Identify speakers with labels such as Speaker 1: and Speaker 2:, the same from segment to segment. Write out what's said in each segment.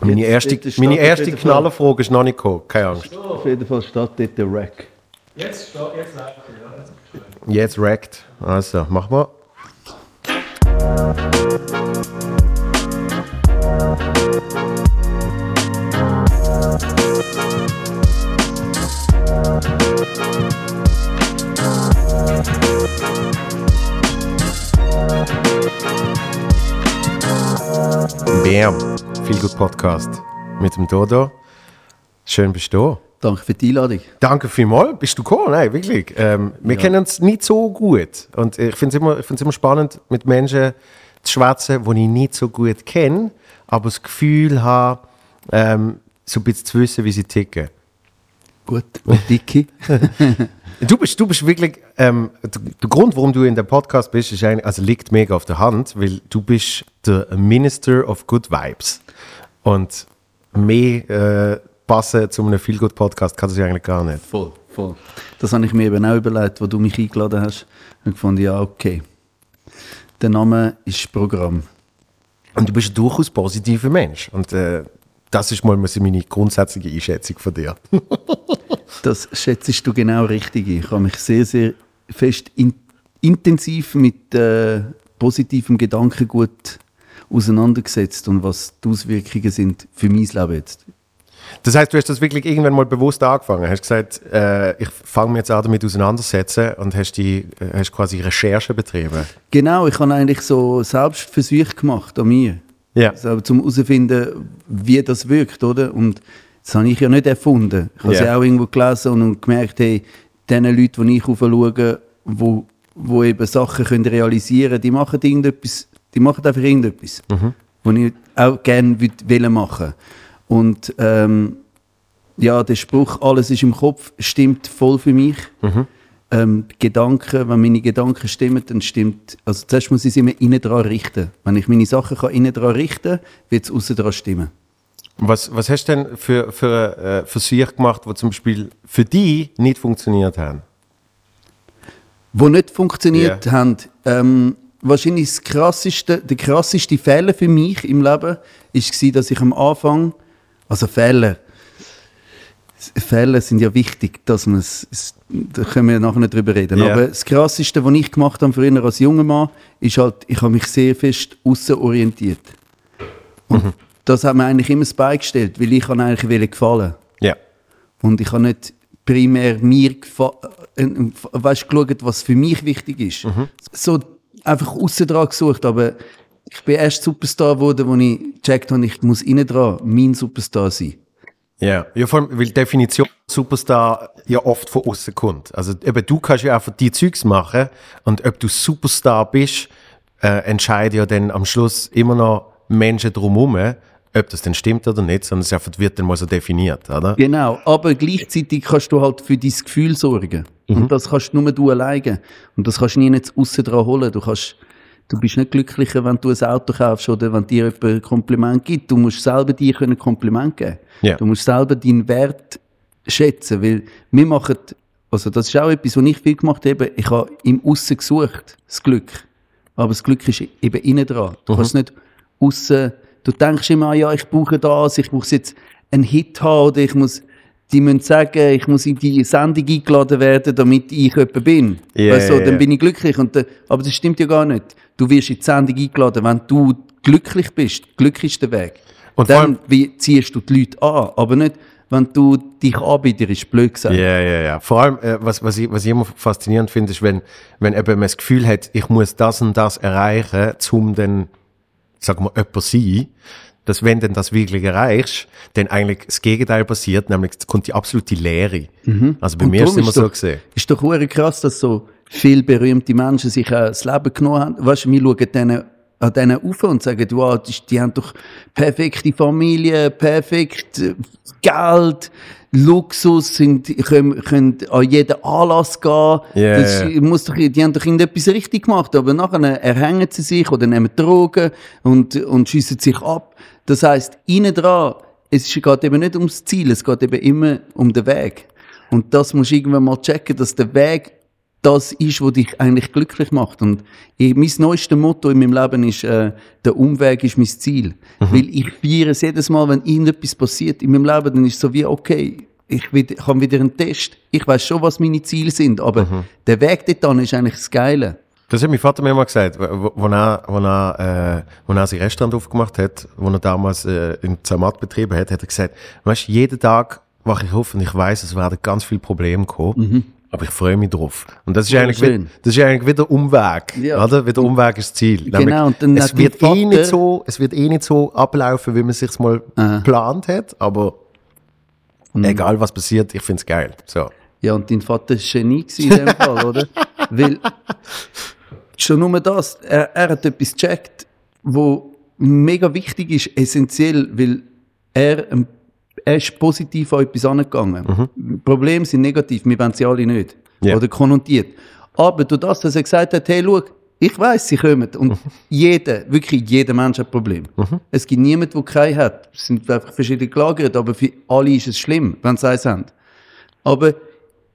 Speaker 1: Meine
Speaker 2: Jetzt-
Speaker 1: erste,
Speaker 2: jetzt
Speaker 1: meine erste Knallerfrage ist noch nicht gekommen, keine Angst.
Speaker 2: Auf jeden Fall steht dort der Rack.
Speaker 3: Jetzt, steht- jetzt läuft ja.
Speaker 1: Jetzt rackt. Also, mach mal. Bam. Viel gut Podcast mit dem Dodo. Schön bist du da.
Speaker 2: Danke für die Einladung.
Speaker 1: Danke vielmals, bist du gekommen? Nein, wirklich. Ähm, wir kennen uns nicht so gut. Und ich finde es immer, ich immer spannend, mit Menschen zu schwätzen, die ich nicht so gut kenne, aber das Gefühl habe, ähm, so ein bisschen zu wissen, wie sie ticken.
Speaker 2: Gut. Und Dicky?
Speaker 1: Du bist, du bist wirklich, ähm, der, der Grund, warum du in dem Podcast bist, ist eigentlich, also liegt mega auf der Hand, weil du bist der Minister of Good Vibes. Und mehr äh, passen zu einem Feel Good Podcast kann es eigentlich gar nicht.
Speaker 2: Voll, voll. Das habe ich mir eben auch überlegt, wo du mich eingeladen hast. Und gefunden, ja, okay. Der Name ist Programm.
Speaker 1: Und du bist ein durchaus positiver Mensch. Und äh, das ist mal meine grundsätzliche Einschätzung von dir.
Speaker 2: Das schätzt du genau richtig. Ich habe mich sehr, sehr fest in, intensiv mit äh, positivem Gedankengut auseinandergesetzt und was die Auswirkungen sind für mein Leben jetzt.
Speaker 1: Das heißt, du hast das wirklich irgendwann mal bewusst angefangen. Hast gesagt, äh, ich fange mich jetzt an damit auseinandersetzen und hast, die, äh, hast quasi Recherche betrieben.
Speaker 2: Genau, ich habe eigentlich so Selbstversuche gemacht an mir.
Speaker 1: Ja.
Speaker 2: Also, zum herauszufinden, wie das wirkt, oder? Und das habe ich ja nicht erfunden. Ich habe
Speaker 1: Ja.
Speaker 2: es auch irgendwo gelesen und, gemerkt, hey, den Leuten, die ich aufschaue, wo, wo eben Sachen können realisieren können, die machen irgendetwas, die machen einfach irgendetwas,
Speaker 1: Mhm.
Speaker 2: was ich auch gerne wollen machen Und ähm, ja, der Spruch, alles ist im Kopf, stimmt voll für mich.
Speaker 1: Mhm.
Speaker 2: Ähm, die Gedanken, wenn meine Gedanken stimmen, dann stimmt, also zuerst muss ich sie immer innen dran richten. Wenn ich meine Sachen kann innen dran richten, wird es außen dran stimmen.
Speaker 1: Was, was hast du denn für, für äh, Versuche gemacht, die zum Beispiel für dich nicht funktioniert haben?
Speaker 2: Wo nicht funktioniert
Speaker 1: Ja.
Speaker 2: haben, ähm, wahrscheinlich das krasseste, der krasseste Fehler für mich im Leben war, dass ich am Anfang, also Fehler, Fehler sind ja wichtig, dass man es, da können wir nachher nicht drüber reden.
Speaker 1: Ja.
Speaker 2: Aber das krasseste, was ich gemacht habe früher als junger Mann, ist halt, ich habe mich sehr fest aussen orientiert. Und
Speaker 1: Mhm.
Speaker 2: das hat mir eigentlich immer das Bein gestellt, weil ich eigentlich wollte gefallen.
Speaker 1: Ja.
Speaker 2: Und ich habe nicht primär mir gefa- äh, äh, weißt, geschaut, was für mich wichtig ist. So einfach außen dran gesucht, aber ich bin erst Superstar geworden, wo ich gecheckt habe, ich muss innen dran mein Superstar sein.
Speaker 1: Ja, ja vor allem, weil die Definition Superstar ja oft von außen kommt. Also eben, du kannst ja einfach die Zeugs machen und ob du Superstar bist, äh, entscheiden ja dann am Schluss immer noch Menschen drumherum, ob das denn stimmt oder nicht, sondern es wird dann mal so definiert, oder?
Speaker 2: Genau, aber gleichzeitig kannst du halt für dein Gefühl sorgen. Und das kannst nur du alleine. Und das kannst du nie nicht außen dran holen. Du kannst, du bist nicht glücklicher, wenn du ein Auto kaufst oder wenn dir jemand ein Kompliment gibt. Du musst selber dir können ein Kompliment geben.
Speaker 1: Ja.
Speaker 2: Du musst selber deinen Wert schätzen, weil wir machen, also das ist auch etwas, was ich viel gemacht habe. Ich habe im Aussen gesucht, das Glück. Aber das Glück ist eben innen dran. Du kannst nicht aussen, du denkst immer, ah ja, ich brauche das, ich muss jetzt einen Hit haben oder ich muss, die müssen sagen, ich muss in die Sendung eingeladen werden, damit ich jemand bin.
Speaker 1: Ja,
Speaker 2: weißt du, dann bin ich glücklich. Und, dann- aber das stimmt ja gar nicht. Du wirst in die Sendung eingeladen, wenn du glücklich bist. Glück ist der Weg.
Speaker 1: Und
Speaker 2: dann wie ziehst du die Leute an, aber nicht, wenn du dich anbietest, blöd gesagt.
Speaker 1: Ja, ja, ja. Vor allem, äh, was, was, ich, was ich immer faszinierend finde, ist, wenn, wenn eben man das Gefühl hat, ich muss das und das erreichen, um dann, sag mal, jemand sein, dass wenn du das wirklich erreichst, dann eigentlich das Gegenteil passiert, nämlich kommt die absolute Leere. Also bei
Speaker 2: Und
Speaker 1: mir ist es immer so
Speaker 2: doch,
Speaker 1: gesehen.
Speaker 2: Ist doch krass, dass so viele berühmte Menschen sich auch das Leben genommen haben. Weißt du, wir schauen denen, an denen auf und sagen, wow, die, die haben doch perfekte Familie, perfekt äh, Geld, Luxus, sind, können, können an jeden Anlass gehen.
Speaker 1: Ja,
Speaker 2: das
Speaker 1: ja.
Speaker 2: muss doch, die haben doch irgendetwas richtig gemacht, aber nachher erhängen sie sich oder nehmen Drogen und, und schiessen sich ab. Das heisst, innen dran, es geht eben nicht ums Ziel, es geht eben immer um den Weg. Und das musst du irgendwann mal checken, dass der Weg das ist, was dich eigentlich glücklich macht. Und ich, mein neuestes Motto in meinem Leben ist, äh, der Umweg ist mein Ziel. Weil ich feiere es jedes Mal, wenn irgendetwas passiert in meinem Leben, dann ist es so wie, okay, ich will- habe wieder einen Test. Ich weiß schon, was meine Ziele sind, aber der Weg dorthin ist eigentlich das Geile.
Speaker 1: Das hat mein Vater mir mal gesagt, wo, wo er, wo er, äh, wo er sein Restaurant aufgemacht hat, wo er damals äh, in Zermatt betrieben hat, hat er gesagt, weißt, jeden Tag wache ich auf und ich weiß, es werden ganz viele Probleme kommen, aber ich freue mich drauf. Und das ist eigentlich, wieder, das ist eigentlich wieder Umweg,
Speaker 2: Ja.
Speaker 1: oder? Wieder Umweg ist das Ziel.
Speaker 2: Genau, und dann
Speaker 1: es wird eh nicht so, es wird eh nicht so ablaufen, wie man sich's mal geplant hat, aber
Speaker 2: Mhm.
Speaker 1: egal was passiert, ich find's geil. So.
Speaker 2: Ja, und dein Vater war Genie in dem Fall, oder? Weil, schon nur das, er, er hat etwas gecheckt, wo mega wichtig ist, essentiell, weil er, ähm, er ist positiv an etwas angegangen. Probleme sind negativ, wir wollen sie alle nicht.
Speaker 1: Ja.
Speaker 2: Oder konnotiert. Aber durch das, dass er gesagt hat, hey, schau, ich weiß, sie kommen. Und jeder, wirklich jeder Mensch hat Probleme. Es gibt niemanden, der keinen hat. Es sind einfach verschiedene gelagert, aber für alle ist es schlimm, wenn sie eins haben. Aber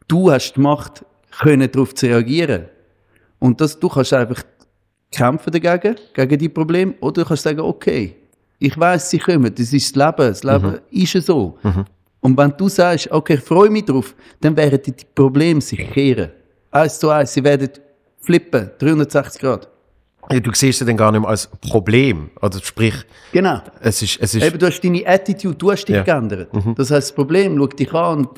Speaker 2: du hast die Macht, können darauf zu reagieren. Und das, du kannst einfach kämpfen dagegen, gegen die Probleme, oder du kannst sagen, okay, ich weiß, sie kommen, das ist das Leben, das Leben ist ja so. Und wenn du sagst, okay, ich freue mich drauf, dann werden die Probleme sich kehren. Eins zu eins, sie werden flippen, 360 Grad.
Speaker 1: Ja, Du siehst es dann gar nicht mehr als Problem, oder sprich,
Speaker 2: Genau.
Speaker 1: es ist, es ist,
Speaker 2: Eben, du hast deine Attitude, du hast dich
Speaker 1: Ja.
Speaker 2: geändert. Das heißt, das Problem schaut dich an und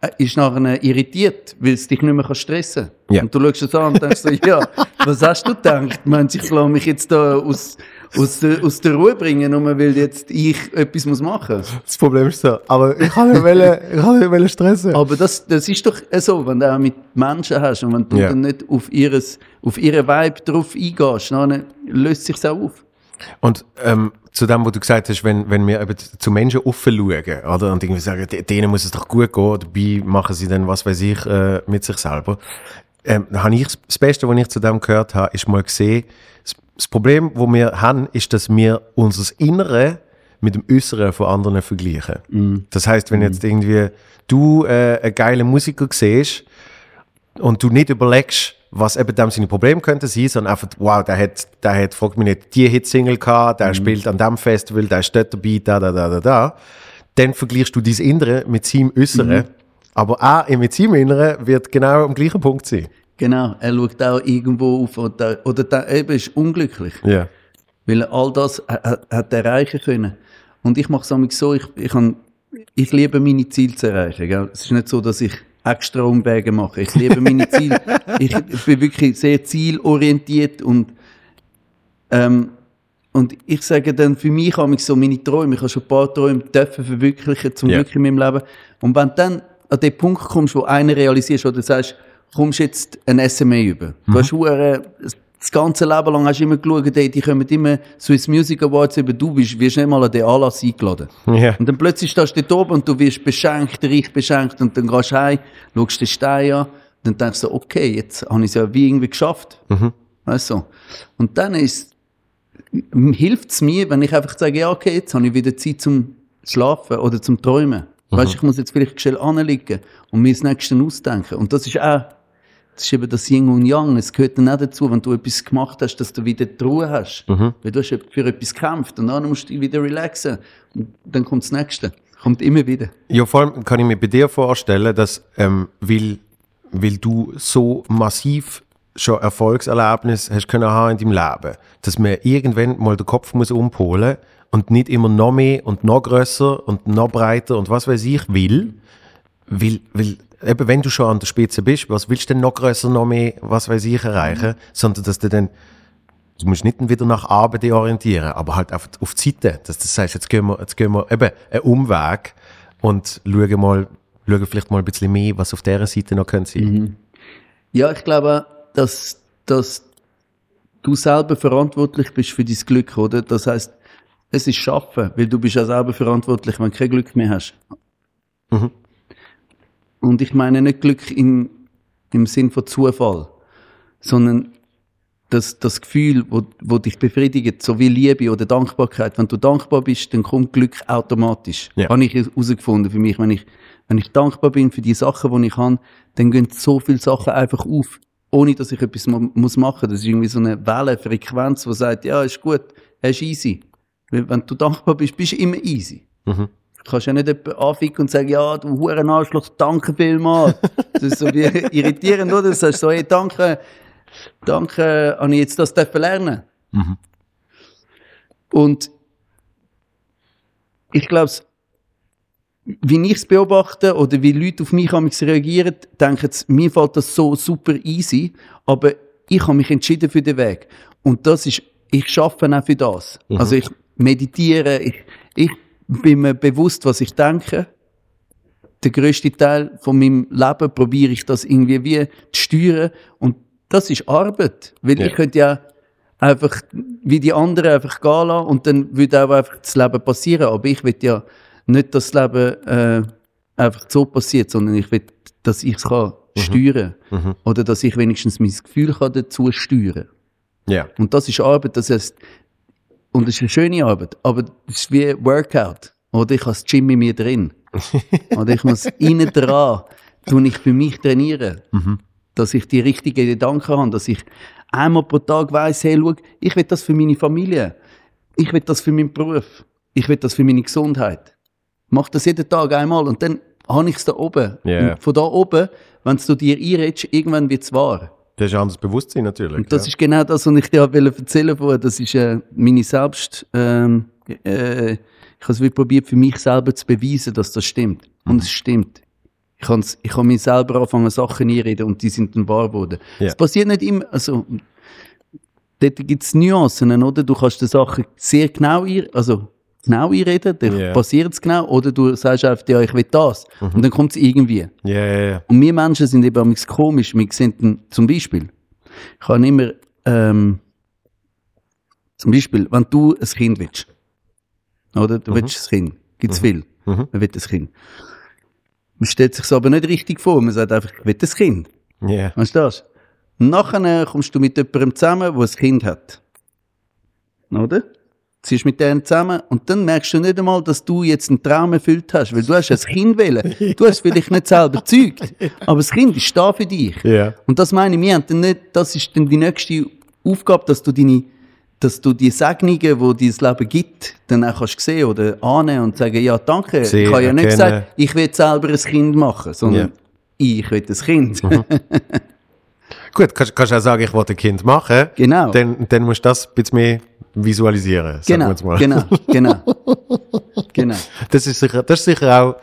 Speaker 2: äh, ist nachher irritiert, weil es dich nicht mehr stressen kann.
Speaker 1: Ja.
Speaker 2: Und du schaust es an und denkst so, ja, was hast du gedacht? Meinst du, ich lasse mich jetzt da aus, aus, der, aus der Ruhe bringen, nur weil jetzt ich etwas muss machen muss?
Speaker 1: das Problem ist so, aber ich kann nicht, wollen, ich kann nicht stressen.
Speaker 2: Aber das, das ist doch so, wenn du auch mit Menschen hast und wenn du
Speaker 1: Ja.
Speaker 2: dann nicht auf, ihres, auf ihren Vibe drauf eingehst, dann löst sich auch auf.
Speaker 1: Und ähm, zu dem, was du gesagt hast, wenn, wenn wir eben zu Menschen offen schauen, oder? Und irgendwie sagen, de- denen muss es doch gut gehen, dabei machen sie dann, was weiß ich, äh, mit sich selber. Ähm, habe ich, das Beste, was ich zu dem gehört habe, ist mal gesehen, das, das Problem, wo wir haben, ist, dass wir unser Innere mit dem Äußeren von anderen vergleichen. Das heißt, wenn jetzt irgendwie du äh, einen geilen Musiker siehst, und du nicht überlegst, was eben dem seine Probleme könnten sein, sondern einfach, wow, der hat, der hat, frag mich nicht, die Hitsingle gehabt, der spielt an dem Festival, der ist dort dabei, da, da, da, da, da. Dann vergleichst du dein Innere mit seinem Äußeren. Aber auch mit seinem Inneren wird genau am gleichen Punkt sein.
Speaker 2: Genau, er schaut auch irgendwo auf oder, oder der eben ist unglücklich,
Speaker 1: Ja.
Speaker 2: weil er all das ha- ha- hat erreichen können. Und ich mache es so, ich, ich, kann, ich liebe meine Ziele zu erreichen. Gell? Es ist nicht so, dass ich extra Umwege mache. Ich liebe meine Ziele. ich, ich bin wirklich sehr zielorientiert und ähm, und ich sage dann, für mich habe ich so meine Träume, ich habe schon ein paar Träume dürfen verwirklichen, zum
Speaker 1: Ja.
Speaker 2: Glück in meinem Leben. Und wenn du dann an den Punkt kommst, wo einer realisierst, oder du sagst, kommst jetzt ein SMA über. Du hast hure- das ganze Leben lang hast du immer geschaut, ey, die kommen immer Swiss Music Awards über, du bist, wirst nicht mal an den Anlass eingeladen.
Speaker 1: Ja.
Speaker 2: Und dann plötzlich stehst du dort oben und du wirst beschenkt, reich beschenkt und dann gehst du heim, schaust den Stein an, dann denkst du, okay, jetzt habe ich es ja wie irgendwie geschafft. Weißt du? Und dann ist, hilft es mir, wenn ich einfach sage, ja, okay, jetzt habe ich wieder Zeit zum Schlafen oder zum Träumen. Weißt du, ich muss jetzt vielleicht schnell anliegen und mir das Nächste ausdenken. Und das ist auch, das ist eben das Yin und Yang. Es gehört dann auch dazu, wenn du etwas gemacht hast, dass du wieder die Ruhe hast. Weil du hast für etwas gekämpft und dann musst du dich wieder relaxen. Und dann kommt das Nächste. Kommt immer wieder.
Speaker 1: Ja, vor allem kann ich mir bei dir vorstellen, dass, ähm, weil, weil du so massiv schon Erfolgserlebnis hast können haben in deinem Leben, dass man irgendwann mal den Kopf muss umpolen und nicht immer noch mehr und noch grösser und noch breiter und was weiß ich will, weil, weil eben wenn du schon an der Spitze bist, was willst du denn noch grösser, noch mehr, was weiß ich erreichen, sondern dass du dann Du musst nicht wieder nach dich orientieren, aber halt auf, auf die Seite. Dass du sagst, jetzt gehen wir, jetzt gehen wir eben einen Umweg und schauen mal, schauen vielleicht mal ein bisschen mehr, was auf dieser Seite noch könnte sein.
Speaker 2: Ja, ich glaube, dass, dass du selber verantwortlich bist für dein Glück, oder? Das heißt, es ist Schaffen, weil du bist ja selber verantwortlich, wenn du kein Glück mehr hast. Und ich meine nicht Glück im, im Sinn von Zufall, sondern das, das Gefühl, wo, wo dich befriedigt, so wie Liebe oder Dankbarkeit. Wenn du dankbar bist, dann kommt Glück automatisch.
Speaker 1: Ja.
Speaker 2: Habe ich herausgefunden für mich. Wenn ich, wenn ich dankbar bin für die Sachen, die ich habe, dann gehen so viele Sachen einfach auf, ohne dass ich etwas mu- muss machen. Das ist irgendwie so eine Wellenfrequenz, die sagt, ja, ist gut, er ist easy. Wenn du dankbar bist, bist du immer easy.
Speaker 1: Mhm.
Speaker 2: Du kannst ja nicht jemanden anficken und sagen, ja, du Huren Arschloch, danke vielmals. Das ist so wie irritierend, oder? Du sagst so, hey, danke, danke, habe ich jetzt das lernen. Und ich glaube, wie ich es beobachte oder wie Leute auf mich reagieren, denken sie, mir fällt das so super easy, aber ich habe mich entschieden für den Weg. Und das ist, ich schaffe auch für das. Also ich meditiere, ich, ich bin mir bewusst, was ich denke. Der grösste Teil von meinem Leben probiere ich das irgendwie wie zu steuern. Und das ist Arbeit. Weil
Speaker 1: Ja.
Speaker 2: ich könnte ja einfach wie die anderen einfach gehen lassen und dann würde auch einfach das Leben passieren. Aber ich will ja nicht, dass das Leben äh, einfach so passiert, sondern ich will, dass ich es kann steuern Oder dass ich wenigstens mein Gefühl kann dazu steuern
Speaker 1: Ja.
Speaker 2: Und das ist Arbeit, das heißt, und das ist eine schöne Arbeit, aber das ist wie Workout. Oder ich habe das Gym in mir drin. Oder ich muss innen dran, tue ich für mich trainieren. Dass ich die richtigen Gedanken habe, dass ich einmal pro Tag weiss, hey, schau, ich will das für meine Familie. Ich will das für meinen Beruf. Ich will das für meine Gesundheit. Mach das jeden Tag einmal und dann habe ich es da oben. Und von da oben, wenn du dir einredest, irgendwann wird es wahr.
Speaker 1: Das ist ein anderes Bewusstsein natürlich.
Speaker 2: Und das
Speaker 1: ja.
Speaker 2: ist genau das, was ich dir wollte erzählen vorher. Das ist äh, meine Selbst, ähm, äh, ich habe es wie probiert, für mich selber zu beweisen, dass das stimmt.
Speaker 1: Mhm.
Speaker 2: Und es stimmt. Ich kann ich kann mir selber anfangen, Sachen einreden und die sind dann wahr geworden. Es passiert nicht immer, also, dort gibt es Nuancen, oder? Du kannst die Sachen sehr genau ein, also, genau einreden, dann
Speaker 1: Ja.
Speaker 2: passiert es genau, oder du sagst einfach, ja, ich will das.
Speaker 1: Mhm.
Speaker 2: Und dann kommt es irgendwie.
Speaker 1: Ja, ja.
Speaker 2: Und wir Menschen sind eben manchmal komisch. Wir dann, zum Beispiel, ich kann immer, ähm, zum Beispiel, wenn du ein Kind willst, oder? Du willst ein Kind. Gibt's viel.
Speaker 1: Mhm.
Speaker 2: Man will ein Kind. Man stellt sich aber nicht richtig vor. Man sagt einfach, ich will ein Kind.
Speaker 1: Ja.
Speaker 2: Weißt du das? Nachher kommst du mit jemandem zusammen, der ein Kind hat. Oder? Ziehst mit denen zusammen und dann merkst du nicht einmal, dass du jetzt einen Traum erfüllt hast, weil du hast ein Kind wählen. Du hast vielleicht nicht selber gezeugt, aber das Kind ist da für dich.
Speaker 1: Ja.
Speaker 2: Und das meine ich, wir haben dann nicht, das ist dann die nächste Aufgabe, dass du deine, dass du die Segnungen, die dein Leben gibt, dann auch kannst sehen oder annehmen und sagen, ja, danke.
Speaker 1: Sehen,
Speaker 2: ich habe ja nicht gesagt, ich will selber ein Kind machen, sondern ich will ein Kind.
Speaker 1: Gut, kannst, kannst auch sagen, ich wollte ein Kind machen.
Speaker 2: Genau.
Speaker 1: Dann, dann musst du das ein bisschen mehr visualisieren.
Speaker 2: Genau,
Speaker 1: mal.
Speaker 2: genau, genau, genau.
Speaker 1: Das ist sicher, das ist sicher auch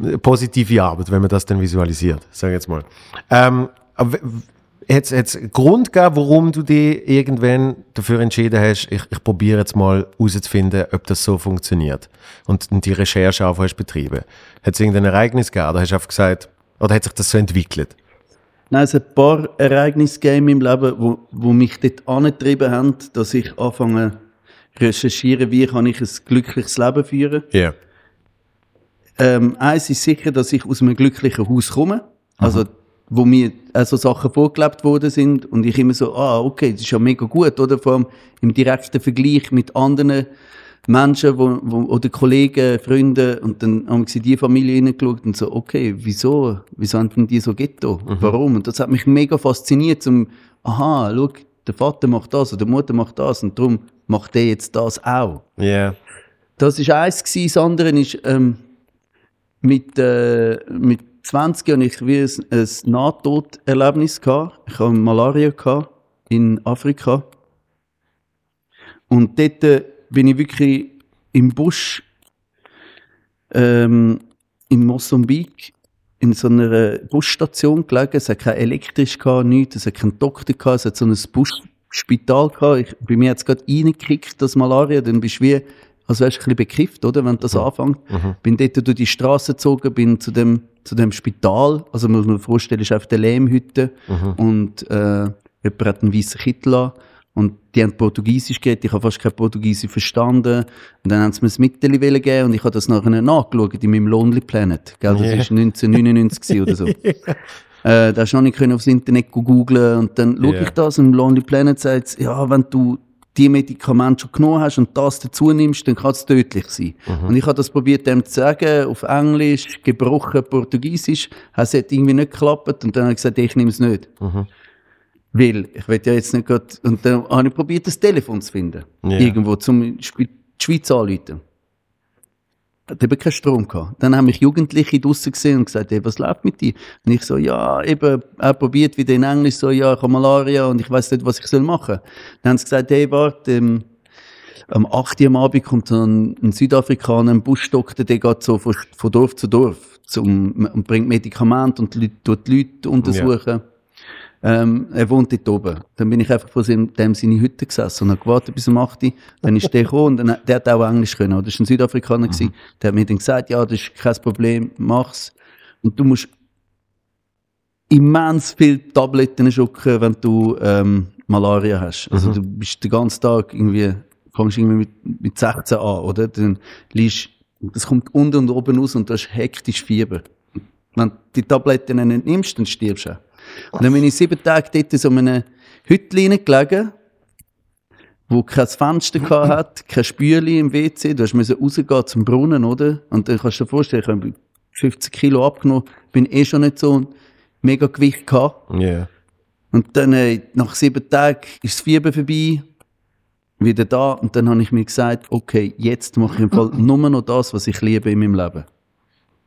Speaker 1: eine positive Arbeit, wenn man das dann visualisiert, sage ich jetzt mal. Ähm, aber jetzt, jetzt Grund gegeben, warum du dich irgendwann dafür entschieden hast, ich, ich probiere jetzt mal herauszufinden, ob das so funktioniert. Und die Recherche auch hast betrieben. Hat es irgendein Ereignis gegeben? Oder hast du einfach gesagt, oder hat sich das so entwickelt?
Speaker 2: Nein, es hat ein paar Ereignisse gegeben in meinem Leben, wo, wo mich dort angetrieben haben, dass ich anfange recherchieren, wie kann ich ein glückliches Leben führen.
Speaker 1: Ja.
Speaker 2: Ähm, eins ist sicher, dass ich aus einem glücklichen Haus komme. Also, wo mir also Sachen vorgelebt worden sind und ich immer so, ah, okay, das ist ja mega gut, oder? Vor allem im direkten Vergleich mit anderen Menschen wo, wo, oder Kollegen, Freunden und dann haben sie in die Familie hineingeschaut und so, okay, wieso, wieso haben denn die so Ghetto? Warum? Und das hat mich mega fasziniert, zum, aha, schau, der Vater macht das oder die Mutter macht das und darum macht der jetzt das auch.
Speaker 1: Ja.
Speaker 2: Das ist eins gewesen. Das andere ist, ähm, mit, äh, mit 20 hatte ich wie ein, ein Nahtoderlebnis gehabt. Ich hatte Malaria gehabt in Afrika. Und dort äh, bin ich wirklich im Busch, ähm, in Mosambik, in so einer Busstation gelegen. Es hat kein elektrisch gehabt, nichts. Es hat keinen Doktor gehabt. Es hat so ein Busspital gehabt. Ich, bei mir hat es gerade reingekickt, das Malaria. Dann bist du wie, als wärst du ein bisschen bekifft, oder? Wenn das anfängt. Bin dort durch die Straße gezogen, bin zu dem, zu dem Spital. Also, man muss sich vorstellen, ist einfach eine Lehmhütte. Und, äh, jemand hat einen weißen Kittel an. Die haben Portugiesisch geredet, ich habe fast kein Portugiesisch verstanden. Und dann haben sie mir das Mittel gegeben und ich habe das nachher nachgeschaut in meinem Lonely Planet. Gell, das
Speaker 1: Ja.
Speaker 2: ist 1999 gewesen oder so. Äh, da hast du noch nicht können aufs Internet googlen und dann schaue
Speaker 1: Ja.
Speaker 2: ich das und Lonely Planet sagt, ja, wenn du die Medikamente schon genommen hast und das dazu nimmst, dann kann es tödlich sein. Und ich habe das probiert, dem zu sagen, auf Englisch, gebrochen Portugiesisch, es hat irgendwie nicht geklappt und dann habe ich gesagt, ich nehme es nicht. Weil, ich will ja jetzt nicht gerade, und dann habe ich probiert, das Telefon zu finden.
Speaker 1: Ja.
Speaker 2: Irgendwo, zum Sp- die Schweiz anrufen. Hat eben keinen Strom gehabt. Dann haben mich Jugendliche draussen gesehen und gesagt, hey, was läuft mit dir? Und ich so, ja, eben, er probiert wieder in Englisch so, ja, ich habe Malaria und ich weiß nicht, was ich soll machen. Dann haben sie gesagt, hey, warte, ähm, am 8. Uhr am Abend kommt so ein, ein Südafrikaner, ein Buschdoktor, der geht so von, von Dorf zu Dorf zum, und bringt Medikamente und die Leute, tut die Leute untersuchen. Ähm, er wohnt dort oben. Dann bin ich einfach vor seinem, dem seine Hütte gesessen und habe gewartet bis um 8 Uhr. Dann ist der gekommen und dann, der hat auch Englisch können. oder? Das war ein Südafrikaner. gewesen. Der hat mir dann gesagt, ja, das ist kein Problem, mach's. Und du musst immens viel Tabletten schlucken, wenn du ähm, Malaria hast. Also du bist den ganzen Tag irgendwie, kommst irgendwie mit, mit 16 an, oder? Dann liegst, das kommt unten und oben raus und du hast hektisch Fieber. Wenn du die Tabletten nicht nimmst, dann stirbst du auch. Und dann bin ich sieben Tage dort in so einem Hütchen gelegen, wo kein Fenster hat, kein Spüli im WC. Du müssen rausgehen zum Brunnen, oder? Und dann kannst du dir vorstellen, ich habe 50 Kilo abgenommen, bin eh schon nicht so ein mega Gewicht gehabt.
Speaker 1: Ja.
Speaker 2: Und dann, äh, nach sieben Tagen ist das Fieber vorbei, wieder da. Und dann habe ich mir gesagt, okay, jetzt mache ich im Fall nur noch das, was ich liebe in meinem Leben.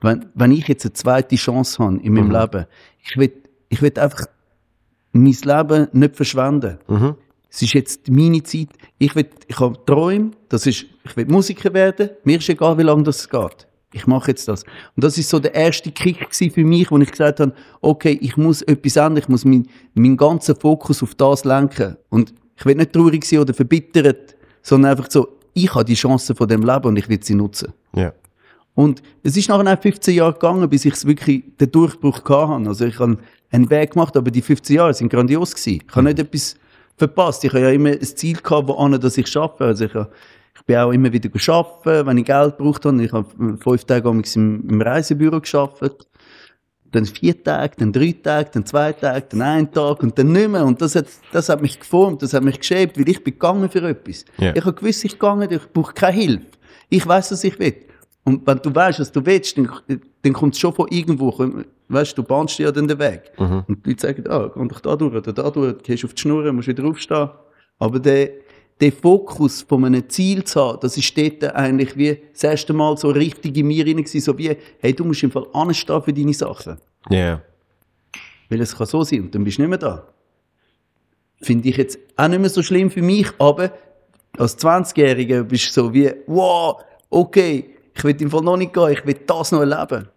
Speaker 2: Wenn, wenn ich jetzt eine zweite Chance habe in meinem Leben, ich will, ich will einfach mein Leben nicht verschwenden. Es ist jetzt meine Zeit. Ich will, ich habe Träume, das ist, ich will Musiker werden. Mir ist egal, wie lange das geht. Ich mache jetzt das. Und das ist so der erste Kick für mich, wo ich gesagt habe, okay, ich muss etwas ändern, ich muss meinen mein ganzen Fokus auf das lenken. Und ich will nicht traurig sein oder verbittert, sondern einfach so, ich habe die Chance von dem Leben und ich will sie nutzen.
Speaker 1: Ja.
Speaker 2: Und es ist nachher auch 15 Jahre gegangen, bis ich wirklich den Durchbruch habe. Also ich habe einen Weg gemacht, aber die 15 Jahre sind grandios gewesen. Ich habe nicht etwas verpasst. Ich habe ja immer ein Ziel gehabt, wo an, dass ich schaffe. Also ich, habe, ich bin auch immer wieder geschafft, wenn ich Geld braucht habe. Ich habe fünf Tage im, im Reisebüro geschafft. Dann vier Tage, dann drei Tage, dann zwei Tage, dann ein Tag und dann nicht mehr. Und das hat, das hat mich geformt, das hat mich geschäbt, weil ich bin gegangen für etwas.
Speaker 1: Ja.
Speaker 2: Ich habe gewusst, ich gegangen, ich brauche keine Hilfe. Ich weiß, was ich will. Und wenn du weißt, was du willst, dann, dann kommt es schon von irgendwo. Weißt du, du bahnst dir ja dann den Weg. Und die Leute sagen, ah, geh doch da durch oder da durch, gehst auf die Schnur, musst wieder aufstehen. Aber der, der Fokus von einem Ziel zu haben, das ist dort eigentlich wie das erste Mal so richtig in mir rein gewesen, so wie, hey, du musst im Fall anstehen für deine Sachen.
Speaker 1: Ja.
Speaker 2: Weil es kann so sein und dann bist du nicht mehr da. Finde ich jetzt auch nicht mehr so schlimm für mich, aber als 20-Jähriger bist du so wie, wow, okay, ich will im Fall noch nicht gehen, ich will das noch erleben.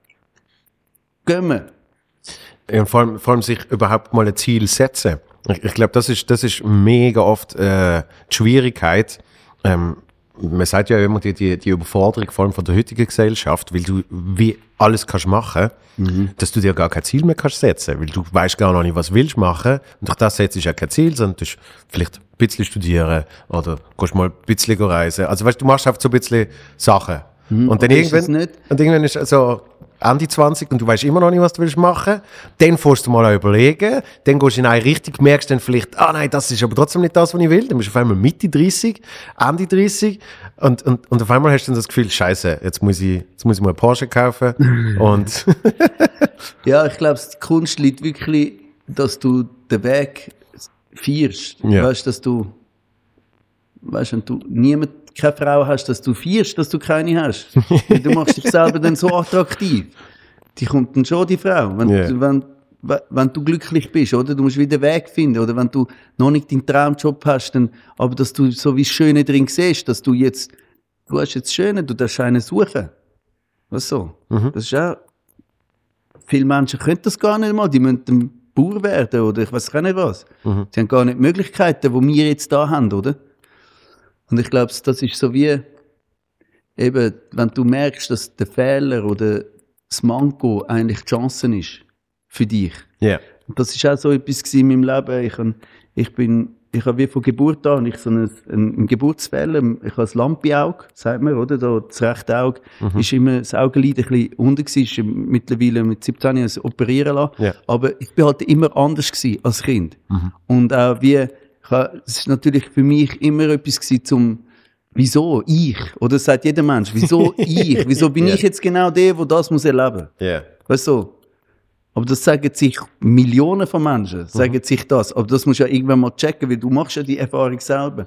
Speaker 2: Gehen wir.
Speaker 1: Ja, vor, allem, vor allem sich überhaupt mal ein Ziel setzen. Ich, ich glaube, das ist, das ist mega oft äh, die Schwierigkeit. Ähm, man sagt ja immer die, die, die Überforderung, vor allem von der heutigen Gesellschaft, weil du wie alles kannst machen, dass du dir gar kein Ziel mehr kannst setzen, weil du weißt gar noch nicht, was willst machen und durch das setzt du ja kein Ziel, sondern du vielleicht ein bisschen studieren oder gehst mal ein bisschen reisen. Also weißt du, du machst einfach so ein bisschen Sachen. Und dann irgendwann,
Speaker 2: nicht-
Speaker 1: und irgendwann ist also Ende 20 und du weißt immer noch nicht, was du willst machen. Dann fährst du mal überlegen. Dann gehst du in eine Richtung, merkst dann vielleicht, ah nein, das ist aber trotzdem nicht das, was ich will. Dann bist du auf einmal Mitte 30, Ende 30 und, und, und auf einmal hast du dann das Gefühl, scheiße, jetzt muss ich, jetzt muss ich mal einen Porsche kaufen. und
Speaker 2: Ja, ich glaube, die Kunst liegt wirklich, dass du den Weg feierst.
Speaker 1: Ja.
Speaker 2: Weißt, dass du, weißt, wenn du niemand, keine Frau hast, dass du feierst, dass du keine hast. Du machst dich selber dann so attraktiv. Die kommt dann schon, die Frau. Wenn, du, wenn, wenn- du glücklich bist, oder? Du musst wieder Weg finden, oder? Wenn du noch nicht deinen Traumjob hast, dann, aber dass du so wie Schöne drin siehst, dass du jetzt, du hast jetzt Schöne, du darfst einen suchen. Was so? Das ist auch, viele Menschen können das gar nicht mal. Die müssen ein Bauer werden oder ich weiß auch nicht was. Sie haben gar nicht die Möglichkeiten, die wir jetzt da haben, oder? Und ich glaube, das ist so wie, eben, wenn du merkst, dass der Fehler oder das Manko eigentlich die Chance ist für dich.
Speaker 1: ja,
Speaker 2: Und das ist auch so etwas in meinem Leben. Ich, ich bin ich habe wie von Geburt an, ich so ein, ein, ein Geburtsfehler, ich habe ein Lampenauge, sagt man, oder? Da, das rechte Auge ist immer, das Augenlid ein bisschen unten gewesen, mittlerweile mit 17 Jahren operieren lassen.
Speaker 1: Ja.
Speaker 2: Aber ich bin halt immer anders gewesen als Kind. Und auch wie, es ist natürlich für mich immer etwas gewesen zum, wieso ich? Oder sagt jeder Mensch, wieso ich? Wieso bin
Speaker 1: Ja.
Speaker 2: ich jetzt genau der, der das muss erleben?
Speaker 1: Ja.
Speaker 2: Weißt du? Aber das sagen sich Millionen von Menschen, sagen sich das. Aber das musst du ja irgendwann mal checken, weil du machst ja die Erfahrung selber.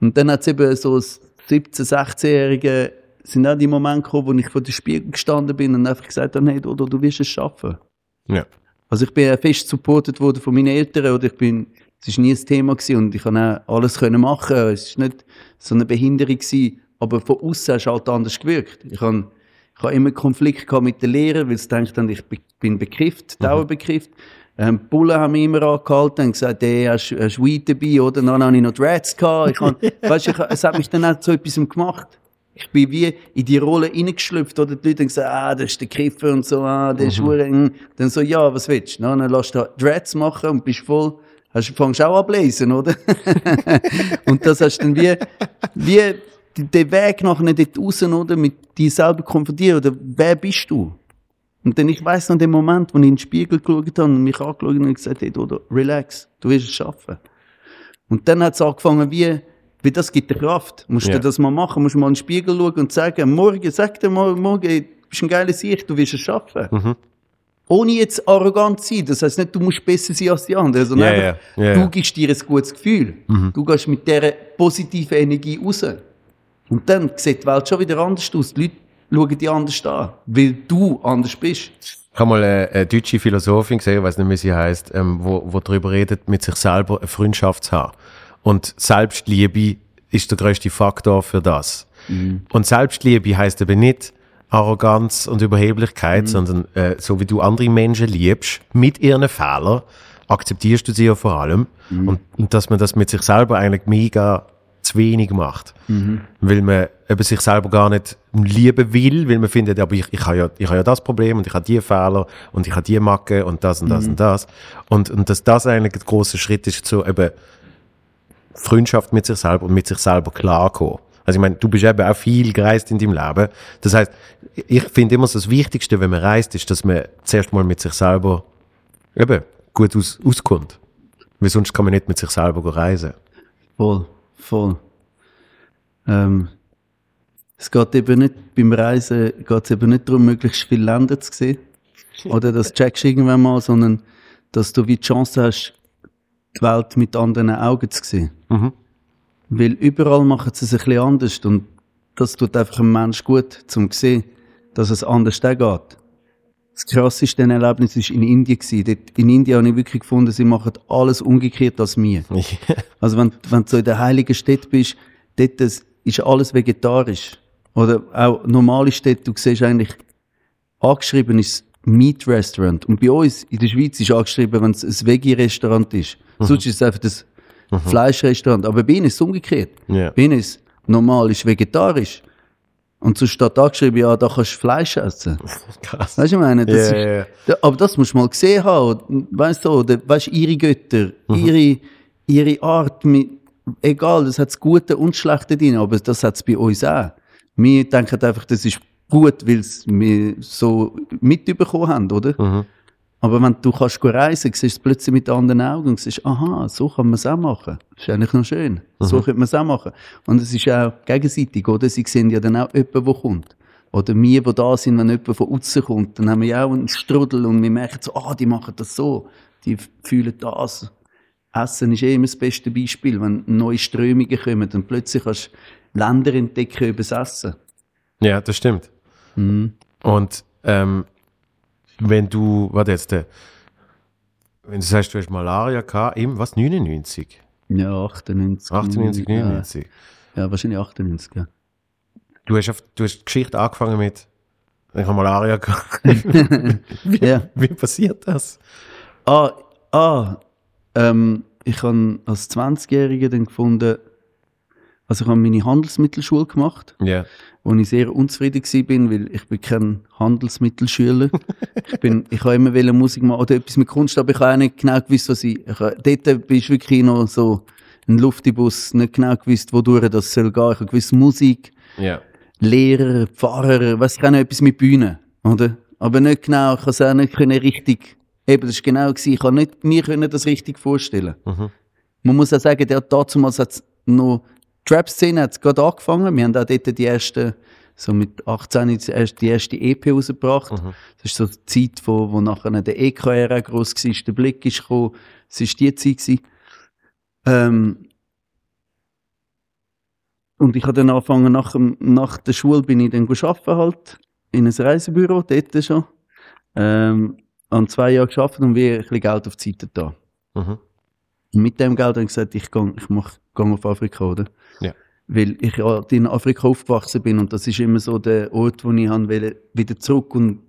Speaker 2: Und dann hat es eben so als 17-, 16-Jährige sind auch die Momente gekommen, wo ich vor dem Spiegel gestanden bin und einfach gesagt habe, hey, Dodo, du wirst es schaffen.
Speaker 1: Ja.
Speaker 2: Also ich bin ja fest supportet worden von meinen Eltern oder ich bin, es ist nie ein Thema gewesen und ich kann auch alles können machen. Es ist nicht so eine Behinderung gewesen, aber von außen hast du halt anders gewirkt. Ich habe, ich habe immer Konflikt mit den Lehrern, weil sie denken, ich bin bekifft, dauerbekifft. Ähm, die Bullen haben mich immer angehalten und gesagt, hey, hast, hast Weed dabei, oder? Dann habe ich noch Dreads gehabt. Ich hab, weißt, ich, es hat mich dann auch zu etwas gemacht. Ich bin wie in die Rolle reingeschlüpft, oder? Die Leute haben gesagt, ah, das ist der Kiffer und so, ah, der ist hure, mm. Dann so, ja, was willst du? Dann lässt du Dreads machen und bist voll, hast, fängst auch an zu lesen, oder? und das hast dann wie, wie den Weg nachher dort raus, oder? Mit dir selber konfrontieren, oder? Wer bist du? Und dann, ich weiss noch den Moment, wo ich in den Spiegel geschaut habe und mich angeschaut und gesagt, hey, Dodo, relax, du wirst es schaffen. Und dann hat es angefangen, wie, wie das gibt dir Kraft. Musst
Speaker 1: Ja.
Speaker 2: du das mal machen, musst mal in den Spiegel schauen und sagen, morgen, sag dir mal, morgen, du bist ein geiler Sicht, du wirst es schaffen.
Speaker 1: Mhm.
Speaker 2: Ohne jetzt arrogant zu sein. Das heisst nicht, du musst besser sein als die anderen, sondern
Speaker 1: Ja,
Speaker 2: einfach,
Speaker 1: ja, ja,
Speaker 2: du gibst dir ein gutes Gefühl. Du gehst mit dieser positiven Energie raus. Und dann sieht die Welt schon wieder anders aus. Die Leute schauen dich anders an, weil du anders bist.
Speaker 1: Ich habe mal eine, eine deutsche Philosophin gesehen, ich weiß nicht, wie sie heißt, ähm, wo, wo darüber redet, mit sich selber eine Freundschaft zu haben. Und Selbstliebe ist der größte Faktor für das. Und Selbstliebe heißt eben nicht Arroganz und Überheblichkeit, sondern äh, so wie du andere Menschen liebst, mit ihren Fehlern, akzeptierst du sie ja vor allem. Und, und dass man das mit sich selber eigentlich mega zu wenig macht. Weil man eben sich selber gar nicht lieben will, weil man findet, aber ich, ich habe ja, ich habe ja das Problem und ich habe die Fehler und ich habe die Macke und das und das und das. Und, und dass das eigentlich ein großer Schritt ist zu eben Freundschaft mit sich selber und mit sich selber klarkommen. Also ich meine, du bist eben auch viel gereist in deinem Leben. Das heißt, ich finde immer das Wichtigste, wenn man reist, ist, dass man zuerst mal mit sich selber eben gut aus, auskommt. Weil sonst kann man nicht mit sich selber reisen.
Speaker 2: Voll, voll. Ähm, es geht eben nicht, beim Reisen geht es eben nicht darum, möglichst viele Länder zu sehen. Oder das checkst du irgendwann mal, sondern dass du wie die Chance hast, die Welt mit anderen Augen zu sehen.
Speaker 1: Mhm.
Speaker 2: Weil überall machen sie es ein bisschen anders und das tut einfach einem Mensch gut, zum zu sehen, dass es anders geht. Das krasseste Erlebnis war in Indien. Dort, in Indien habe ich wirklich gefunden, sie machen alles umgekehrt als mir. Also wenn, wenn du so in der heiligen Stadt bist, dort ist ist alles vegetarisch. Oder auch normale Städte, du siehst eigentlich, angeschrieben ist Meat Restaurant. Und bei uns in der Schweiz ist angeschrieben, wenn es ein Veggie-Restaurant ist. Sonst ist es einfach das Fleischrestaurant. Aber bei ihnen ist es umgekehrt.
Speaker 1: Ja.
Speaker 2: Bei ihnen ist normal ist vegetarisch. Und sonst steht angeschrieben, ja, da kannst du Fleisch essen.
Speaker 1: Krass.
Speaker 2: Weißt du, ich meine, das
Speaker 1: Ja,
Speaker 2: ist, aber das musst du mal gesehen haben. Weißt du, oder, weißt, ihre Götter,
Speaker 1: Mhm.
Speaker 2: ihre, ihre Art, mit, egal, das hat das Gute und Schlechte drin, aber das hat es bei uns auch. Wir denken einfach, das ist gut, weil wir so mitbekommen haben, oder?
Speaker 1: Mhm.
Speaker 2: Aber wenn du kannst reisen, siehst du es plötzlich mit anderen Augen und siehst, aha, so kann man es auch machen. Das ist eigentlich noch schön. So könnte man es auch machen. Und es ist auch gegenseitig, oder? Sie sehen ja dann auch jemanden, der kommt. Oder wir, die da sind, wenn jemand von außen kommt, dann haben wir ja auch einen Strudel und wir merken so, ah, die machen das so. Die fühlen das. Essen ist eh immer das beste Beispiel, wenn neue Strömungen kommen und plötzlich kannst du Länder entdecken über das Essen.
Speaker 1: Ja, das stimmt. Und ähm, wenn du, warte jetzt, äh, wenn du sagst, du hast Malaria gehabt, im, was, 99?
Speaker 2: Ja, 98.
Speaker 1: 98, 99?
Speaker 2: Ja, ja wahrscheinlich 98, ja.
Speaker 1: Du hast, auf, du hast die Geschichte angefangen mit, ich habe Malaria gehabt.
Speaker 2: ja.
Speaker 1: Wie passiert das?
Speaker 2: Ah, ah, ähm, ich habe als 20-Jähriger dann gefunden, also ich habe meine Handelsmittelschule gemacht,
Speaker 1: Ja.
Speaker 2: wo ich sehr unzufrieden bin, weil ich bin kein Handelsmittelschüler. ich bin, ich habe immer wollen Musik machen oder etwas mit Kunst, aber ich habe auch nicht genau gewusst, was ich, ich habe- dort ich wirklich noch so einen Luftibus, nicht genau gewusst, wodurch das soll gehen. Ich habe gewusst, Musik,
Speaker 1: Ja.
Speaker 2: Lehrer, Pfarrer, was kann etwas mit Bühne, oder? Aber nicht genau, ich kann es auch nicht können richtig, eben, das war genau gewesen, ich kann nicht, mir können das richtig vorstellen.
Speaker 1: Mhm.
Speaker 2: Man muss auch sagen, der hat damals noch, die Rap-Szene hat gerade angefangen, wir haben auch dort die erste, so mit 18 die erste, die erste EP rausgebracht.
Speaker 1: Mhm.
Speaker 2: Das ist so die Zeit, wo, wo nachher der EKR auch gross war, der Blick ist gekommen, es war die Zeit gewesen. Ähm, und ich habe dann angefangen, nach, dem- nach der Schule bin ich dann arbeiten halt, in einem Reisebüro, dort schon. Ähm, an zwei Jahren gearbeitet und wir ein bisschen Geld auf die Seite da.
Speaker 1: Mhm.
Speaker 2: Und mit dem Geld habe ich gesagt, ich gehe ich mach, gehe auf Afrika, oder?
Speaker 1: Ja.
Speaker 2: Weil ich ja in Afrika aufgewachsen bin und das ist immer so der Ort, wo ich will, wieder zurück und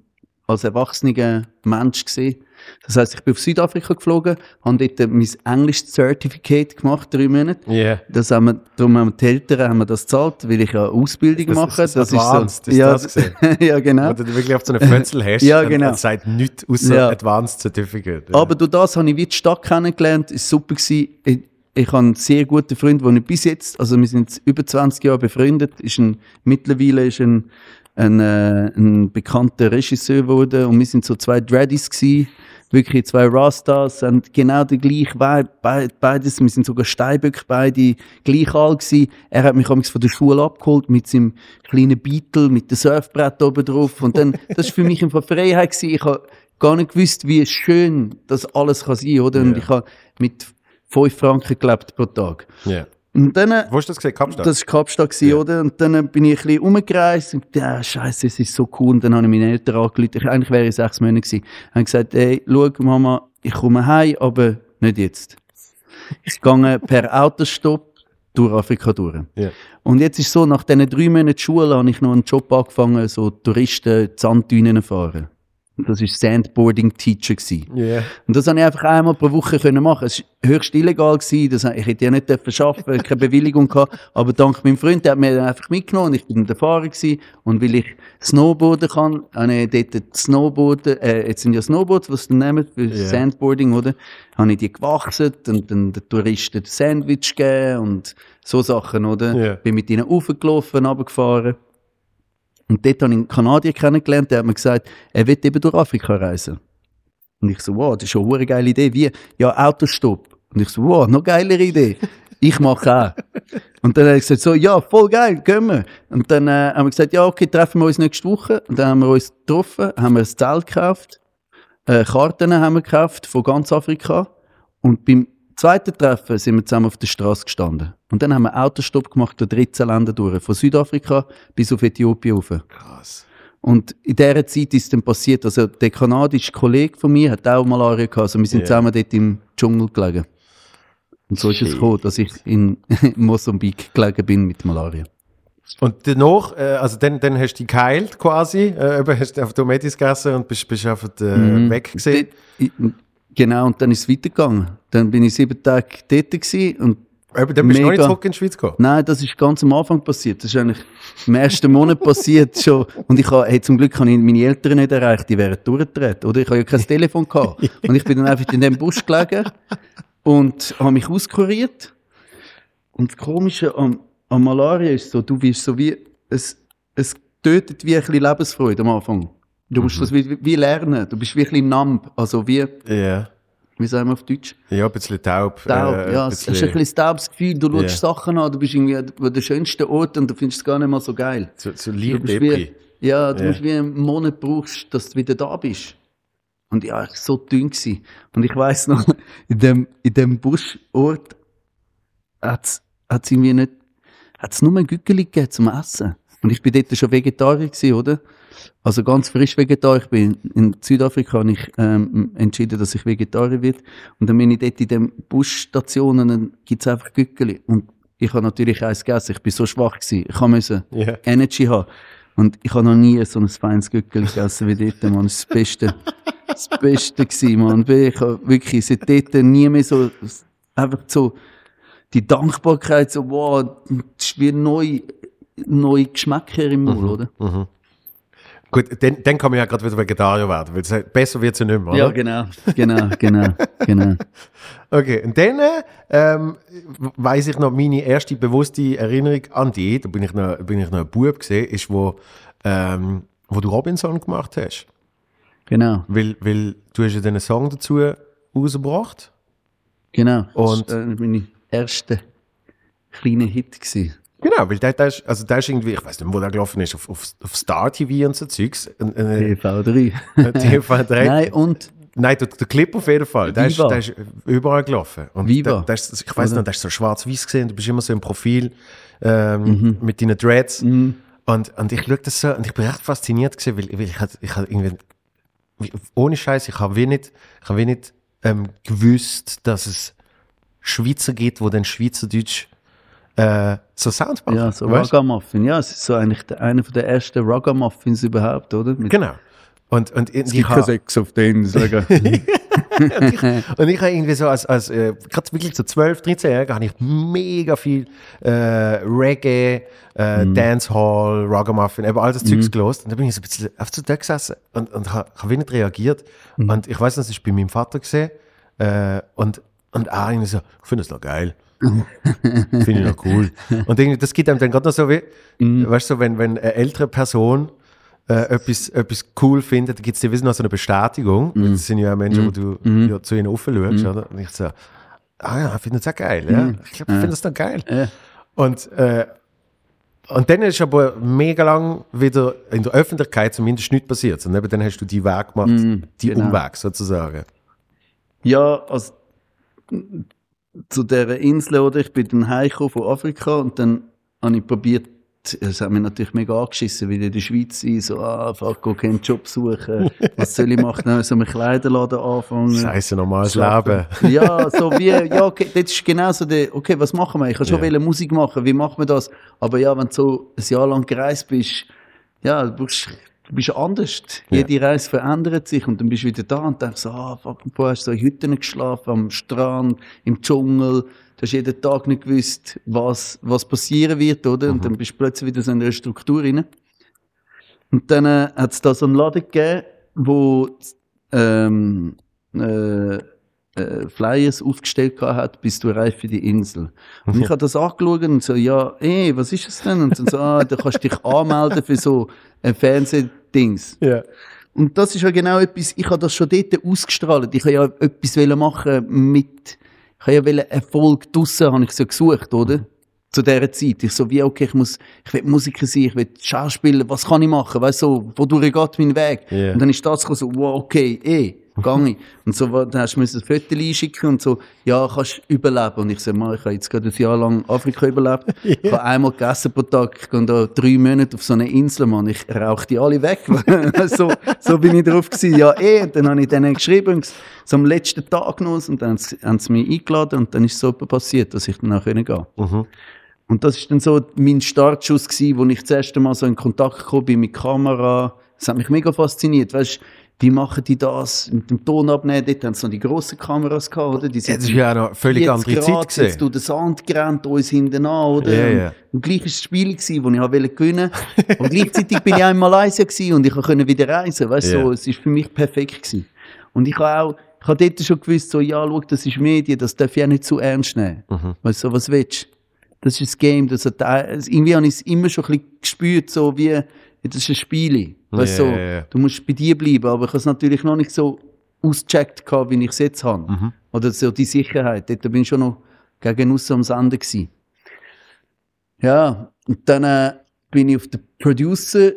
Speaker 2: als erwachsener Mensch gesehen. Das heißt, ich bin auf Südafrika geflogen, habe dort mein Englisch-Certificate gemacht, drei Monate.
Speaker 1: Ja.
Speaker 2: Das haben wir, darum haben die Eltern haben wir das gezahlt, weil ich eine Ausbildung
Speaker 1: Das-
Speaker 2: mache.
Speaker 1: das ist advanced, ist
Speaker 2: ja,
Speaker 1: das
Speaker 2: ja, genau.
Speaker 1: Oder du wirklich auf so eine Fötzel hast
Speaker 2: Ja,
Speaker 1: und
Speaker 2: genau.
Speaker 1: es sagt nichts außer
Speaker 2: Ja.
Speaker 1: Advanced Certificate.
Speaker 2: Aber durch das habe ich wie die Stadt kennengelernt. Es war super. Gewesen. Ich, habe einen sehr guten Freund, den ich bis jetzt, also wir sind jetzt über 20 Jahre befreundet, ist ein, mittlerweile ist ein, ein, äh, ein bekannter Regisseur geworden und wir sind so zwei Dreadies gewesen. Wirklich zwei Rastas, und genau der gleiche Vibe, Be- beides, wir sind sogar Steinböck, beide gleich alt gewesen. Er hat mich von der Schule abgeholt mit seinem kleinen Beetle, mit dem Surfbrett oben drauf und dann, das ist für mich eine Freiheit gewesen. Ich habe gar nicht gewusst, wie schön das alles kann sein, oder? Und
Speaker 1: Ja.
Speaker 2: ich habe mit 5 Franken gelebt pro Tag.
Speaker 1: ja.
Speaker 2: Und dann,
Speaker 1: Wo hast du das gesehen? Kapstadt?
Speaker 2: das war Kapstadt, gewesen,
Speaker 1: Ja.
Speaker 2: oder? Und dann bin ich ein bisschen umgereist und ja, scheiße, es ist so cool. Und dann habe ich meine Eltern angerufen. Ich, eigentlich wäre ich sechs Monate gewesen. Habe gesagt, ey, schau, Mama, ich komme heim, aber nicht jetzt. Ich gehe per Autostopp durch Afrika durch.
Speaker 1: ja.
Speaker 2: Und jetzt ist so, nach diesen drei Monaten Schule habe ich noch einen Job angefangen, so Touristen Sanddünen fahren. Und das war Sandboarding-Teacher. gewesen.
Speaker 1: Ja.
Speaker 2: Und das habe ich einfach einmal pro Woche können machen. Es war höchst illegal gewesen. Das, ich hätte ja nicht dürfen arbeiten, keine Bewilligung gehabt. Aber dank meinem Freund, der hat mir einfach mitgenommen ich bin der Fahrer gewesen. Und weil ich Snowboarden kann, habe ich dort Snowboarden, äh, jetzt sind ja Snowboards, was sie nehmen für
Speaker 1: Ja.
Speaker 2: Sandboarding, oder? Habe ich die gewachsen und dann den Touristen den Sandwich gegeben und so Sachen, oder?
Speaker 1: Ja.
Speaker 2: Bin mit ihnen raufgelaufen, runtergefahren. Und dort habe ich einen Kanadier kennengelernt, der hat mir gesagt, er will eben durch Afrika reisen. Und ich so, wow, das ist schon eine geile Idee. Wie? Ja, Autostopp. Und ich so, wow, noch geilere Idee. Ich mache auch. Und dann hat er gesagt, so, ja, voll geil, gehen wir. Und dann äh, haben wir gesagt, ja, okay, treffen wir uns nächste Woche. Und dann haben wir uns getroffen, haben wir ein Zelt gekauft, äh, Karten haben wir gekauft von ganz Afrika. Und beim zweiten Treffen sind wir zusammen auf der Straße gestanden. Und dann haben wir Autostopp gemacht durch 13 Länder durch, von Südafrika bis auf Äthiopien rauf.
Speaker 1: Krass.
Speaker 2: Und in dieser Zeit ist dann passiert, also der kanadische Kollege von mir hat auch Malaria gehabt, also wir sind
Speaker 1: Ja.
Speaker 2: zusammen dort im Dschungel gelegen. Und so ist es
Speaker 1: Shit.
Speaker 2: gekommen, dass ich in Mosambik gelegen bin mit Malaria.
Speaker 1: Und danach, äh, also dann, dann hast du dich geheilt quasi, äh, eben hast du auf Tomedis gegessen und bist, bist einfach äh,
Speaker 2: Mhm.
Speaker 1: weg gewesen.
Speaker 2: Genau, und dann ist es weitergegangen. Dann bin ich sieben Tage dort gewesen und
Speaker 1: Eben, dann bist du noch nicht
Speaker 2: Mega.
Speaker 1: zurück in die Schweiz gekommen.
Speaker 2: Nein, das ist ganz am Anfang passiert. Das ist eigentlich im ersten Monat passiert schon. Und ich habe, hey, zum Glück habe ich meine Eltern nicht erreicht, die wären durchgedreht. Oder ich habe ja kein Telefon gehabt. Und ich bin dann einfach in dem Bus gelegen und habe mich auskuriert. Und das Komische am, am Malaria ist so, du wirst so wie, es, es tötet wie ein bisschen Lebensfreude am Anfang. Du musst das wie, wie lernen. Du bist wie ein bisschen numb. Also wie,
Speaker 1: Ja.
Speaker 2: wie sagen wir auf Deutsch?
Speaker 1: Ja, ein bisschen taub.
Speaker 2: Taub,
Speaker 1: äh,
Speaker 2: ja,
Speaker 1: ein
Speaker 2: es ist ein bisschen taubes Gefühl, du schaust Sachen an, du bist irgendwie an der schönsten Ort und du findest es gar nicht mal so geil.
Speaker 1: So, so
Speaker 2: wie, ja, du
Speaker 1: Ja.
Speaker 2: musst wie einen Monat brauchst, dass du wieder da bist. Und ja, ich war so dünn gewesen. Und ich weiss noch, in dem, in dem Buschort hat's, hat's irgendwie nicht, hat's nur ein Gückeli gegeben zum Essen. Und ich bin dort schon Vegetarier gewesen, oder? Also ganz frisch Vegetarier. Ich bin in Südafrika habe ich ähm, entschieden, dass ich Vegetarier wird. Und dann bin ich dort in den Busstationen, dann gibt's einfach Gückeli. Und ich habe natürlich eins gegessen. Ich bin so schwach gewesen. Ich musste
Speaker 1: Ja.
Speaker 2: Energy haben. Und ich habe noch nie so ein feines Gückeli gegessen wie dort, Mann. Das ist das Beste. Das Beste gewesen, Mann. Ich habe wirklich seit dort nie mehr so, einfach so, die Dankbarkeit, so, wow, das ist wie neu, neue Geschmäcker im Mund, oder?
Speaker 1: Mhm. Gut, dann, dann kann man ja gerade wieder Vegetarier werden, weil es- besser wird es ja nicht mehr, oder?
Speaker 2: Ja, genau, genau, genau, genau.
Speaker 1: Okay, und dann ähm, weiß ich noch, meine erste bewusste Erinnerung an dich, da bin ich noch, bin ich noch ein Bub gesehen, ist, wo, ähm, wo du Robinson gemacht hast.
Speaker 2: Genau,
Speaker 1: Weil, weil du hast ja einen Song dazu rausgebracht.
Speaker 2: genau.
Speaker 1: Und-
Speaker 2: das war äh, meine erste kleine Hit gewesen.
Speaker 1: Genau, weil der, der, ist, also der ist irgendwie, ich weiß nicht, wo der gelaufen ist, auf, auf, auf Star TV und so Zeugs. Ein- ein-
Speaker 2: TV3.
Speaker 1: TV3.
Speaker 2: Nein, und
Speaker 1: Nein, der, der Clip auf jeden Fall. Der ist, der ist überall gelaufen. Und
Speaker 2: Viva.
Speaker 1: Der, der ist, ich weiß noch, der ist so schwarz-weiß gesehen. Du bist immer so im Profil ähm,
Speaker 2: Mhm.
Speaker 1: mit deinen Dreads. Und, und ich schaue das so und ich bin recht fasziniert gewesen, weil, weil ich, hatte, ich hatte irgendwie, wie- ohne Scheiß, ich habe wie nicht, ich habe wie nicht ähm, gewusst, dass es Schweizer gibt, wo dann Schweizerdeutsch äh, so Sound machen.
Speaker 2: ja, so
Speaker 1: weißt?
Speaker 2: Ragamuffin. Ja, es ist so eigentlich der, einer von der ersten Ragamuffins überhaupt, oder? Mit
Speaker 1: Genau. Und, und ich, ich
Speaker 2: kein
Speaker 1: habe
Speaker 2: Sex auf der Insel.
Speaker 1: Und ich habe irgendwie so als, als äh, gerade wirklich so 12, 13 Jahre, habe ich mega viel äh, Reggae, äh, Dancehall, Ragamuffin, eben all das Zeugs gelost. Und da bin ich so ein bisschen auf so da gesessen und, und habe hab nicht reagiert. Und ich weiß, das ist bei meinem Vater gesehen. Äh, und, und auch irgendwie so, ich finde das noch geil. Finde ich noch cool. Und irgendwie, das gibt einem dann gerade noch so wie, weißt du, so, wenn, wenn eine ältere Person äh, etwas, etwas cool findet, dann gibt es dir wissen noch so eine Bestätigung.
Speaker 2: Mhm.
Speaker 1: Das sind ja auch Menschen, wo du ja, zu ihnen offen schaust, oder? Und ich so, ah ja, ich finde das auch geil, ja. Ich glaube, ich finde das doch geil.
Speaker 2: Mhm. Ja.
Speaker 1: Und, äh, und dann ist aber mega lang wieder in der Öffentlichkeit zumindest nichts passiert. Und eben dann hast du die Weg gemacht, die
Speaker 2: genau.
Speaker 1: Umweg sozusagen.
Speaker 2: Ja, also zu dieser Insel, oder? Ich bin dann heimgekommen von Afrika und dann habe ich probiert, es hat mich natürlich mega angeschissen, weil in der Schweiz sein, so, ah, fuck, go keinen Job suchen. Was soll ich machen? Dann so einen Kleiderladen anfangen.
Speaker 1: Scheiße, normales. Leben.
Speaker 2: Ja, so wie, ja, okay, das ist genau so der, okay, was machen wir? Ich kann schon wollen Musik machen, wie macht man das? Aber ja, wenn du so ein Jahr lang gereist bist, ja, du bist, du bist anders. Jede Reise verändert sich und dann bist du wieder da und denkst so, ah, fuck, du hast so in Hütten geschlafen, am Strand, im Dschungel. Du hast jeden Tag nicht gewusst, was, was passieren wird, oder? Und dann bist du plötzlich wieder so in einer Struktur rein. Und dann äh, hat es da so einen Laden gegeben, wo ähm, äh, äh, Flyers aufgestellt hat, bis du reif für die Insel. Und ich habe das angeschaut und so, ja, ey, was ist das denn? Und dann so, ah, da kannst du dich anmelden für so ein Fernsehdings.
Speaker 1: Ja.
Speaker 2: Und das ist ja genau etwas, ich habe das schon dort ausgestrahlt. Ich habe ja etwas machen mit, ich habe ja Erfolg draussen, habe ich so gesucht, oder? Zu dieser Zeit. Ich so, wie, okay, ich muss, ich will Musiker sein, ich will Schauspieler, was kann ich machen? Weißt du, so, wodurch geht mein Weg?
Speaker 1: Ja.
Speaker 2: Und dann ist das so, wow, okay, eh, gang ich. Und so, dann hast du ein Foto einschicken und so, ja, kannst du überleben. Und ich so, Mann, ich habe jetzt gerade ein Jahr lang Afrika überlebt. Ich habe einmal gegessen pro Tag. Ich gehe da drei Monate auf so eine Insel, Mann. Ich rauche die alle weg. so, so bin ich drauf gewesen. Ja, eh. Und dann habe ich denen geschrieben, so am letzten Tag noch, und dann haben sie- mich eingeladen und dann ist so etwas passiert, dass ich dann auch gehen konnte. Und das ist dann so mein Startschuss gewesen, wo ich das erste Mal so in Kontakt gekommen bin mit Kamera. Das hat mich mega fasziniert. Weißt, wie machen die das mit dem Ton abnehmen? Dort haben sie noch die grossen Kameras gehabt, oder? Die
Speaker 1: Ja, das ist ja noch völlig
Speaker 2: 40
Speaker 1: andere
Speaker 2: Grad,
Speaker 1: Zeit
Speaker 2: Jetzt
Speaker 1: gesehen.
Speaker 2: durch den Sand gerannt, uns hinten an, oder?
Speaker 1: Ja, ja.
Speaker 2: Und gleich war das Spiel, gewesen, das ich gewinnen wollte. Und gleichzeitig bin ich auch in Malaysia gewesen und ich konnte wieder reisen. Weißt du,
Speaker 1: Ja.
Speaker 2: so, es war für mich perfekt. Gewesen. Und ich habe auch, ich habe dort schon gewusst, so, ja, schau, das ist Medien, das darf ich auch nicht zu ernst nehmen.
Speaker 1: Mhm.
Speaker 2: Weißt du, was willst du? Das ist das Game, das hat, also irgendwie habe ich es immer schon ein bisschen gespürt, so wie, das ist ein Spiel. Weißt du,
Speaker 1: Ja,
Speaker 2: so, du musst bei dir bleiben, aber ich habe es natürlich noch nicht so ausgecheckt gehabt, wie ich es jetzt habe.
Speaker 1: Mhm.
Speaker 2: Oder so die Sicherheit. Dort bin ich schon noch gegen aussen am Senden gewesen. Ja, und dann äh, bin ich auf den Producer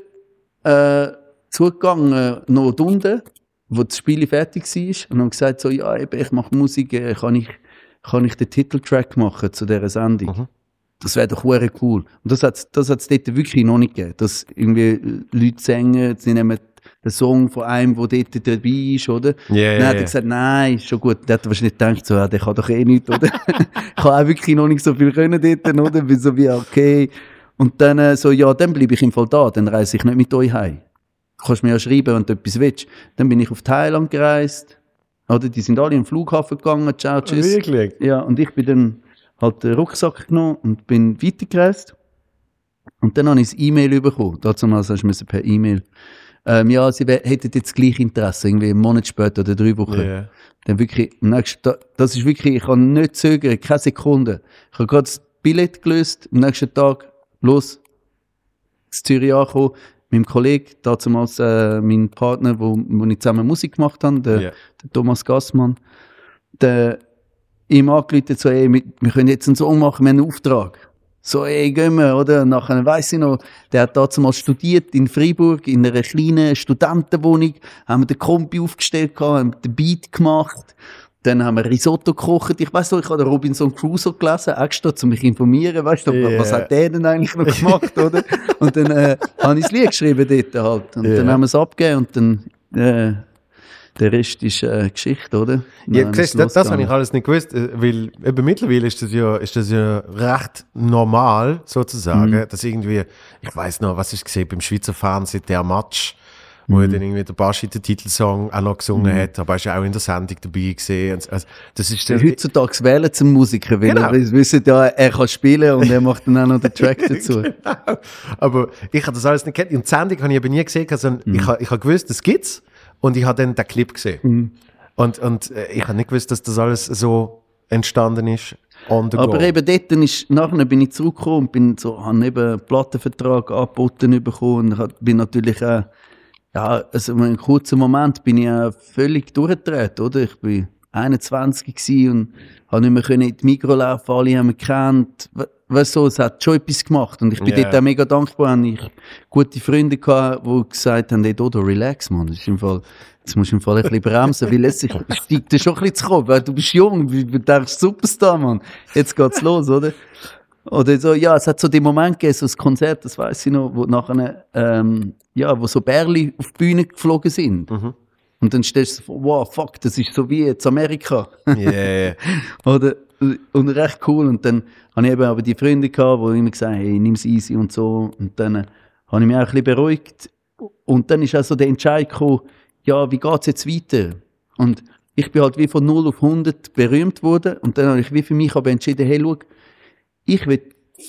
Speaker 2: äh, zugegangen, noch unten, wo das Spiel fertig war, und habe gesagt so, ja, ich mache Musik, äh, kann ich, kann ich den Titeltrack machen zu dieser Sendung?
Speaker 1: Mhm.
Speaker 2: Das wäre doch hure cool. Und das hat das hat's dort wirklich noch nicht gegeben, dass irgendwie Leute singen, sie nehmen den Song von einem, der dort dabei ist, oder?
Speaker 1: Ja,
Speaker 2: Dann hat er gesagt, nein, ist schon gut. Der hat wahrscheinlich gedacht, so, ja, der kann doch eh nichts, oder? ich habe auch wirklich noch nicht so viel können dort, oder? Bin so wie, okay. Und dann äh, so, ja, dann bleibe ich im Fall da, dann reise ich nicht mit euch heim. Du kannst mir ja schreiben, wenn du etwas willst. Dann bin ich auf Thailand gereist, oder? Die sind alle im Flughafen gegangen, ciao, tschüss.
Speaker 1: Wirklich?
Speaker 2: Ja, und ich bin dann halt den Rucksack genommen und bin weitergereist. Und dann habe ich ein E-Mail bekommen. Dazu hast du per E-Mail ähm, ja, sie hätten jetzt gleich Interesse, irgendwie einen Monat später oder drei Wochen.
Speaker 1: Ja.
Speaker 2: Dann wirklich, nächsten das ist wirklich, ich kann nicht zögern, keine Sekunde. Ich habe gerade das Billett gelöst, am nächsten Tag, los, zu Zürich angekommen, mit meinem Kollegen, damals äh, mein Partner, wo, wo ich zusammen Musik gemacht habe, der,
Speaker 1: Ja.
Speaker 2: der Thomas Gassmann, der ihm angerufen so, ey, wir, können jetzt einen Song machen, wir haben einen Auftrag. So, ey, gehen wir, oder? Nachher weiss ich noch, der hat damals studiert in Freiburg, in einer kleinen Studentenwohnung, haben wir den Kompi aufgestellt gehabt, haben den Beat gemacht, dann haben wir Risotto gekocht. Ich weiss noch, ich habe Robinson Crusoe gelesen, extra, um mich zu informieren, weißt du,
Speaker 1: Ja.
Speaker 2: was hat der denn eigentlich noch gemacht, oder? Und dann, äh, habe ich das Lied geschrieben dort halt. Und
Speaker 1: Ja.
Speaker 2: dann haben wir es abgegeben und dann, äh, der Rest ist äh, Geschichte, oder?
Speaker 1: Ja, siehst, das, das habe ich alles nicht gewusst, äh, weil eben mittlerweile ist das ja, ist das ja recht normal, sozusagen,
Speaker 2: Mhm.
Speaker 1: dass irgendwie, ich weiß noch, was ich gesehen beim Schweizer Fernsehen, der Match, wo ja dann irgendwie der Baschi den Titelsong auch noch gesungen hat, aber er ist ja auch in der Sendung dabei gesehen. Also, das ist dann,
Speaker 2: Heutzutage wählen zum Musiker, weil
Speaker 1: Genau.
Speaker 2: er wissen ja, er kann spielen und er macht dann auch noch den Track dazu.
Speaker 1: aber ich habe das alles nicht kennt. Und die Sendung habe ich aber nie gesehen, also
Speaker 2: Mhm.
Speaker 1: ich, habe, ich habe gewusst, das gibt's und ich habe dann den Clip gesehen.
Speaker 2: Mhm.
Speaker 1: Und, und äh, ich habe nicht gewusst, dass das alles so entstanden ist
Speaker 2: Aber
Speaker 1: go.
Speaker 2: eben dort dann ist, nachher bin ich zurückgekommen und bin so, habe eben einen Plattenvertrag angeboten bekommen und bin natürlich auch, ja, also in einem kurzen Moment bin ich auch völlig durchgedreht, oder? Ich bin 21 gewesen und habe nicht mehr können in die Migros laufen, alle haben mich gekannt. We- Weißt du, es hat schon etwas gemacht und ich bin
Speaker 1: Ja.
Speaker 2: dort auch mega dankbar, habe ich gute Freunde gehabt, die gesagt haben, hey Dodo, relax, man, das ist im Fall, jetzt musst du im Fall ein bisschen bremsen, weil es steigt dir schon ein bisschen zu Kopf, weil du bist jung, du denkst, Superstar, man, jetzt geht's los, oder? Oder so, ja, es hat so den Moment gegeben, so ein Konzert, das weiß ich noch, wo nachher, ähm, ja, wo so Bärli auf die Bühne geflogen sind.
Speaker 1: Mhm.
Speaker 2: Und dann stellst du dir vor, wow, fuck, das ist so wie jetzt Amerika.
Speaker 1: Yeah.
Speaker 2: Oder, und recht cool. Und dann habe ich eben aber die Freunde gehabt, die immer gesagt haben, hey, nimm's easy und so. Und dann äh, habe ich mich auch ein bisschen beruhigt. Und dann ist auch so der Entscheid gekommen, ja, wie geht's jetzt weiter? Und ich bin halt wie von 0 auf 100 berühmt worden. Und dann habe ich wie für mich aber entschieden, hey, schau, ich will,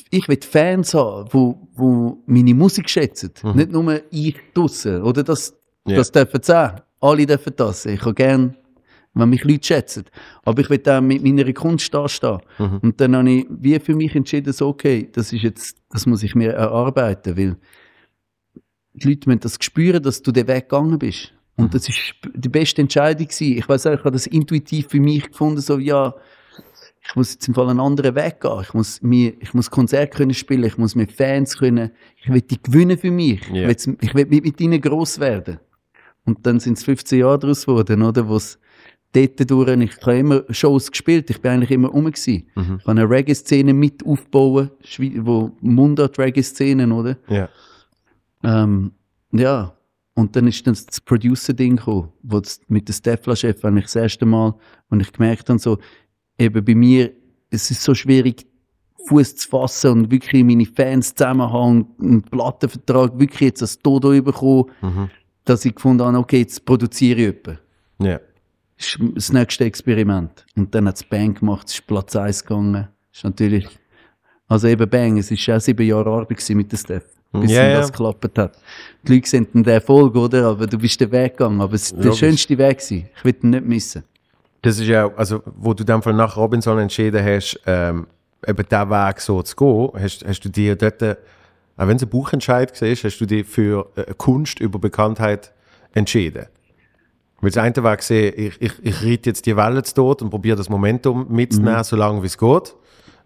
Speaker 2: ich will Fans haben, wo, wo meine Musik schätzen. Nicht nur ich draussen. Oder das,
Speaker 1: Ja.
Speaker 2: das dürfen sie auch. Alle dürfen das. Ich habe gern, wenn mich Leute schätzen. Aber ich will auch mit meiner Kunst da stehen. Und dann habe ich wie für mich entschieden, so, okay, das ist jetzt, das muss ich mir erarbeiten, weil die Leute müssen das spüren, dass du den Weg gegangen bist. Und das ist die beste Entscheidung gewesen. Ich weiß auch, ich habe das intuitiv für mich gefunden, so, ja, ich muss jetzt im Fall einen anderen Weg gehen. Ich muss mir, ich muss Konzerte können spielen, ich muss mit Fans können, ich will die gewinnen für mich.
Speaker 1: Ja.
Speaker 2: Ich will, ich will mit, mit ihnen gross werden. Und dann sind es 15 Jahre daraus geworden, oder? Wo's dort durch, ich habe immer Shows gespielt, ich bin eigentlich immer rum gewesen. Ich habe eine Reggae-Szene mit aufbauen, wo Mundart-Reggae-Szenen, oder?
Speaker 1: Ja.
Speaker 2: Ähm, ja. Und dann ist dann das Producer-Ding gekommen, wo das, mit dem Steffler-Chef eigentlich das erste Mal, und ich gemerkt habe, so, eben bei mir, es ist so schwierig, Fuß zu fassen und wirklich meine Fans zusammenhaben, einen Plattenvertrag wirklich jetzt als Dodo bekommen,
Speaker 1: Mhm.
Speaker 2: dass ich gefunden habe, okay, jetzt produziere ich jemanden.
Speaker 1: Ja.
Speaker 2: Das nächste Experiment. Und dann hat es Bang gemacht, es ist Platz 1 gegangen. Das ist natürlich, also eben Bang, es ist auch sieben Jahre Arbeit mit der Steph, bis
Speaker 1: Ja,
Speaker 2: dann
Speaker 1: ja.
Speaker 2: das geklappt hat. Die Leute sind dann der Erfolg, oder? Aber du bist den Weg gegangen. Aber es ist der schönste Weg gewesen. Ich will ihn nicht missen.
Speaker 1: Das ist ja, also, wo du dann von nach Robinson entschieden hast, ähm, eben diesen Weg so zu gehen, hast, hast du dir dort, äh, auch wenn es ein Buchentscheid war, hast du dich für äh, Kunst über Bekanntheit entschieden. Weil das eine war gesehen, ich, ich, ich reite jetzt die Welle zu Tod und probiere das Momentum mitzunehmen, so lange wie es geht.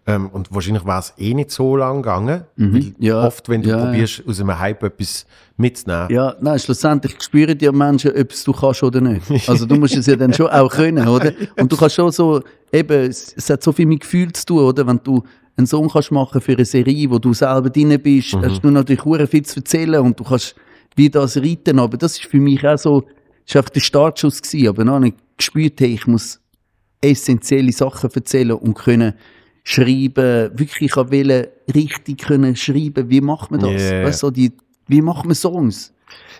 Speaker 1: Ähm, und wahrscheinlich war es eh nicht so lang gegangen, weil
Speaker 2: Ja.
Speaker 1: oft, wenn du
Speaker 2: Ja,
Speaker 1: probierst, aus einem Hype etwas mitzunehmen,
Speaker 2: Ja, nein, schlussendlich spüren die Menschen, ob es du kannst oder nicht. Also du musst es ja dann schon auch können, oder? Und du kannst schon so, eben, es, es hat so viel mit Gefühl zu tun, oder? Wenn du einen Song kannst machen für eine Serie, wo du selber drin bist, hast du natürlich hure viel zu erzählen und du kannst wie das reiten, aber das ist für mich auch so, das war einfach der Startschuss gewesen, aber dann habe ich gespürt, hey, ich muss essentielle Sachen erzählen und können schreiben, wirklich, ich wollte richtig können schreiben, wie macht man das?
Speaker 1: Yeah.
Speaker 2: Weißt du, die, wie macht man Songs?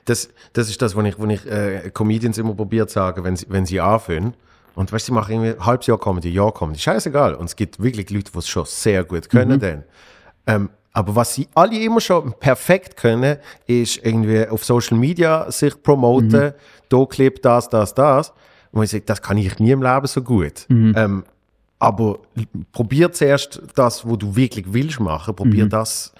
Speaker 1: Das, das ist das, was ich, was ich äh, Comedians immer probiert zu sagen, wenn sie, wenn sie anfangen. Und weißt du, sie machen irgendwie ein halbes Jahr Comedy, Jahr Comedy, scheißegal. Und es gibt wirklich Leute, die es schon sehr gut können. Dann. Ähm, Aber was sie alle immer schon perfekt können, ist irgendwie auf Social Media sich promoten, da Clip, das, das, das. Und ich sage, das kann ich nie im Leben so gut. Ähm, aber probier zuerst das, wo du wirklich willst machen. Probier das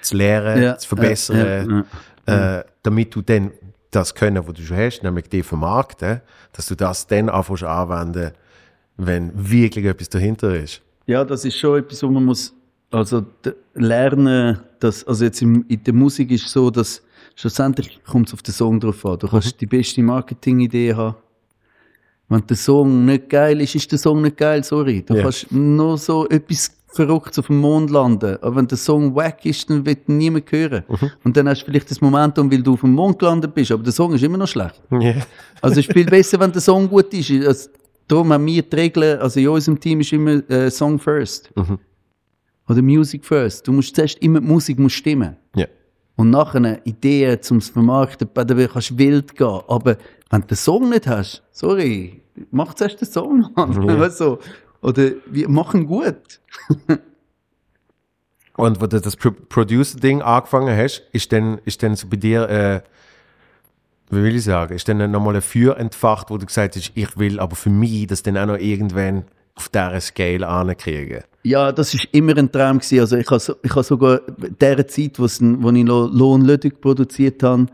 Speaker 1: zu lernen,
Speaker 2: Ja,
Speaker 1: zu verbessern,
Speaker 2: ja, ja,
Speaker 1: Äh, damit du dann das Können, was du schon hast, nämlich die vermarkten, dass du das dann anfängst anwenden, wenn wirklich etwas dahinter ist.
Speaker 2: Ja, das ist schon etwas, wo man muss, also lernen, dass, also jetzt im, in der Musik ist es so, dass schlussendlich kommt es auf den Song drauf an. Du kannst die beste Marketingidee haben. Wenn der Song nicht geil ist, ist der Song nicht geil, sorry. Du
Speaker 1: Ja.
Speaker 2: kannst nur so etwas Verrücktes auf dem Mond landen. Aber wenn der Song wack ist, dann wird ihn niemand hören. Und dann hast du vielleicht das Momentum, weil du auf dem Mond gelandet bist, aber der Song ist immer noch schlecht.
Speaker 1: Ja.
Speaker 2: Also es ist viel besser, wenn der Song gut ist. Also, darum haben wir die Regel, also in unserem Team ist immer äh, Song first. Oder Music first. Du musst zuerst immer die Musik muss stimmen.
Speaker 1: ja.
Speaker 2: Und nachher Ideen zum Vermarkten, bei der kannst du wild gehen. Aber wenn du den Song nicht hast, sorry, mach zuerst den Song. Mann.
Speaker 1: Ja.
Speaker 2: Du? Oder wir machen gut.
Speaker 1: Und wo du das Pro Producer-Ding angefangen hast, ist dann, ist dann so bei dir, äh, wie will ich sagen, ist dann nochmal ein Feuer entfacht, wo du gesagt hast, ich will aber für mich das dann auch noch irgendwann auf dieser Scale ankriegen.
Speaker 2: Ja, das ist immer ein Traum gewesen. Also ich habe ich habe sogar in der Zeit, wo, wo ich Lo- Lohn Ludwig produziert habe,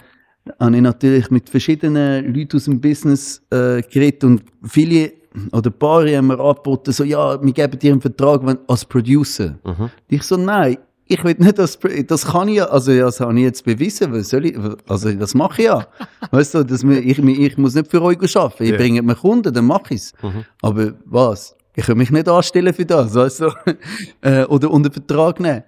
Speaker 2: habe ich natürlich mit verschiedenen Leuten aus dem Business äh, geredet und viele oder ein paar haben mir angeboten, so, ja, wir geben dir einen Vertrag wenn, als Producer. Ich so, nein, ich will nicht als, das kann ich ja, also das habe ich jetzt bewiesen, was soll ich, also das mache ich ja. Weißt du, dass mir, ich, ich muss nicht für euch arbeiten, ihr
Speaker 1: Ja.
Speaker 2: bringt mir Kunden, dann mache ich es. Aber was? Ich kann mich nicht anstellen für das, weißt du? äh, oder unter Vertrag nehmen.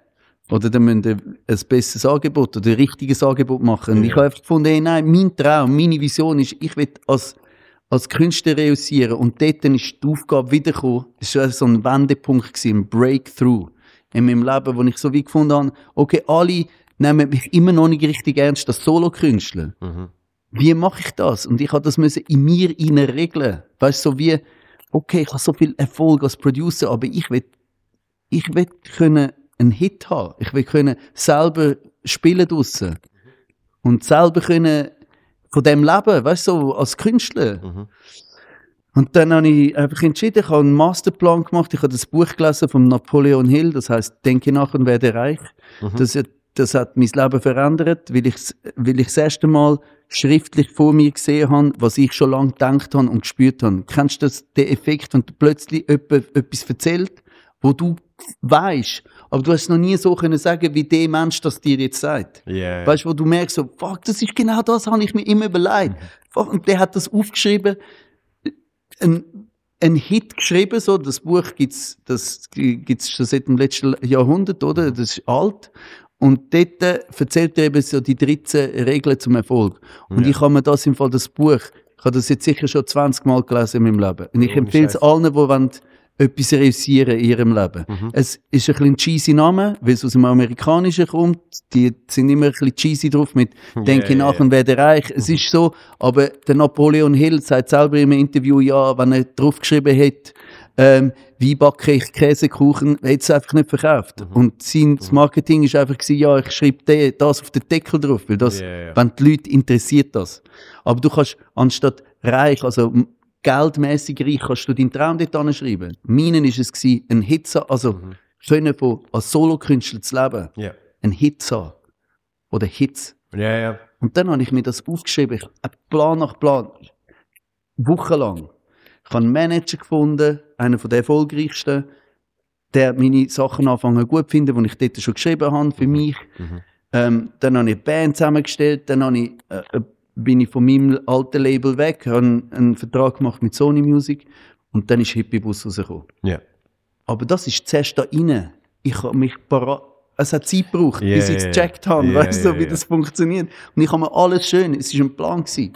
Speaker 2: Oder dann müssen wir ein besseres Angebot oder ein richtiges Angebot machen. Und ich habe einfach gefunden, hey, nein, mein Traum, meine Vision ist, ich will als, als Künstler reüssieren. Und dort dann ist die Aufgabe wiedergekommen. Es war so ein Wendepunkt, gewesen, ein Breakthrough in meinem Leben, wo ich so wie gefunden habe, okay, alle nehmen mich immer noch nicht richtig ernst als Solo-Künstler. Wie mache ich das? Und ich habe das müssen in mir regeln. Weißt du, so wie, okay, ich habe so viel Erfolg als Producer, aber ich will, ich will können einen Hit haben. Ich will können selber spielen draussen. Und selber können von dem leben, weißt du, so als Künstler. Und dann habe ich einfach entschieden, ich habe einen Masterplan gemacht, ich habe das Buch gelesen von Napoleon Hill, das heißt Denke nach und werde reich. Das, hat- das hat mein Leben verändert, weil ich, weil ich das erste Mal schriftlich vor mir gesehen habe, was ich schon lange gedacht habe und gespürt habe. Kennst du das, den Effekt, wenn du plötzlich jemand etwas erzählt, wo du weißt, aber du hast noch nie so können sagen, wie der Mensch das dir jetzt sagt.
Speaker 1: Yeah.
Speaker 2: Weißt du, wo du merkst, so, fuck, das ist genau das, habe ich mir immer überlegt. Fuck, und der hat das aufgeschrieben, ein, ein Hit geschrieben, so, das Buch gibt's, das gibt's schon seit dem letzten Jahrhundert, oder? Das ist alt. Und dort äh, erzählt er eben so die 13 Regeln zum Erfolg. Und ich habe mir das im Fall, das Buch, ich habe das jetzt sicher schon 20 Mal gelesen in meinem Leben. Und ich
Speaker 1: Ohne
Speaker 2: empfehle es allen, die wollen, etwas realisieren in ihrem Leben. Es ist ein bisschen ein cheesy Name, weil es aus dem Amerikanischen kommt. Die sind immer ein bisschen cheesy drauf mit Denke
Speaker 1: ja,
Speaker 2: nach
Speaker 1: ja.
Speaker 2: und werde reich. Es ist so, aber der Napoleon Hill sagt selber im Interview, ja, wenn er draufgeschrieben hätte, ähm, wie backe ich Käsekuchen, hätte es einfach nicht verkauft. Und sein das Marketing ist einfach gewesen, ja, ich schreibe das auf den Deckel drauf, weil das,
Speaker 1: Ja, ja.
Speaker 2: wenn die Leute interessiert das. Aber du kannst anstatt reich, also geldmäßig reich, kannst du deinen Traum dort anschreiben. Meinen ist es gewesen, ein Hit zu haben, also können von als Solokünstler zu leben,
Speaker 1: Ja.
Speaker 2: ein Hit zu haben. Oder Hits.
Speaker 1: Ja, ja.
Speaker 2: Und dann habe ich mir das aufgeschrieben, hab Plan nach Plan, wochenlang. Ich habe einen Manager gefunden, einer von den erfolgreichsten, der meine Sachen anfangen gut zu finden, die ich dort schon geschrieben habe für mich. Ähm, dann habe ich eine Band zusammengestellt, dann habe ich, äh, äh, bin ich von meinem alten Label weg, habe einen, einen Vertrag gemacht mit Sony Music und dann ist Hippie-Bus rausgekommen.
Speaker 1: Ja.
Speaker 2: Aber das ist zuerst da rein. Ich habe mich parat, es hat Zeit gebraucht,
Speaker 1: Ja,
Speaker 2: bis ich es gecheckt habe,
Speaker 1: Ja,
Speaker 2: weißt du,
Speaker 1: ja,
Speaker 2: wie
Speaker 1: ja.
Speaker 2: das funktioniert. Und ich habe mir alles schön, es war ein Plan. Gewesen.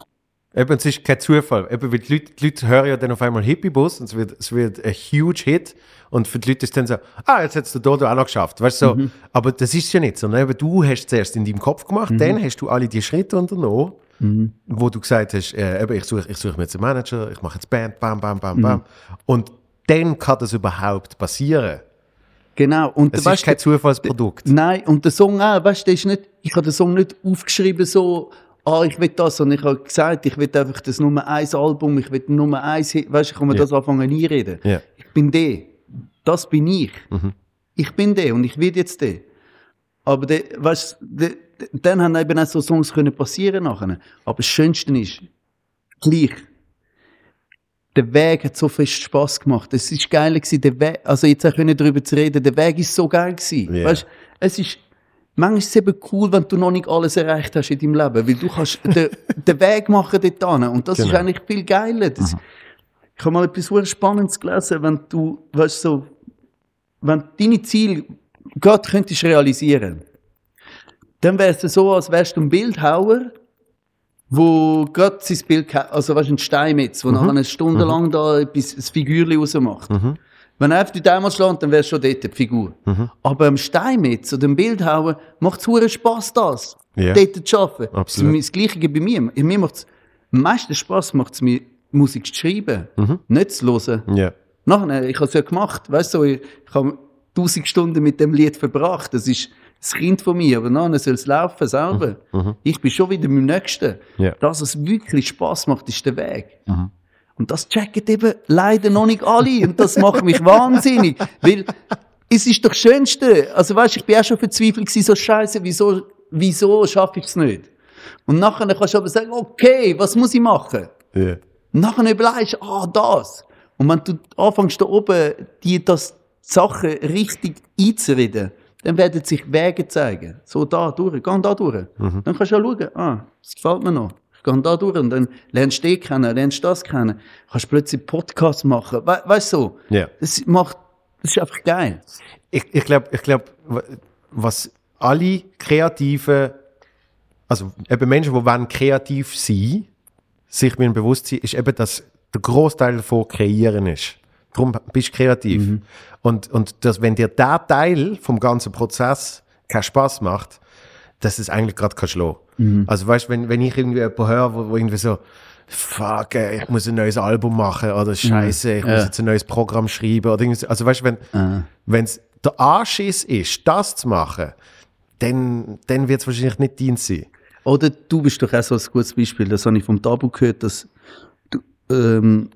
Speaker 1: Eben, es ist kein Zufall. Eben, weil die Leute, die Leute hören ja dann auf einmal Hippie-Bus und es wird, es wird ein huge Hit. Und für die Leute ist dann so, ah, jetzt hättest du da auch noch geschafft. Weißt so.
Speaker 2: Mhm.
Speaker 1: Aber das ist ja nicht so. Ne? Eben, du hast zuerst in deinem Kopf gemacht,
Speaker 2: Mhm.
Speaker 1: dann hast du alle die Schritte unternommen, wo du gesagt hast, äh, eben, ich suche ich such mir jetzt einen Manager, ich mache jetzt Band, bam, bam, bam,
Speaker 2: Mhm.
Speaker 1: bam. Und dann kann das überhaupt passieren.
Speaker 2: Genau. Und
Speaker 1: Es ist
Speaker 2: weißt,
Speaker 1: kein Zufallsprodukt.
Speaker 2: Nein, und der Song auch, weißt du, der ist nicht, ich habe den Song nicht aufgeschrieben so, ah, ich will das, sondern ich habe gesagt, ich will einfach das Nummer eins Album, ich will Nummer eins, weißt du, ich kann mir
Speaker 1: Ja.
Speaker 2: das anfangen einreden.
Speaker 1: Ja.
Speaker 2: Ich bin der. Das bin ich.
Speaker 1: Mhm.
Speaker 2: Ich bin der und ich werde jetzt der. Aber der, weißt du, dann haben eben auch so Songs können passieren nachher. Aber das Schönste ist, gleich, der Weg hat so fest Spass gemacht. Es ist geil gewesen, der Weg, also jetzt auch können darüber zu reden, der Weg ist so geil gewesen.
Speaker 1: Ja.
Speaker 2: Weißt, es ist, manchmal ist es eben cool, wenn du noch nicht alles erreicht hast in deinem Leben, weil du kannst den, den Weg machen dort hin. Und das ist
Speaker 1: Genau.
Speaker 2: eigentlich viel geiler. Das, Ich habe mal etwas sehr Spannendes gelesen, wenn du, weißt so, wenn deine Ziele Gott könntest realisieren, dann wäre es so, als wärst du ein Bildhauer, wo Gott sein Bild, also weißt du, ein Steinmetz, wo nachher eine Stunde lang da etwas, ein Figürchen rausmacht. Wenn er einfach die einmal schlägt, dann wärst du schon dort, die Figur. Aber am Steinmetz oder dem Bildhauer macht es hure Spass, das.
Speaker 1: Ja.
Speaker 2: Dort zu arbeiten.
Speaker 1: Absolut.
Speaker 2: Das, das Gleiche bei mir. Mir macht's, am meisten Spass macht es mir, Musik zu schreiben. Nicht zu hören.
Speaker 1: Ja.
Speaker 2: Nachher, ich habe es ja gemacht, weißt du, ich, ich habe tausend Stunden mit dem Lied verbracht. Das ist das Kind von mir, aber nachher soll es laufen selber. Ich bin schon wieder beim Nächsten.
Speaker 1: Ja.
Speaker 2: Das, was wirklich Spaß macht, ist der Weg. Und das checken eben leider noch nicht alle. Und das macht mich wahnsinnig. Weil es ist doch das Schönste. Also weißt, ich bin auch schon verzweifelt gewesen, so scheiße, wieso, wieso schaffe ich es nicht? Und nachher kannst du aber sagen, okay, was muss ich machen?
Speaker 1: Ja.
Speaker 2: Und nachher überlegst du, ah, das. Und wenn du anfängst da oben, die, das die Sachen richtig einzureden, dann werden sich Wege zeigen. So da durch, geh da durch. Dann kannst du ja schauen, ah, das gefällt mir noch. Gehe da durch und dann lernst du den kennen, lernst das kennen. Kannst plötzlich Podcasts machen. We weißt du, so.
Speaker 1: Ja.
Speaker 2: Das macht, das ist einfach geil.
Speaker 1: Ich, ich glaube, ich glaub, wa- was alle Kreativen, also eben Menschen, die wollen kreativ sein, sich mir bewusst sein, ist eben, dass der Großteil davon kreieren ist. Darum bist du kreativ. Und, und dass, wenn dir der Teil vom ganzen Prozess keinen Spaß macht, dass es eigentlich gerade kann schlagen. Also weißt, wenn, wenn ich irgendwie jemanden höre, wo, wo irgendwie so, fuck, ey, ich muss ein neues Album machen oder Scheiße, ich muss
Speaker 2: Ja.
Speaker 1: jetzt ein neues Programm schreiben oder irgendwie so. Also weißt, wenn wenn es der Anschiss ist, das zu machen, dann, dann wird es wahrscheinlich nicht Dienst sein.
Speaker 2: Oder du bist doch auch so ein gutes Beispiel, das habe ich vom Tabu gehört, dass du, ähm,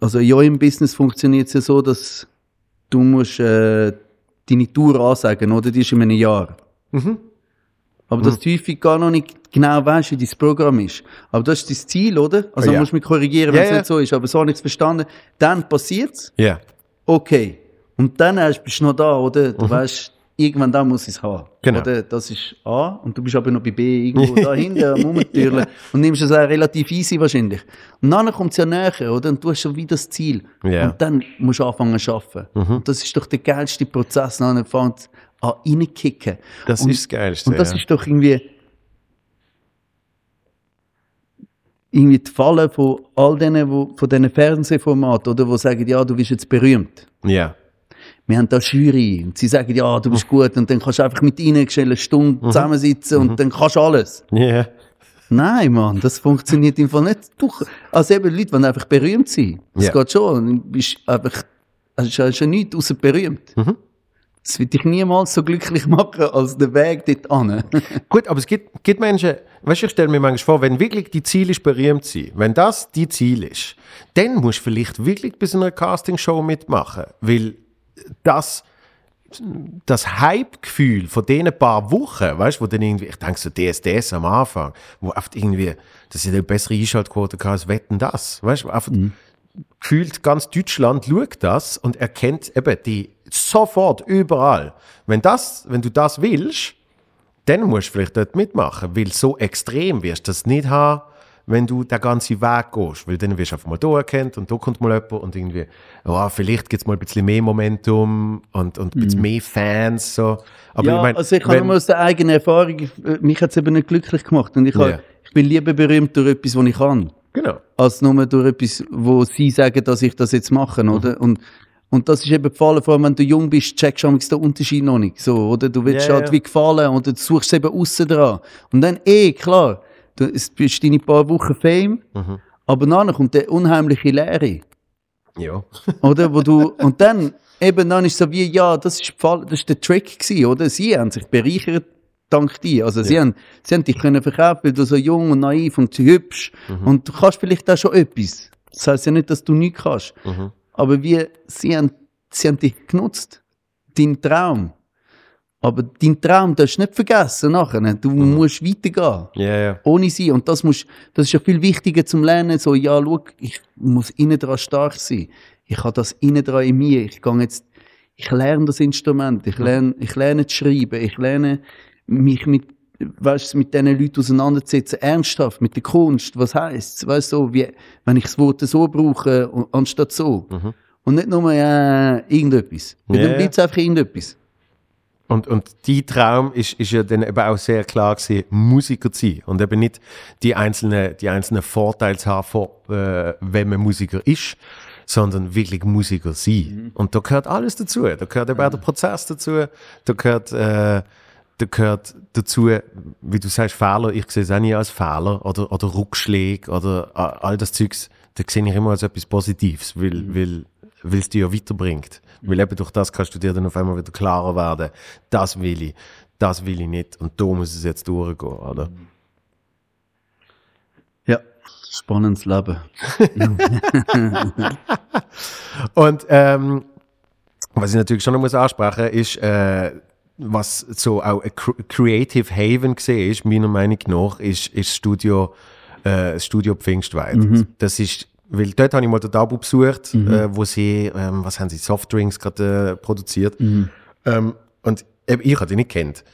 Speaker 2: also ja im Business funktioniert es ja so, dass du musst äh, deine Tour ansagen, oder? Die ist in einem Jahr. Aber dass du häufig gar noch nicht genau weißt, wie dein Programm ist. Aber das ist dein Ziel, oder? Also
Speaker 1: Ja.
Speaker 2: musst du mich korrigieren, wenn es
Speaker 1: ja.
Speaker 2: nicht so ist. Aber so habe ich es verstanden. Dann passiert's.
Speaker 1: Ja.
Speaker 2: Okay. Und dann bist du noch da, oder? Du weißt, irgendwann da muss ich es haben.
Speaker 1: Mhm. Genau.
Speaker 2: Oder? Das ist A und du bist aber noch bei B irgendwo da hinten am Rumtürlen und nimmst es auch relativ easy wahrscheinlich. Und dann kommt es ja näher, oder? Und du hast schon wieder das Ziel.
Speaker 1: Mhm.
Speaker 2: Und dann musst du anfangen zu arbeiten. Und das ist doch der geilste Prozess, dann fängt an reinkicken.
Speaker 1: Das
Speaker 2: und,
Speaker 1: ist das Geilste,
Speaker 2: Und das
Speaker 1: ja.
Speaker 2: ist doch irgendwie irgendwie die Falle von all denen, wo, von diesen Fernsehformaten, oder, wo sagen, ja, du bist jetzt berühmt
Speaker 1: Ja.
Speaker 2: wir haben da Jury und sie sagen, ja, du bist gut und dann kannst du einfach mit ihnen eine Stunde zusammensitzen und dann kannst du alles.
Speaker 1: Ja.
Speaker 2: Nein, Mann, das funktioniert im Fall nicht. Du, also eben Leute, die einfach berühmt sind. Das
Speaker 1: Ja.
Speaker 2: geht schon. Du bist einfach, ja schon nichts außer berühmt. Das wird dich niemals so glücklich machen als der Weg dort an.
Speaker 1: Gut, aber es gibt, gibt Menschen, weißt du, ich stelle mir manchmal vor, wenn wirklich die Ziel ist, berühmt zu sein, wenn das die Ziel ist, dann musst du vielleicht wirklich bei so einer Castingshow mitmachen, weil das, das Hype-Gefühl von diesen paar Wochen, weißt du, wo dann irgendwie, ich denke so DSDS am Anfang, wo oft irgendwie, das ist eine bessere Einschaltquote gehabt als Wetten das, weißt du, einfach gefühlt ganz Deutschland schaut das und erkennt eben die sofort überall. Wenn das, wenn du das willst, dann musst du vielleicht dort mitmachen, weil so extrem wirst du das nicht haben, wenn du den ganzen Weg gehst, weil dann wirst du einfach mal da erkannt und da kommt mal jemand und irgendwie, oh, vielleicht gibt es mal ein bisschen mehr Momentum und, und ein bisschen mehr Fans, so. Aber
Speaker 2: ja,
Speaker 1: ich meine,
Speaker 2: also ich kann nur aus der eigenen Erfahrung, äh, mich hat es eben nicht glücklich gemacht und ich,
Speaker 1: Ja.
Speaker 2: hab, ich bin lieber berühmt durch etwas, was ich kann.
Speaker 1: genau.
Speaker 2: als nur durch etwas, wo sie sagen, dass ich das jetzt mache,
Speaker 1: Mhm.
Speaker 2: oder? Und, und das ist eben gefallen, vor allem wenn du jung bist, checkst du den Unterschied noch nicht, so, oder? Du willst
Speaker 1: Ja,
Speaker 2: halt
Speaker 1: ja.
Speaker 2: wie gefallen, oder du suchst eben aussen dran. Und dann, eh, klar, du, es bist deine paar Wochen Fame, aber nachher kommt der unheimliche Leere.
Speaker 1: Ja.
Speaker 2: Oder? Wo du, und dann, eben dann ist so wie, ja, das ist, Fall- das ist der Trick gewesen, oder? Sie haben sich bereichert dank dir. Also sie haben, sie haben dich können verkaufen, weil du so jung und naiv und hübsch und du kannst vielleicht auch schon etwas. Das heißt ja nicht, dass du nichts kannst.
Speaker 1: Mhm.
Speaker 2: Aber wie, sie haben, sie haben dich genutzt. Dein Traum. Aber dein Traum darfst du nicht vergessen nachher. Du musst weitergehen.
Speaker 1: Ja, ja.
Speaker 2: Ohne sie. Und das muss, das ist ja viel wichtiger zum Lernen. So, ja, schau, ich muss innen dran stark sein. Ich habe das innen dran in mir. Ich gehe jetzt, ich lerne das Instrument. Ich lerne, ich lerne zu schreiben. Ich lerne, mich mit, weißt, mit diesen Leuten auseinanderzusetzen. Ernsthaft, mit der Kunst. Was heisst Weißt du, so, wie, wenn ich das Wort so brauche, anstatt so. Und nicht nur, äh, irgendetwas.
Speaker 1: Mhm. Ja,
Speaker 2: dann
Speaker 1: ja.
Speaker 2: bleibt es einfach irgendetwas.
Speaker 1: Und, und die Traum ist, ist ja dann eben auch sehr klar gewesen, Musiker zu sein. Und eben nicht die einzelnen, die einzelnen Vorteile zu haben, von, äh, wenn man Musiker ist, sondern wirklich Musiker sein. Und da gehört alles dazu. Da gehört eben auch der Prozess dazu. Da gehört, äh, da gehört dazu, wie du sagst, Fehler. Ich sehe es auch nie als Fehler oder, oder Rückschläge oder a- all das Zeugs. Da sehe ich immer als etwas Positives, weil, weil, weil es dich ja weiterbringt. Weil eben durch das kannst du dir dann auf einmal wieder klarer werden. Das will ich, das will ich nicht und da muss es jetzt durchgehen, oder?
Speaker 2: Ja. Spannendes Leben.
Speaker 1: Und ähm, was ich natürlich schon noch muss ansprechen ist, äh, was so auch ein Cr- Creative Haven gesehen ist, meiner Meinung nach, ist, ist Studio, äh, Studio Pfingstweit. Das ist, weil dort habe ich mal den Tabu besucht, äh, wo sie, ähm, was haben sie, Softdrinks gerade äh, produziert. Ähm, und ich hatte die nicht kennt.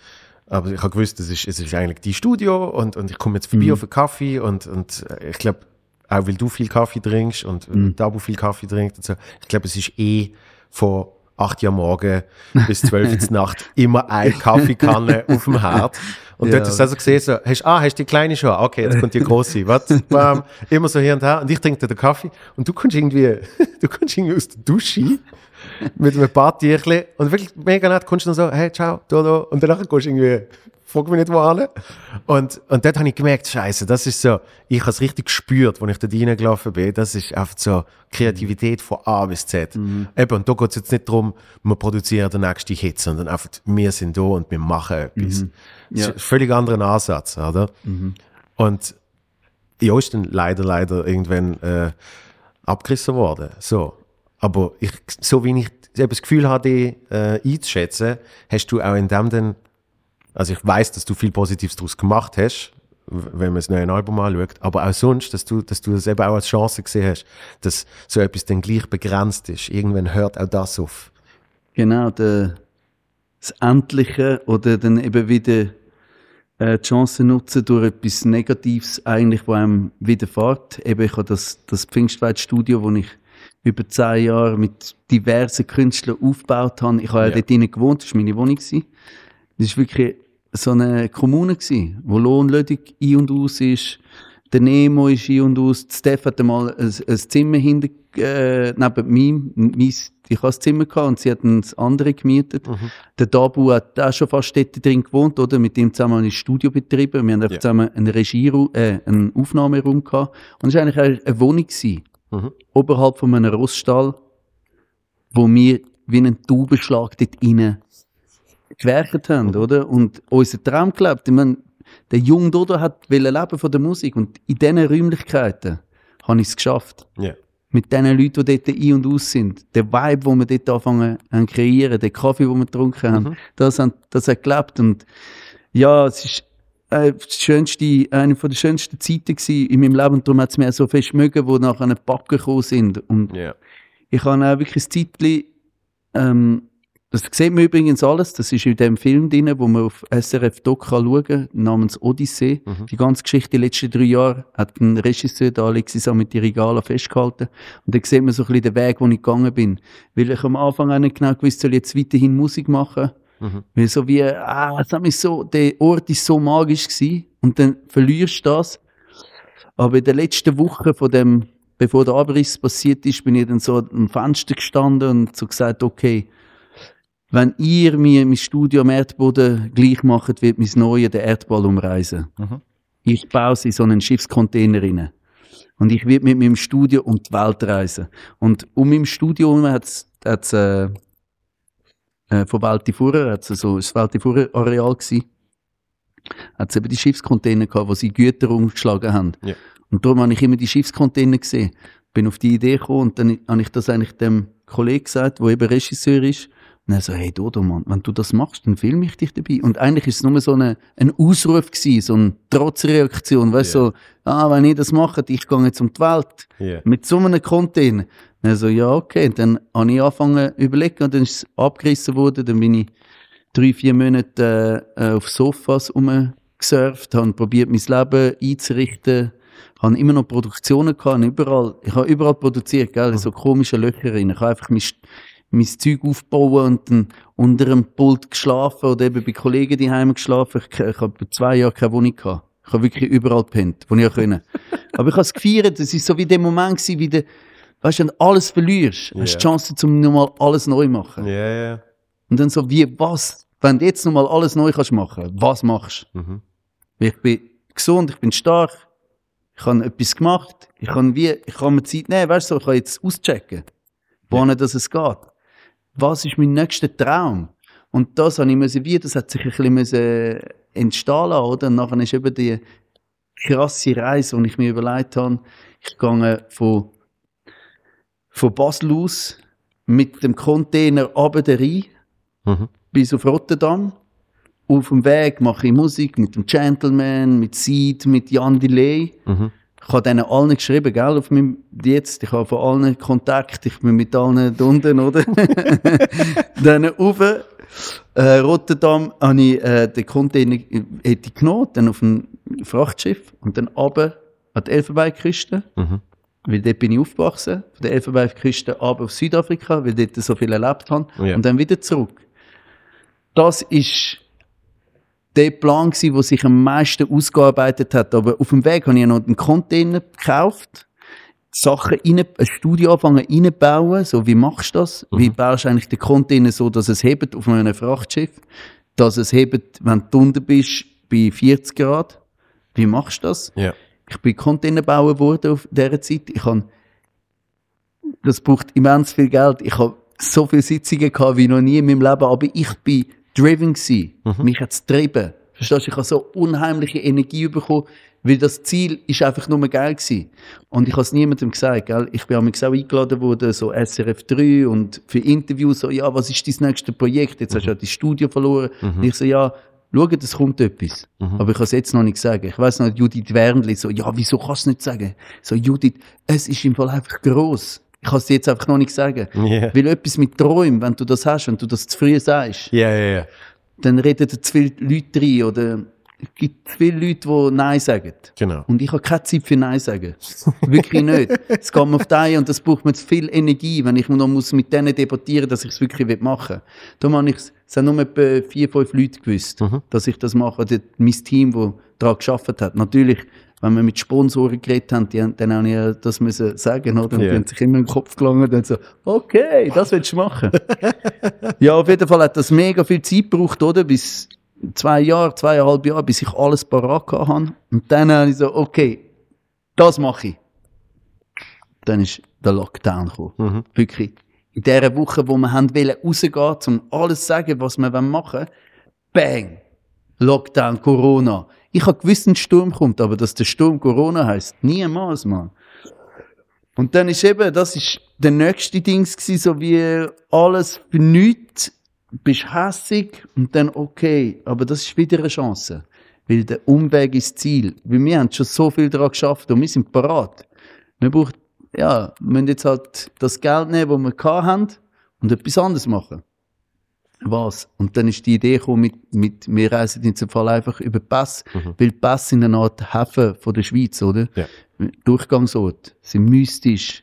Speaker 1: Aber ich habe gewusst, es ist, es ist eigentlich die Studio und, und ich komme jetzt vorbei auf einen Kaffee und, und äh, ich glaube, auch weil du viel Kaffee trinkst und mhm. Tabu viel Kaffee trinkt und so, ich glaube, es ist eh von 8 Uhr Morgen bis 12 Uhr Nacht immer eine Kaffeekanne auf dem Herd. Und
Speaker 2: Ja.
Speaker 1: dort hast du also gesehen, so, hast, ah, hast die kleine schon? Okay, jetzt kommt die große. Was? Bam, immer so hier und her. Und ich trinke den Kaffee und du kommst irgendwie, du kommst irgendwie aus der Dusche mit einem Badtierchen und wirklich mega nett kommst du dann so, hey, ciao, da, da. Und danach kommst du irgendwie, frag mich nicht wo hin. Und, und dort habe ich gemerkt, scheiße, das ist so, ich habe es richtig gespürt, als ich dort reingelaufen bin, das ist einfach so Kreativität von A bis Z. Eben, und da geht es jetzt nicht darum, wir produzieren den nächsten Hit, sondern einfach, wir sind da und wir machen etwas. Das ist ein völlig anderer Ansatz, oder? Und ja, ist dann leider, leider irgendwann äh, abgerissen worden. So. Aber ich, so wie ich eben das Gefühl hatte, äh, einzuschätzen, hast du auch in dem dann, also ich weiß, dass du viel Positives daraus gemacht hast, wenn man das neue Album anschaut, aber auch sonst, dass du, dass du das eben auch als Chance gesehen hast, dass so etwas dann gleich begrenzt ist. Irgendwann hört auch das auf.
Speaker 2: Genau, der, das Endliche oder dann eben wieder äh, die Chance nutzen durch etwas Negatives eigentlich, wo einem widerfährt. Eben, ich habe das, das Pfingstweit-Studio, wo ich über zehn Jahre mit diversen Künstlern aufgebaut habe. Ich habe ja.
Speaker 1: Ja.
Speaker 2: dort drinnen gewohnt, das war meine Wohnung. Das war wirklich so eine Kommune, gewesen, wo Lohnlödig ein und aus ist. Der Nemo ist ein und aus. Steph hatte mal ein, ein Zimmer hinter, äh, neben meinem. Mein, ich hatte das Zimmer gehabt und sie hat ein andere gemietet. Der Dabu hat auch schon fast dort drin gewohnt, oder? Mit ihm zusammen habe ich ein Studio betrieben. Wir haben
Speaker 1: Ja.
Speaker 2: zusammen einen Regie, äh, einen Aufnahmeraum gehabt. Und es war eigentlich eine, eine Wohnung gewesen.
Speaker 1: Mhm.
Speaker 2: Oberhalb von einem Roststall, wo wir wie einen Taubenschlag dort innen gewerkt haben, oder? Und unser Traum gelebt. Ich meine, der junge Dodo hat leben von der Musik und in diesen Räumlichkeiten habe ich es geschafft.
Speaker 1: Ja.
Speaker 2: Mit den Leuten, die dort ein und aus sind. Der Vibe, den wir dort anfangen zu kreieren, der Kaffee, den wir getrunken haben, das, hat, das hat gelebt. Und ja, es ist äh, schönste, eine von der schönsten Zeiten in meinem Leben. Und darum hat es mir so fest mögen, wo nachher eine Backen gekommen sind. Und
Speaker 1: Ja.
Speaker 2: ich habe auch wirklich ein Zeitchen, ähm, das sieht man übrigens alles, das ist in dem Film drin, wo man auf SRF Doc schauen kann, namens Odyssee. Die ganze Geschichte, die letzten drei Jahre, hat ein Regisseur, der Alexis mit die Regale festgehalten. Und da sieht man so ein bisschen den Weg, wo ich gegangen bin. Weil ich am Anfang auch nicht genau gewusst, soll ich jetzt weiterhin Musik machen? Weil so wie, ah, es hat mich so, der Ort ist so magisch gewesen. Und dann verlierst du das. Aber in der letzten Woche von dem, bevor der Abriss passiert ist, bin ich dann so am Fenster gestanden und so gesagt, okay, wenn ihr mir mein Studio am Erdboden gleich macht, wird mein Neue den Erdball umreisen. Ich baue es in so einen Schiffscontainer rein. Und ich werde mit meinem Studio um die Welt reisen. Und um meinem Studio herum hat es äh, äh, von Weltifurer, hat's so, das Weltifurer-Areal gsi, hat's eben die Schiffscontainer gehabt, wo sie Güter umgeschlagen haben.
Speaker 1: Ja.
Speaker 2: Und darum habe ich immer die Schiffscontainer gesehen. Bin auf die Idee gekommen und dann habe ich das eigentlich dem Kollegen gesagt, der eben Regisseur ist. Und er so, hey Dodo, Mann, wenn du das machst, dann filme ich dich dabei. Und eigentlich ist es nur so eine, ein Ausruf gewesen, so eine Trotzreaktion, weißt du,
Speaker 1: Ja.
Speaker 2: so, ah, wenn ich das mache, ich gehe jetzt um die Welt.
Speaker 1: Ja.
Speaker 2: Mit so einem Container. Und er so, ja, okay. Und dann habe ich angefangen zu überlegen und dann ist es abgerissen worden. Dann bin ich drei, vier Monate äh, äh, auf Sofas rumgesurft, habe probiert, mein Leben einzurichten, habe immer noch Produktionen gehabt, überall, ich habe überall produziert, gell, in so komische Löcher rein. Ich habe einfach mein, mein Zeug aufbauen und dann unter einem Pult geschlafen oder eben bei Kollegen die geschlafen. Ich, ich habe zwei Jahre keine Wohnung gehabt. Ich habe wirklich überall gepennt, wo ich auch können. Aber ich habe es gefeiert, es ist so wie der Moment gewesen, wie der, weißt du, wenn du alles verlierst, hast du
Speaker 1: Ja.
Speaker 2: die Chance, zum nochmal alles neu machen.
Speaker 1: Ja, ja.
Speaker 2: Und dann so, wie, was? Wenn du jetzt nochmal alles neu kannst machen, was machst du?
Speaker 1: Mhm.
Speaker 2: Ich bin gesund, ich bin stark, ich habe etwas gemacht, ich kann wie, ich kann mir Zeit nehmen, weißt du, so, ich kann jetzt auschecken, wohin dass es geht. Was ist mein nächster Traum? Und das habe ich müssen, wie, das hat sich ein bisschen müssen entstehen lassen, oder? Und nachher ist eben die krasse Reise, die ich mir überlegt habe, ich gehe von, von Basel aus mit dem Container runter den Rhein,
Speaker 1: Mhm.
Speaker 2: bis auf Rotterdam. Auf dem Weg mache ich Musik mit dem Gentleman, mit Seed, mit Jan Delay.
Speaker 1: Mhm.
Speaker 2: Ich habe denen allen geschrieben, gell, auf meinem jetzt. Ich habe von allen Kontakt, ich bin mit allen unten, oder? dann rauf, äh, Rotterdam, habe ich äh, den Container hätte genommen, dann auf ein Frachtschiff und dann runter an die Elfenbeinküste.
Speaker 1: Mhm.
Speaker 2: Weil dort bin ich aufgewachsen, von der Elfenbeinküste runter auf Südafrika, weil dort so viel erlebt habe.
Speaker 1: Ja.
Speaker 2: Und dann wieder zurück. Das ist der Plan gewesen, der sich am meisten ausgearbeitet hat. Aber auf dem Weg habe ich noch einen Container gekauft, Sachen rein, ein Studio anfangen reinbauen. So, wie machst du das? Wie baust du eigentlich den Container so, dass es hebt auf einem Frachtschiff? Dass es hebt, wenn du unten bist, bei 40 Grad? Wie machst du das?
Speaker 1: Ja.
Speaker 2: Ich bin Containerbauer geworden auf dieser Zeit. Ich habe, das braucht immens viel Geld. Ich habe so viele Sitzungen gehabt wie noch nie in meinem Leben, aber ich bin driven gewesen. Mich hat's getrieben. Verstehst du? Ich habe so unheimliche Energie bekommen, weil das Ziel ist einfach nur geil gewesen. Und ich habe es niemandem gesagt, gell? Ich bin auch eingeladen worden, so SRF 3 und für Interviews, so, ja, was ist dein nächstes Projekt? Jetzt hast du ja dein Studio verloren. Und ich so, ja, schau, es kommt etwas. Aber ich kann es jetzt noch nicht sagen. Ich weiss noch, Judith Wernli so, ja, wieso kannst du nicht sagen? So, Judith, es ist im Fall einfach gross. Ich kann es dir jetzt einfach noch nicht sagen.
Speaker 1: Ja.
Speaker 2: Weil etwas mit Träumen, wenn du das hast, wenn du das zu früh sagst,
Speaker 1: ja, ja.
Speaker 2: dann reden da zu viele Leute rein oder es gibt zu viele Leute, die Nein sagen.
Speaker 1: Genau.
Speaker 2: Und ich habe keine Zeit für Nein sagen. Wirklich nicht. Es mir auf die und das braucht mir zu viel Energie, wenn ich noch muss mit denen debattieren dass ich es wirklich machen will. Darum habe ich es, es haben nur etwa vier, fünf Leute gewusst, dass ich das mache. Oder mein Team, das daran geschafft hat. Natürlich, wenn wir mit Sponsoren geredet haben, die haben dann auch nicht das müssen sagen, oder? Und
Speaker 1: Ja.
Speaker 2: die haben sich immer in den Kopf gelangt und so, okay, das willst du machen. ja, auf jeden Fall hat das mega viel Zeit gebraucht, oder? Bis zwei Jahre, zweieinhalb Jahre, bis ich alles parat habe. Und dann habe ich so, okay, das mache ich. Dann ist der Lockdown gekommen.
Speaker 1: Mhm.
Speaker 2: Wirklich. In dieser Woche, wo wir haben wollen rausgehen, um alles zu sagen, was wir machen wollen, bang! Lockdown, Corona. Ich habe gewusst, ein Sturm kommt, aber dass der Sturm Corona heißt, niemals, Mann. Und dann ist eben, das ist der nächste Dings gewesen, so wie alles für nichts, bist hässig und dann okay, aber das ist wieder eine Chance. Weil der Umweg ist Ziel. Weil wir haben schon so viel daran geschafft und wir sind parat. Wir brauchen, ja, müssen jetzt halt das Geld nehmen, das wir haben und etwas anderes machen. Was? Und dann ist die Idee gekommen mit, mit, wir reisen in diesem Fall einfach über Pass, weil Pass sind eine Art Häfen von der Schweiz, oder?
Speaker 1: Ja.
Speaker 2: Durchgangsort, sind mystisch.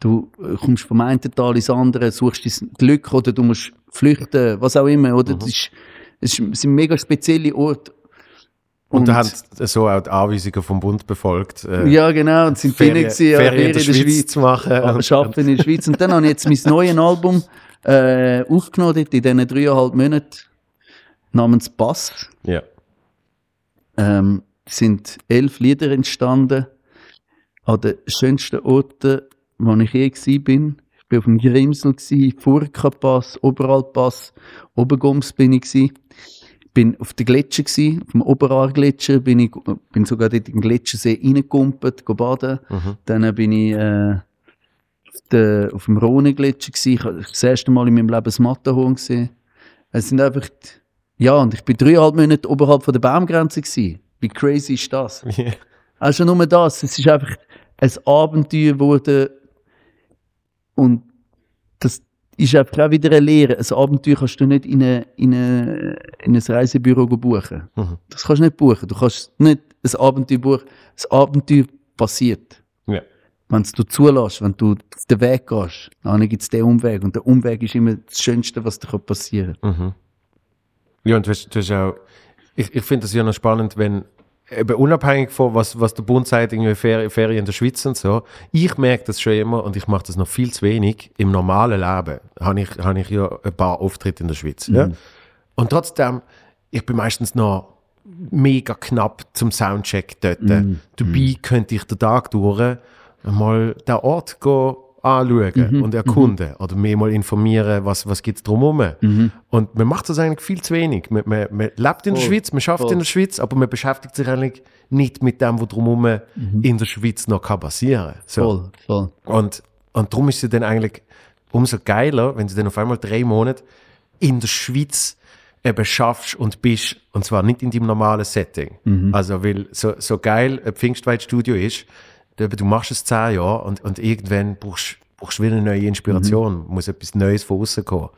Speaker 2: Du äh, kommst vom einen Tal ins andere, suchst dein Glück oder du musst flüchten, was auch immer, oder? Das ist, es sind mega spezielle Orte.
Speaker 1: Und, da haben so auch die Anweisungen vom Bund befolgt. äh,
Speaker 2: ja, genau, und sind
Speaker 1: Ferien,
Speaker 2: ja,
Speaker 1: Ferien in der
Speaker 2: Ferien
Speaker 1: Schweiz, zu machen. Und-
Speaker 2: arbeiten in der Schweiz. Und dann habe ich jetzt mein neues Album äh, aufgenommen, dort in diesen dreieinhalb Monaten, namens Bass.
Speaker 1: Ja.
Speaker 2: Ähm, es sind elf Lieder entstanden an den schönsten Orten, wo ich je gewesen bin. Ich bin auf dem Grimsel Furka-Pass, Oberalpass, Obergums bin ich gsi. Bin auf dem Gletscher gsi, auf dem Oberaar-Gletscher, bin ich, bin sogar dort in den Gletschersee reingekumpelt, baden.
Speaker 1: Mhm.
Speaker 2: Dann bin ich, äh, der, auf dem Rhone-Gletscher gsi. Ich habe das erste Mal in meinem Leben das Matterhorn gesehen. Es sind einfach, die- ja, und ich bin dreieinhalb Monate oberhalb von der Baumgrenze gsi. Wie crazy ist das?
Speaker 1: Ja.
Speaker 2: Also nur das, es ist einfach ein Abenteuer geworden und das ist einfach auch wieder eine Lehre. Ein Abenteuer kannst du nicht in, eine, in, eine, in ein Reisebüro buchen.
Speaker 1: Mhm.
Speaker 2: Das kannst du nicht buchen. Du kannst nicht ein Abenteuer buchen. Das Abenteuer passiert. Wenn du zulässt, wenn du auf den Weg gehst, dann gibt es den Umweg. Und der Umweg ist immer das Schönste, was dir passieren kann.
Speaker 1: Mhm. Ja, und du hast, du hast auch, ich, ich finde das ja noch spannend, wenn, eben unabhängig von was, was der Bund sagt, irgendwie Ferien, Ferien in der Schweiz und so, ich merke das schon immer und ich mache das noch viel zu wenig. Im normalen Leben habe ich, habe ich ja ein paar Auftritte in der Schweiz. Ja? Und trotzdem, ich bin meistens noch mega knapp zum Soundcheck dort. Dabei könnte ich den Tag durch mal den Ort anschauen und erkunden oder mir mal informieren, was, was gibt es drumherum. Und man macht das eigentlich viel zu wenig. Man, man, man lebt in der Schweiz, man schafft
Speaker 2: voll.
Speaker 1: in der Schweiz, aber man beschäftigt sich eigentlich nicht mit dem, was drumherum in der Schweiz noch kann passieren so.
Speaker 2: Voll, voll.
Speaker 1: Und, und darum ist sie dann eigentlich umso geiler, wenn sie dann auf einmal drei Monate in der Schweiz eben schaffst und bist, und zwar nicht in deinem normalen Setting. Also, weil so, so geil ein Pfingstweit-Studio ist, du machst es zehn Jahre und, und irgendwann brauchst du wieder eine neue Inspiration, muss etwas Neues von außen kommen.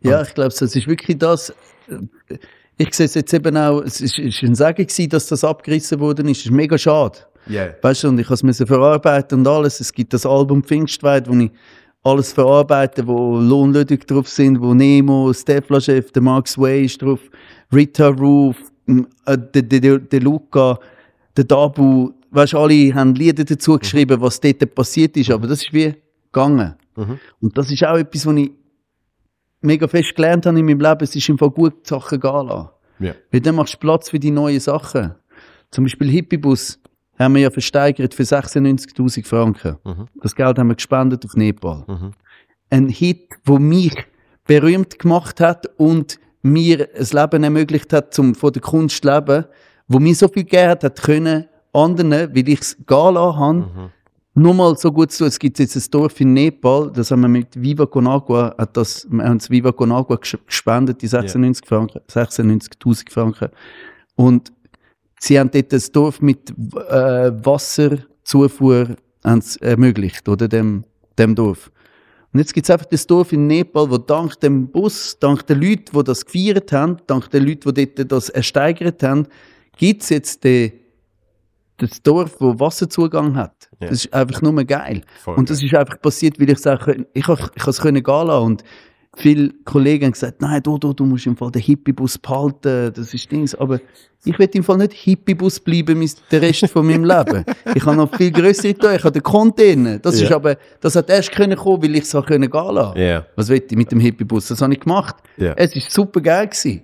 Speaker 2: Ja, ich glaube, es ist wirklich das. äh, Ich sehe es jetzt eben auch, es ist, ist ein Sagen gewesen, dass das abgerissen worden ist. Das ist mega schade.
Speaker 1: Yeah.
Speaker 2: Weißt du, und ich musste es verarbeiten und alles. Es gibt das Album Pfingstweit, wo ich alles verarbeite, wo Lon Ludwig drauf sind, wo Nemo, Stefla Chef, der Max Way ist drauf, Rita Roof, äh, der, der, der Luca, der Dabu. Weißt alle haben Lieder dazu geschrieben, was dort passiert ist, aber das ist wie gegangen. Und das ist auch etwas, was ich mega fest gelernt habe in meinem Leben. Es ist einfach gut, die Sachen gehen lassen.
Speaker 1: Ja.
Speaker 2: Weil dann machst du Platz für die neuen Sachen. Zum Beispiel Hippiebus haben wir ja versteigert für 96.000 Franken. Das Geld haben wir gespendet auf Nepal. Ein Hit, wo mich berühmt gemacht hat und mir ein Leben ermöglicht hat, zum von der Kunst zu leben, wo mir so viel gegeben hat, hat können anderen, weil ich es gehen lassen habe, nur mal so gut zu tun. Es gibt jetzt ein Dorf in Nepal, das haben wir mit Viva Con Agua, hat das, wir haben das Viva Con Agua ges- gespendet, die 96 Franken, 96.000 Franken. Und sie haben dort ein Dorf mit äh, Wasserzufuhr ermöglicht, oder, dem, dem Dorf. Und jetzt gibt's einfach das Dorf in Nepal, wo dank dem Bus, dank den Leuten, die das gefeiert haben, dank den Leuten, die dort das ersteigert haben, gibt's jetzt den, das Dorf, wo Wasserzugang hat.
Speaker 1: Ja.
Speaker 2: Das ist einfach nur geil.
Speaker 1: Voll
Speaker 2: und das ist einfach passiert, weil ich sage, ich habe ich es können gehen lassen. Und viele Kollegen haben gesagt, nein, du, du, du musst im Fall den Hippiebus behalten, das ist Dings. Aber ich will im Fall nicht Hippiebus bleiben mit den Rest von meinem Leben. Ich habe noch viel größere tun, ich habe den Container. Das
Speaker 1: Ja.
Speaker 2: ist aber, das hat erst können kommen, weil ich es gehen lassen.
Speaker 1: Ja.
Speaker 2: Was will ich mit dem Hippiebus? Das habe ich gemacht.
Speaker 1: Ja.
Speaker 2: Es ist super geil gewesen.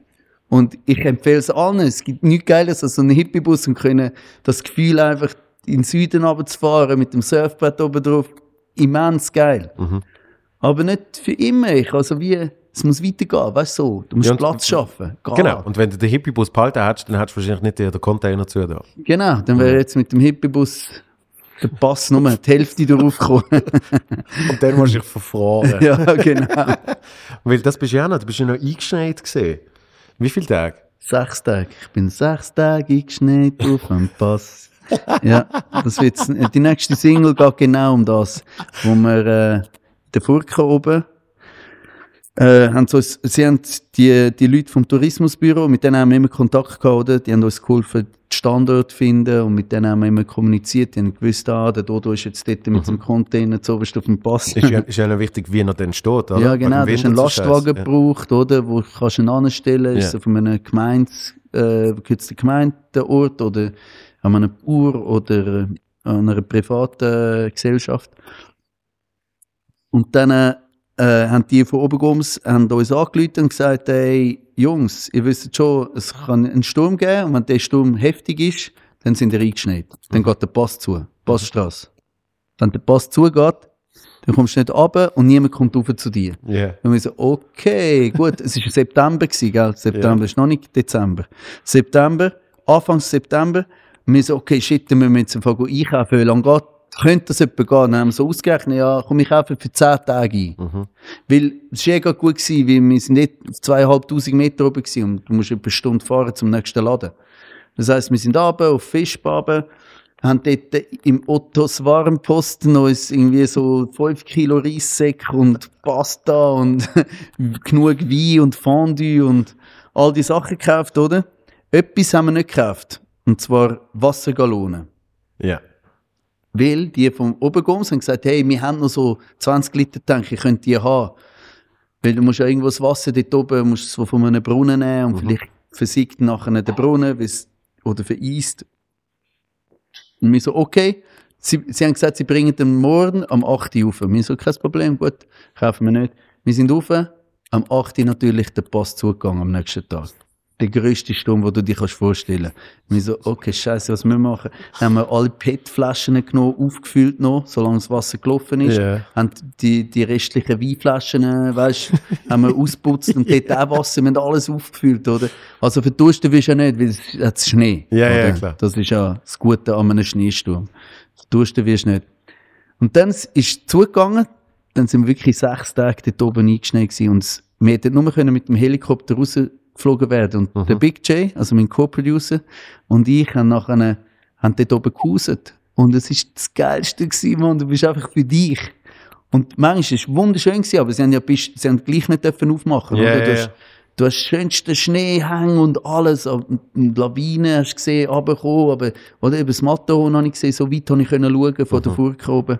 Speaker 2: Und ich empfehle es allen. Es gibt nichts Geiles als so einen Hippiebus und können das Gefühl einfach in den Süden runterzufahren mit dem Surfbrett oben drauf. Immens geil.
Speaker 1: Mhm.
Speaker 2: Aber nicht für immer. Ich, also wie, es muss weitergehen, weißt du so. Du musst
Speaker 1: Ja, und-
Speaker 2: Platz schaffen. Geh.
Speaker 1: Genau. Und wenn du den Hippiebus behalten hättest, dann hättest du wahrscheinlich nicht den Container zu da.
Speaker 2: Genau, dann wäre jetzt mit dem Hippiebus der Pass nur die Hälfte darauf gekommen.
Speaker 1: Und dann musst du dich verfroren.
Speaker 2: ja, genau.
Speaker 1: Weil das bist du ja noch, du bist ja noch eingeschneit gesehen. Wie viele Tage?
Speaker 2: Sechs Tage. Ich bin sechs Tage eingeschneit auf dem Pass. Ja, das wird, die nächste Single geht genau um das, wo wir, äh, der Furka oben, äh, haben so, sie haben die, die Leute vom Tourismusbüro, mit denen haben wir immer Kontakt gehabt, oder? Die haben uns geholfen, den Standort zu finden und mit denen haben wir immer kommuniziert. Die haben gewusst, ah, der Dodo ist jetzt dort mit dem Container zuoberst auf dem Pass.
Speaker 1: Ist ja, ist ja noch wichtig, wie er dann steht, oder?
Speaker 2: Ja, genau. Du hast einen Lastwagen gebraucht, oder? Wo kannst du ihn anstellen. Ist
Speaker 1: Ja.
Speaker 2: es auf einem Gemeins, äh, den Gemeindeort oder an einem Bauer oder äh, an einer privaten Gesellschaft. Und dann, äh, haben die von Obergums haben uns angerufen und gesagt, hey, Jungs, ihr wisst schon, es kann einen Sturm geben und wenn der Sturm heftig ist, dann sind ihr eingeschneit. Dann geht der Pass zu. Passstrasse. Wenn der Pass zugeht, Du kommst nicht runter und niemand kommt rauf zu dir.
Speaker 1: Ja.
Speaker 2: Und wir so, okay, gut, es war September, gewesen, gell? September
Speaker 1: Ja.
Speaker 2: ist noch nicht Dezember. September, Anfang September, wir so, okay, shit, dann müssen wir jetzt einfach einkaufen, wie lange geht, könnte das etwa gehen? Dann haben wir so ausgerechnet, ja, komm, ich kaufe für 10 Tage ein.
Speaker 1: Mhm.
Speaker 2: Weil, es war eh gut gewesen, weil wir sind nicht auf zweieinhalbtausend Meter oben gewesen und du musst etwa eine Stunde fahren zum nächsten Laden. Das heisst, wir sind runter auf Fischbaben, haben dort im Ottos Warenposten uns irgendwie so 5 Kilo Reissäck und Pasta und genug Wein und Fondue und all die Sachen gekauft, oder? Etwas haben wir nicht gekauft. Und zwar Wassergallonen.
Speaker 1: Ja.
Speaker 2: Weil die vom Obergoms haben gesagt, hey, wir haben noch so 20 Liter Tank, ihr könnt die haben. Weil du musst ja irgendwo das Wasser dort oben, musst du so von einem Brunnen nehmen und vielleicht versiegt nachher der Brunnen oder vereist. Und wir so, okay. Sie, sie haben gesagt, sie bringen den morgen am 8 Uhr rauf. Wir so, kein Problem, gut, kaufen wir nicht. Wir sind rauf, am 8 Uhr natürlich der Pass zugegangen am nächsten Tag. Der grösste Sturm, den du dir kannst vorstellen Wir so, okay, scheiße, was müssen wir machen? Dann haben wir alle PET-Flaschen genommen, aufgefüllt noch, solange das Wasser gelaufen ist.
Speaker 1: Ja.
Speaker 2: Haben die, die restlichen Weinflaschen, äh, weißt, haben wir ausputzt und dort auch Wasser, wir haben alles aufgefüllt, oder? Also verdursten wirst du ja nicht, weil es hat Schnee.
Speaker 1: Ja, ja,
Speaker 2: oder?
Speaker 1: klar.
Speaker 2: Das ist ja das Gute an einem Schneesturm. Verdursten wirst du nicht. Und dann ist es zugegangen, dann sind wir wirklich sechs Tage dort oben eingeschneit und wir hätten nur können mit dem Helikopter rausgeflogen werden. Und der Big J, also mein Co-Producer, und ich haben nachher, haben dort oben gehuset. Und es ist das Geilste gewesen, Mann. Du bist einfach für dich. Und manchmal ist es wunderschön gewesen, aber sie haben ja bis, sie haben gleich nicht dürfen aufmachen,
Speaker 1: Ja,
Speaker 2: oder? Du
Speaker 1: ja.
Speaker 2: hast, du hast schönsten Schneehang und alles, und Lawinen hast du gesehen, runtergekommen, aber, oder eben das Matterhorn habe ich gesehen, so weit habe ich können schauen, von der Furche oben.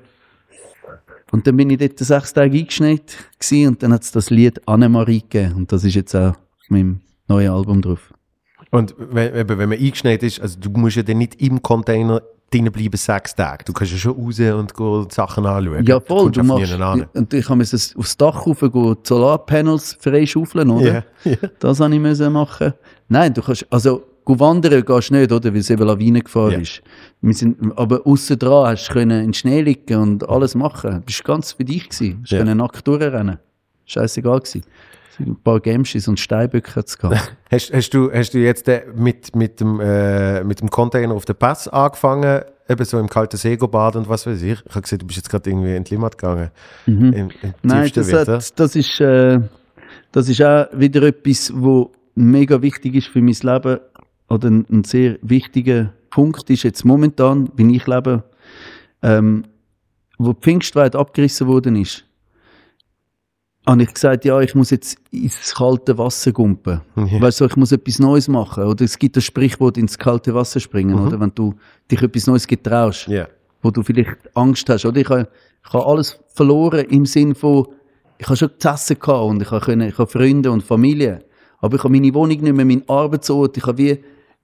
Speaker 2: Und dann bin ich dort sechs Tage eingeschneit und dann hat es das Lied Annemarie gegeben, und das ist jetzt auch auf meinem neuen Album drauf.
Speaker 1: Und wenn, eben, wenn man eingeschneit ist, also du musst ja dann nicht im Container drinnen bleiben sechs Tage. Du kannst ja schon raus und go Sachen anschauen.
Speaker 2: Ja, voll, du
Speaker 1: einfach
Speaker 2: machst, und ich müssen aufs Dach rauf, gehen, Solarpanels freischaufeln, oder?
Speaker 1: Ja.
Speaker 2: Das habe ich müssen machen. Nein, du kannst, also, go wandern gehst du nicht, oder? Weil es eben Lawinengefahr
Speaker 1: Ja.
Speaker 2: ist. Wir sind, aber aussen dran hast du können in den Schnee liegen und alles machen. Du bist ganz für dich gewesen. Du können nackt durchrennen. Scheißegal gewesen. Ein paar Gamschis und Steinböcke hat's gehabt.
Speaker 1: Hast, hast, du, hast du jetzt äh, mit, mit, dem, äh, mit dem Container auf den Pass angefangen, eben so im kalten See baden und was weiß ich? Ich habe gesehen, du bist jetzt gerade irgendwie in die Limmat gegangen. Im, im
Speaker 2: Mhm. Nein, das, hat, das ist, äh, das ist auch wieder etwas, wo mega wichtig ist für mein Leben oder ein, ein sehr wichtiger Punkt ist jetzt momentan, wie ich lebe, ähm, wo die Pfingstweide abgerissen worden ist, habe ich gesagt, ja, ich muss jetzt ins kalte Wasser gumpen.
Speaker 1: Ja.
Speaker 2: Weißt du, ich muss etwas Neues machen. Oder es gibt das Sprichwort ins kalte Wasser springen, oder? Wenn du dich etwas Neues getraust
Speaker 1: Ja.
Speaker 2: wo du vielleicht Angst hast. Oder ich habe, ich habe alles verloren im Sinn von, ich habe schon zu essen gehabt und ich habe, können, ich habe Freunde und Familie. Aber ich habe meine Wohnung nicht mehr, meinen Arbeitsort. Ich habe wie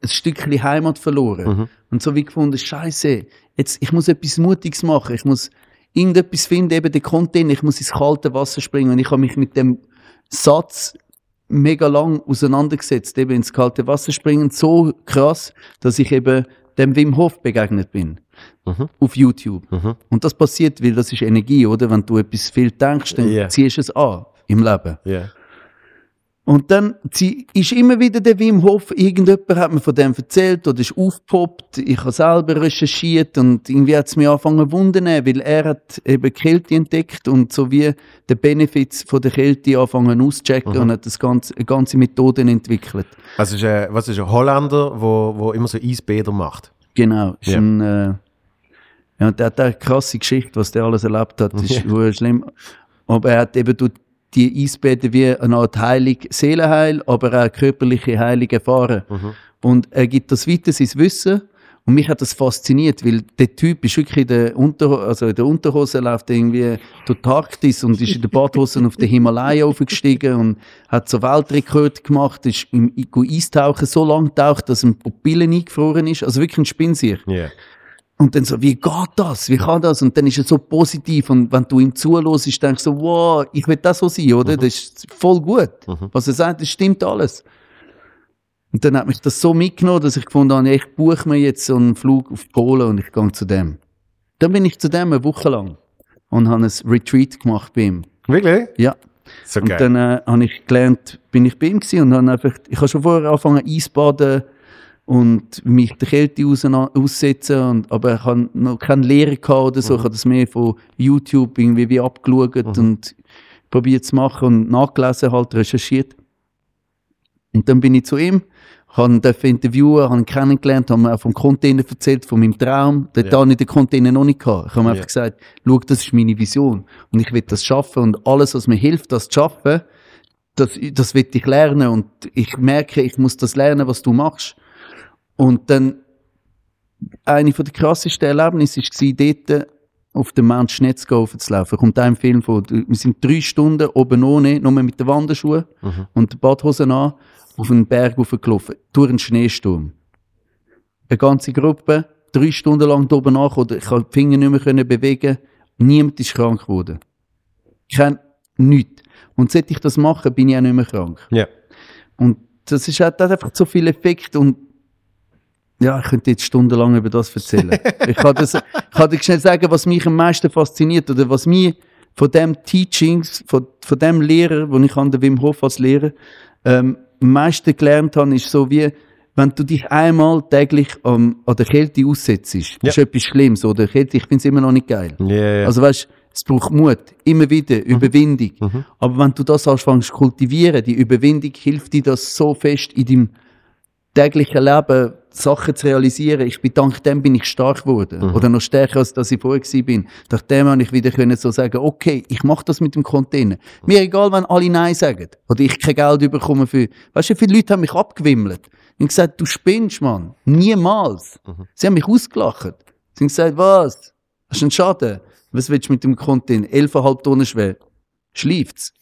Speaker 2: ein Stückchen Heimat verloren. Und so wie gefunden, Scheiße, jetzt, ich muss etwas Mutiges machen. Ich muss irgendetwas finden, eben den Content. Ich muss ins kalte Wasser springen. Und ich habe mich mit dem Satz mega lang auseinandergesetzt, eben ins kalte Wasser springen. So krass, dass ich eben dem Wim Hof begegnet bin auf YouTube. Und das passiert, weil das ist Energie, oder? Wenn du etwas viel denkst, dann
Speaker 1: Ja.
Speaker 2: ziehst du es an im Leben.
Speaker 1: Ja.
Speaker 2: Und dann zie- ist immer wieder der Wim Hof, irgendjemand hat mir von dem erzählt oder ist aufgepoppt. Ich habe selber recherchiert und irgendwie hat es mich angefangen zu wundern, weil er hat eben Kälte entdeckt und so wie die Benefits von der Kälte angefangen auszuchecken und hat das ganze, ganze Methoden entwickelt.
Speaker 1: Also ist, äh, was ist ein Holländer, wo, wo immer so Eisbäder macht?
Speaker 2: Genau. Ist
Speaker 1: Ja.
Speaker 2: ein, äh, ja, und der hat eine krasse Geschichte, was der alles erlebt hat. Das ist schlimm. Aber er hat eben durch die Eisbäder wie eine Art heilig Seelenheil, aber auch körperliche Heilung erfahren. Und er gibt das weiter, sein Wissen. Und mich hat das fasziniert, weil der Typ ist wirklich in der, Unter also in der Unterhose läuft irgendwie durch die Arktis und ist in der Badhose auf den Himalaya aufgestiegen und hat so Weltrekord gemacht, ist im Eistauchen so lang getaucht, dass die Pupillen eingefroren ist. Also wirklich ein Spinsier.
Speaker 1: Ja.
Speaker 2: Und dann so, wie geht das? Wie kann das? Und dann ist er so positiv. Und wenn du ihm zuhörst, denkst du so, wow, ich will das so sein, oder? Das ist voll gut. Was er sagt, das stimmt alles. Und dann hat mich das so mitgenommen, dass ich gefunden habe, ich buche mir jetzt so einen Flug auf Polen und ich gehe zu dem. Dann bin ich zu dem eine Woche lang. und habe ein Retreat gemacht bei ihm.
Speaker 1: Wirklich?
Speaker 2: Ja.
Speaker 1: So
Speaker 2: Und
Speaker 1: geil.
Speaker 2: dann äh, habe ich gelernt, bin ich bei ihm gewesen und habe einfach, ich habe schon vorher angefangen Eisbaden und mich der Kälte aussetzen, und, aber ich habe noch keine Lehre gehabt oder so, ich habe das mehr von YouTube irgendwie wie abgeschaut und probiert zu machen und nachgelesen, halt recherchiert. Und dann bin ich zu ihm, habe interviewen, habe ihn kennengelernt, habe mir auch vom Container erzählt, von meinem Traum. Dort
Speaker 1: Ja.
Speaker 2: habe ich den Container noch nicht gehabt. Ich habe mir
Speaker 1: Ja.
Speaker 2: einfach gesagt, schau, das ist meine Vision. Und ich will das schaffen und alles, was mir hilft, das zu schaffen, das, das will ich lernen. Und ich merke, ich muss das lernen, was du machst. Und dann, eine von der krassesten Erlebnisse war dort, auf dem Mount Schnetzgau zu laufen. Kommt ein Film von, wir sind drei Stunden oben ohne, nur mit den Wanderschuhen und den Badhosen an, auf einen Berg hochgelaufen, durch einen Schneesturm. Eine ganze Gruppe, drei Stunden lang oben angekommen, ich konnte die Finger nicht mehr können bewegen, niemand ist krank geworden. Kein, nichts. Und seit ich das mache, bin ich auch nicht mehr krank.
Speaker 1: Ja.
Speaker 2: Und das ist halt hat einfach so viel Effekt und ja, ich könnte jetzt stundenlang über das erzählen. ich kann das, ich kann dir schnell sagen, was mich am meisten fasziniert oder was mir von dem Teachings, von, von dem Lehrer, den ich an der Wim Hof als Lehrer ähm, am meisten gelernt habe, ist so wie, wenn du dich einmal täglich am, an der Kälte aussetzt, das ist etwas Schlimmes, oder Kälte, ich finde es immer noch nicht geil.
Speaker 1: Ja, ja.
Speaker 2: Also weißt, es braucht Mut, immer wieder, Überwindung. Aber wenn du das anfängst zu kultivieren, die Überwindung hilft dir das so fest in deinem täglichen Leben Sachen zu realisieren. Ich bin dank dem bin ich stark geworden. Oder noch stärker, als dass ich vorher bin. Dank dem habe ich wieder können so sagen, okay, ich mache das mit dem Container. Mir egal, wenn alle Nein sagen. Oder ich kein Geld bekomme für, weißt du, viele Leute haben mich abgewimmelt. Und gesagt, du spinnst, Mann. Niemals. Sie haben mich ausgelacht. Sie haben gesagt, was? Hast du einen Schaden? Was willst du mit dem Container? 11,5 Tonnen schwer. Schläft's?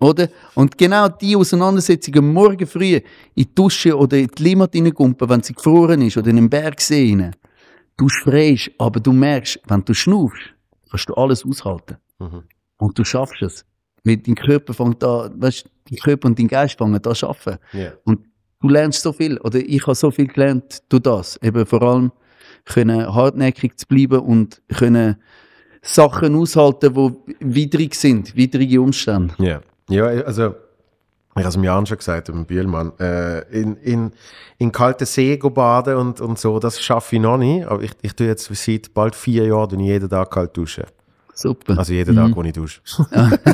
Speaker 2: Oder? Und genau die Auseinandersetzung am Morgen früh in die Dusche oder in die Limmat reingumpen, wenn sie gefroren ist oder in den Berg sehen. Du schreist, aber du merkst, wenn du schnaufst, kannst du alles aushalten. Und du schaffst es. Weil dein Körper fängt an, weißt, dein Körper und dein Geist fangen an zu arbeiten.
Speaker 1: Ja.
Speaker 2: Und du lernst so viel, oder ich habe so viel gelernt durch das. Eben vor allem können hartnäckig zu bleiben und können Sachen aushalten, die widrig sind, widrige Umstände.
Speaker 1: Ja, ja also ich habe es im Jahren schon gesagt, im Bühlmann, äh, in, in, in kalte See go baden und, und so, das schaffe ich noch nicht, aber ich, ich tue jetzt seit bald vier Jahren jeden Tag kalt duschen.
Speaker 2: Super.
Speaker 1: Also jeden Tag, wo ich dusche.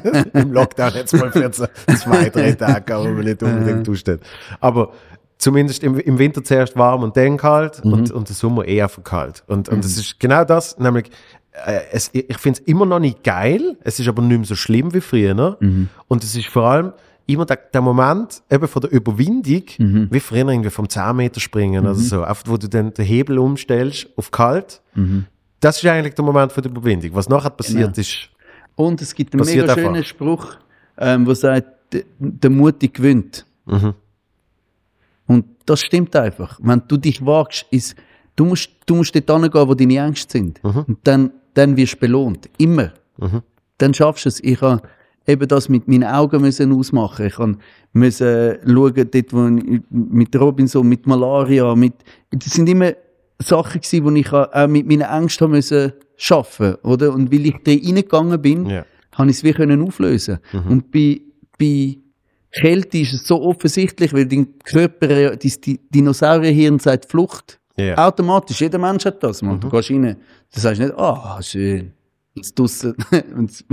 Speaker 1: Im Lockdown jetzt mal für zwei, drei Tage, wo man nicht unbedingt duscht. Aber zumindest im, im Winter zuerst warm und dann kalt und, und im Sommer eher kalt. Und, und es ist genau das, nämlich, äh, es, ich finde es immer noch nicht geil, es ist aber nicht mehr so schlimm wie früher. Ne? Und es ist vor allem immer der, der Moment eben von der Überwindung, wie früher irgendwie vom 10 Meter springen oder so, einfach wo du dann den Hebel umstellst auf kalt. Das ist eigentlich der Moment von der Überwindung. Was nachher passiert
Speaker 2: Genau.
Speaker 1: ist,
Speaker 2: Und es gibt einen mega
Speaker 1: einfach.
Speaker 2: schönen Spruch, ähm, der sagt, der, der Mutig gewinnt.
Speaker 1: Mhm.
Speaker 2: Und das stimmt einfach. Wenn du dich wagst, ist, du musst, du musst dort hingehen, wo deine Ängste sind.
Speaker 1: Mhm.
Speaker 2: Und dann, dann wirst du belohnt. Immer. Dann schaffst du es. Ich habe eben das mit meinen Augen müssen ausmachen. Ich habe müssen schauen, dort, wo ich, mit Robinson, mit Malaria, mit, das sind immer Sachen gewesen, wo ich auch mit meinen Ängsten müssen schaffen, oder? Und weil ich da reingegangen bin,
Speaker 1: Ja.
Speaker 2: habe ich es wie können auflösen. Und bei, bei Kälte ist es so offensichtlich, weil dein Körper, dein Di- Dinosaurierhirn sagt Flucht.
Speaker 1: Ja.
Speaker 2: Automatisch, jeder Mensch hat das, man. Du gehst rein, du sagst nicht, ah, schön. Jetzt draussen, wenn es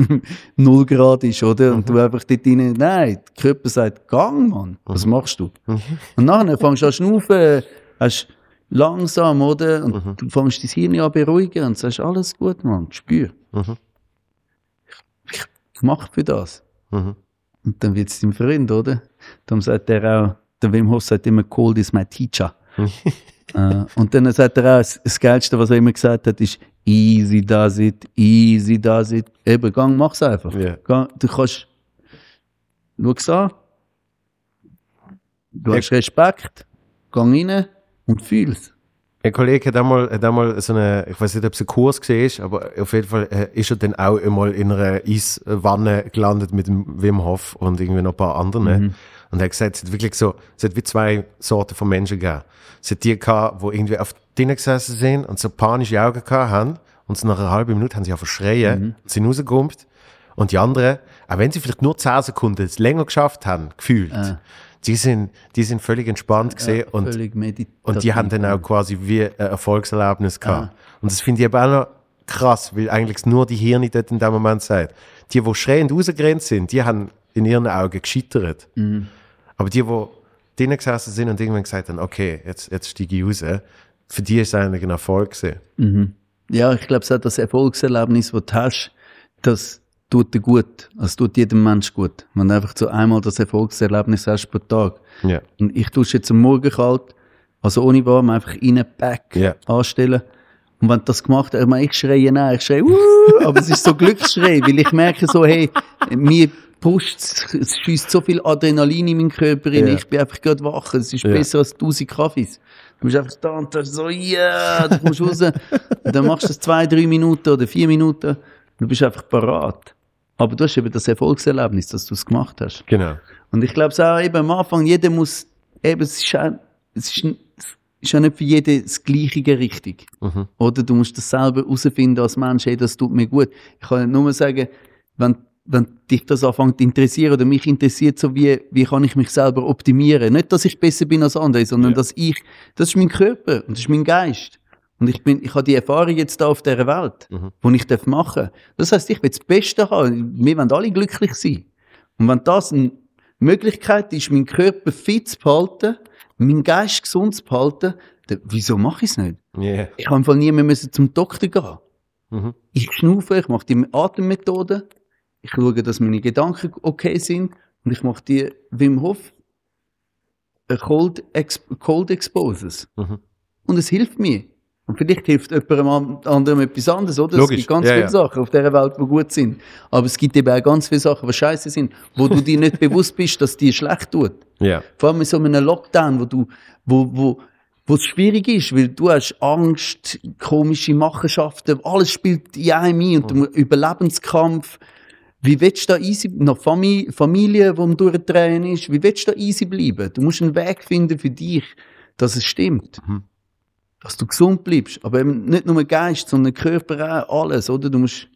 Speaker 2: 0 Grad ist, oder? Und du einfach dort rein, nein, der Körper sagt, gang, Mann. Was machst du? Und nachher fängst du an zu schnaufen, hast langsam, oder? Und du fängst dein Hirn an beruhigen und sagst, alles gut, Mann, spür. Ich, ich mach für das.
Speaker 1: Mhm.
Speaker 2: Und dann wird's dein Freund, oder? Darum sagt er auch, der Wim Hof sagt immer, cold is my teacher. äh, und dann sagt er auch, das, Geilste, was er immer gesagt hat, ist, easy does it, easy does it. Eben, gang, mach's einfach. Gang, du kannst, schau's an. Du hast Respekt, gang rein und fühl's.
Speaker 1: Ein Kollege hat einmal, hat einmal so eine, ich weiß nicht, ob es ein Kurs war, aber auf jeden Fall äh, ist er dann auch einmal in einer Eiswanne gelandet mit dem Wim Hof und irgendwie noch ein paar anderen. Und er hat gesagt, es hat wirklich so, es hat wie zwei Sorten von Menschen gegeben. Es hat die gehabt, die irgendwie auf drinnen gesessen sind und so panische Augen gehabt haben. und so nach einer halben Minute haben sie ja verschreien, sind rausgekommen und die anderen, auch wenn sie vielleicht nur 10 Sekunden es länger geschafft haben, gefühlt, die, sind, die sind völlig entspannt gesehen und,
Speaker 2: völlig meditativ.
Speaker 1: und die haben dann auch quasi wie ein Erfolgserlebnis gehabt. Und das finde ich eben auch noch krass, weil eigentlich nur die Hirne dort in dem Moment sagt. Die, die schreiend rausgerannt sind, die haben in ihren Augen gescheitert. Aber die, die drinnen gesessen sind und irgendwann gesagt haben, okay, jetzt, jetzt steige ich raus, für die ist es eigentlich ein Erfolg gewesen.
Speaker 2: Ja, ich glaube, es hat das Erfolgserlebnis, das du hast, das tut dir gut. Das tut jedem Mensch gut. Wenn du einfach so einmal das Erfolgserlebnis hast pro Tag.
Speaker 1: Ja.
Speaker 2: Und ich tue jetzt am Morgen kalt, also ohne warm, einfach Pack
Speaker 1: Ja.
Speaker 2: anstellen. Und wenn du das gemacht hast, ich, meine, ich schreie nein, ich schreie, uh, aber es ist so Glücksschrei, weil ich merke so, hey, mir pusht, es schießt so viel Adrenalin in meinen Körper rein,
Speaker 1: Ja.
Speaker 2: ich bin einfach gerade wach, es ist
Speaker 1: Ja.
Speaker 2: besser als tausend Kaffees. Du bist einfach da und du so, ja, du kommst raus, und dann machst du das zwei, drei Minuten oder vier Minuten, du bist einfach parat. Aber du hast eben das Erfolgserlebnis, dass du es gemacht hast.
Speaker 1: Genau.
Speaker 2: Und ich glaube es auch eben am Anfang, jeder muss, eben, es ist auch, es ist, ja nicht für jeden das Gleiche richtig.
Speaker 1: Mhm.
Speaker 2: Oder du musst das selber herausfinden als Mensch, hey, das tut mir gut. Ich kann nur sagen, wenn, wenn dich das anfängt zu interessieren oder mich interessiert, so wie, wie kann ich mich selber optimieren? Nicht, dass ich besser bin als andere, sondern
Speaker 1: Ja.
Speaker 2: dass ich, das ist mein Körper und das ist mein Geist. Und ich bin, ich habe die Erfahrung jetzt da auf dieser Welt,
Speaker 1: Mhm.
Speaker 2: die ich darf machen Das heißt, ich will das Beste haben. Wir wollen alle glücklich sein. Und wenn das eine Möglichkeit ist, meinen Körper fit zu behalten, meinen Geist gesund zu behalten, dann wieso mache ich es nicht?
Speaker 1: Yeah.
Speaker 2: Ich habe einfach nie mehr müssen zum Doktor gehen.
Speaker 1: Mhm.
Speaker 2: Ich schnaufe, ich mache die Atemmethode, ich schaue, dass meine Gedanken okay sind und ich mache die Wim Hof äh, Cold, Ex Cold Exposes.
Speaker 1: Mhm.
Speaker 2: Und es hilft mir. Und vielleicht hilft jemandem anderem etwas anderes, oder?
Speaker 1: Logisch,
Speaker 2: Es gibt ganz
Speaker 1: ja,
Speaker 2: viele
Speaker 1: ja.
Speaker 2: Sachen auf dieser Welt, die gut sind. Aber es gibt eben auch ganz viele Sachen, die scheiße sind, wo du dir nicht bewusst bist, dass die schlecht tut.
Speaker 1: Ja.
Speaker 2: Vor allem in so einem Lockdown, wo du, wo, wo, wo es schwierig ist, weil du hast Angst, komische Machenschaften, alles spielt in einem ein und du Überlebenskampf. Wie willst du da easy, noch Familie, Familie, die am Durchdrehen ist, wie willst du da easy bleiben? Du musst einen Weg finden für dich, dass es stimmt. Dass du gesund bleibst. Aber eben nicht nur Geist, sondern Körper auch, alles, oder? Du musst,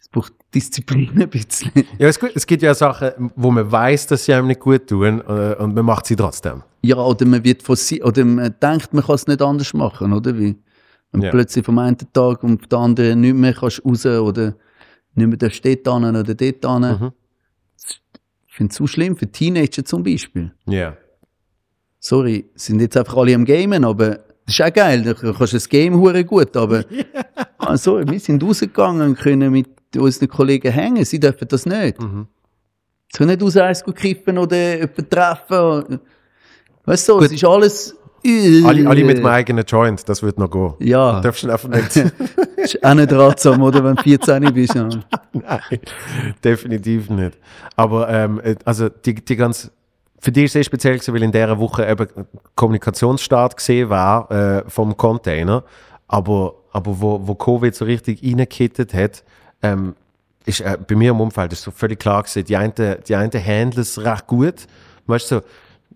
Speaker 2: es braucht Disziplin ein bisschen.
Speaker 1: Ja, es, gibt- es gibt ja Sachen, wo man weiß, dass sie einem nicht gut tun äh, und man macht sie trotzdem.
Speaker 2: Ja, oder man wird forci oder man denkt, man kann es nicht anders machen, oder? Wie, wenn
Speaker 1: Ja.
Speaker 2: plötzlich vom einen Tag und vom anderen nicht mehr kannst raus oder nicht mehr darfst dort hin oder dort hin.
Speaker 1: Mhm.
Speaker 2: Ich finde es so schlimm für Teenager zum Beispiel.
Speaker 1: Ja.
Speaker 2: Sorry, sind jetzt einfach alle am Gamen, aber das ist auch geil. Du kannst das Game hure gut, aber ah, sorry, wir sind rausgegangen und können mit unseren Kollegen hängen. Sie dürfen das nicht.
Speaker 1: Mhm.
Speaker 2: Sie können nicht aus eins kiffen oder jemanden treffen. Weißt du,
Speaker 1: Gut.
Speaker 2: es ist alles.
Speaker 1: Alle, alle mit dem eigenen Joint, das wird noch gehen.
Speaker 2: Ja.
Speaker 1: Darfst du einfach nicht.
Speaker 2: ist auch nicht ratsam, oder? Wenn du 14 bist. Ja.
Speaker 1: Nein, definitiv nicht. Aber ähm, äh, also die, die ganz für dich ist es sehr speziell gewesen, weil in dieser Woche eben Kommunikationsstart gesehen war äh, vom Container, aber, aber wo, wo Covid so richtig reingekittet hat, ähm, ist äh, bei mir im Umfeld ist so völlig klar gewesen, die einen, die einen handeln es recht gut, weißt du, so,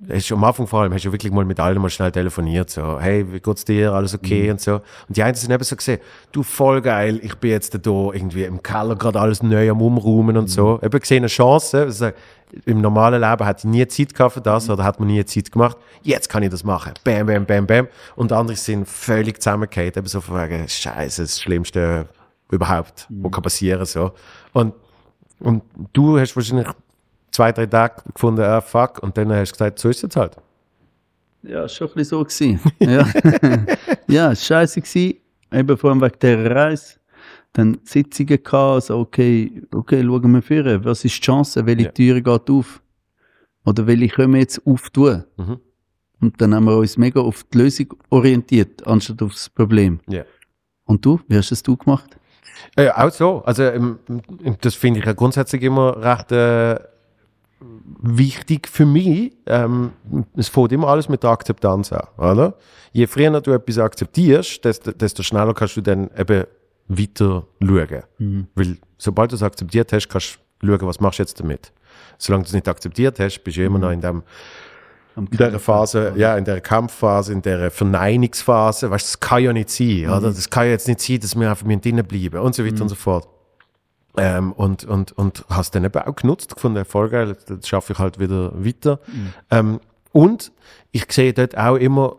Speaker 1: hast du am Anfang vor allem, hast du wirklich mal mit allen mal schnell telefoniert, so, hey, wie geht's dir, alles okay und so. Und die einen sind eben so gesehen, du, voll geil, ich bin jetzt da irgendwie im Keller gerade alles neu am Umräumen und so. Eben gesehen eine Chance, also, im normalen Leben hat ich nie Zeit gehabt für das oder hat man nie Zeit gemacht. Jetzt kann ich das machen. Bam, bam, bam, bam. Und andere sind völlig zusammengefallen, eben so von wegen, Scheiße, das Schlimmste überhaupt, was kann passieren, so. Und, und du hast wahrscheinlich zwei, drei Tage gefunden, ah, fuck, und dann hast du gesagt, so ist es jetzt halt.
Speaker 2: Ja, ist schon ein bisschen so gewesen. Ja, ja es scheiße gewesen. Eben vor allem wegen dieser Reise. Dann Sitzungen gehabt, also okay, okay, schauen wir führen. Was ist die Chance? Welche
Speaker 1: Ja.
Speaker 2: Türe geht auf? Oder welche können wir jetzt auftun?
Speaker 1: Mhm.
Speaker 2: Und dann haben wir uns mega auf die Lösung orientiert, anstatt auf das Problem.
Speaker 1: Ja.
Speaker 2: Und du? Wie hast das du gemacht?
Speaker 1: Äh, auch so. Also, das finde ich ja grundsätzlich immer recht äh, wichtig für mich. Ähm, es fängt immer alles mit der Akzeptanz an, oder? Je früher du etwas akzeptierst, desto, desto schneller kannst du dann eben weiter schauen. Weil sobald du es akzeptiert hast, kannst du schauen, was machst du jetzt damit. Solange du es nicht akzeptiert hast, bist du immer noch in dem in dieser Phase, ja, in der Kampfphase, in der Verneinungsphase, weißt du, das kann ja nicht sein,
Speaker 2: Mhm.
Speaker 1: oder? Das kann ja jetzt nicht sein, dass wir einfach mit drinnen bleiben und so weiter und so fort. Ähm, und, und, und hast dann eben auch genutzt, gefunden, voll jetzt, schaffe ich halt wieder weiter. Ähm, und ich sehe dort auch immer,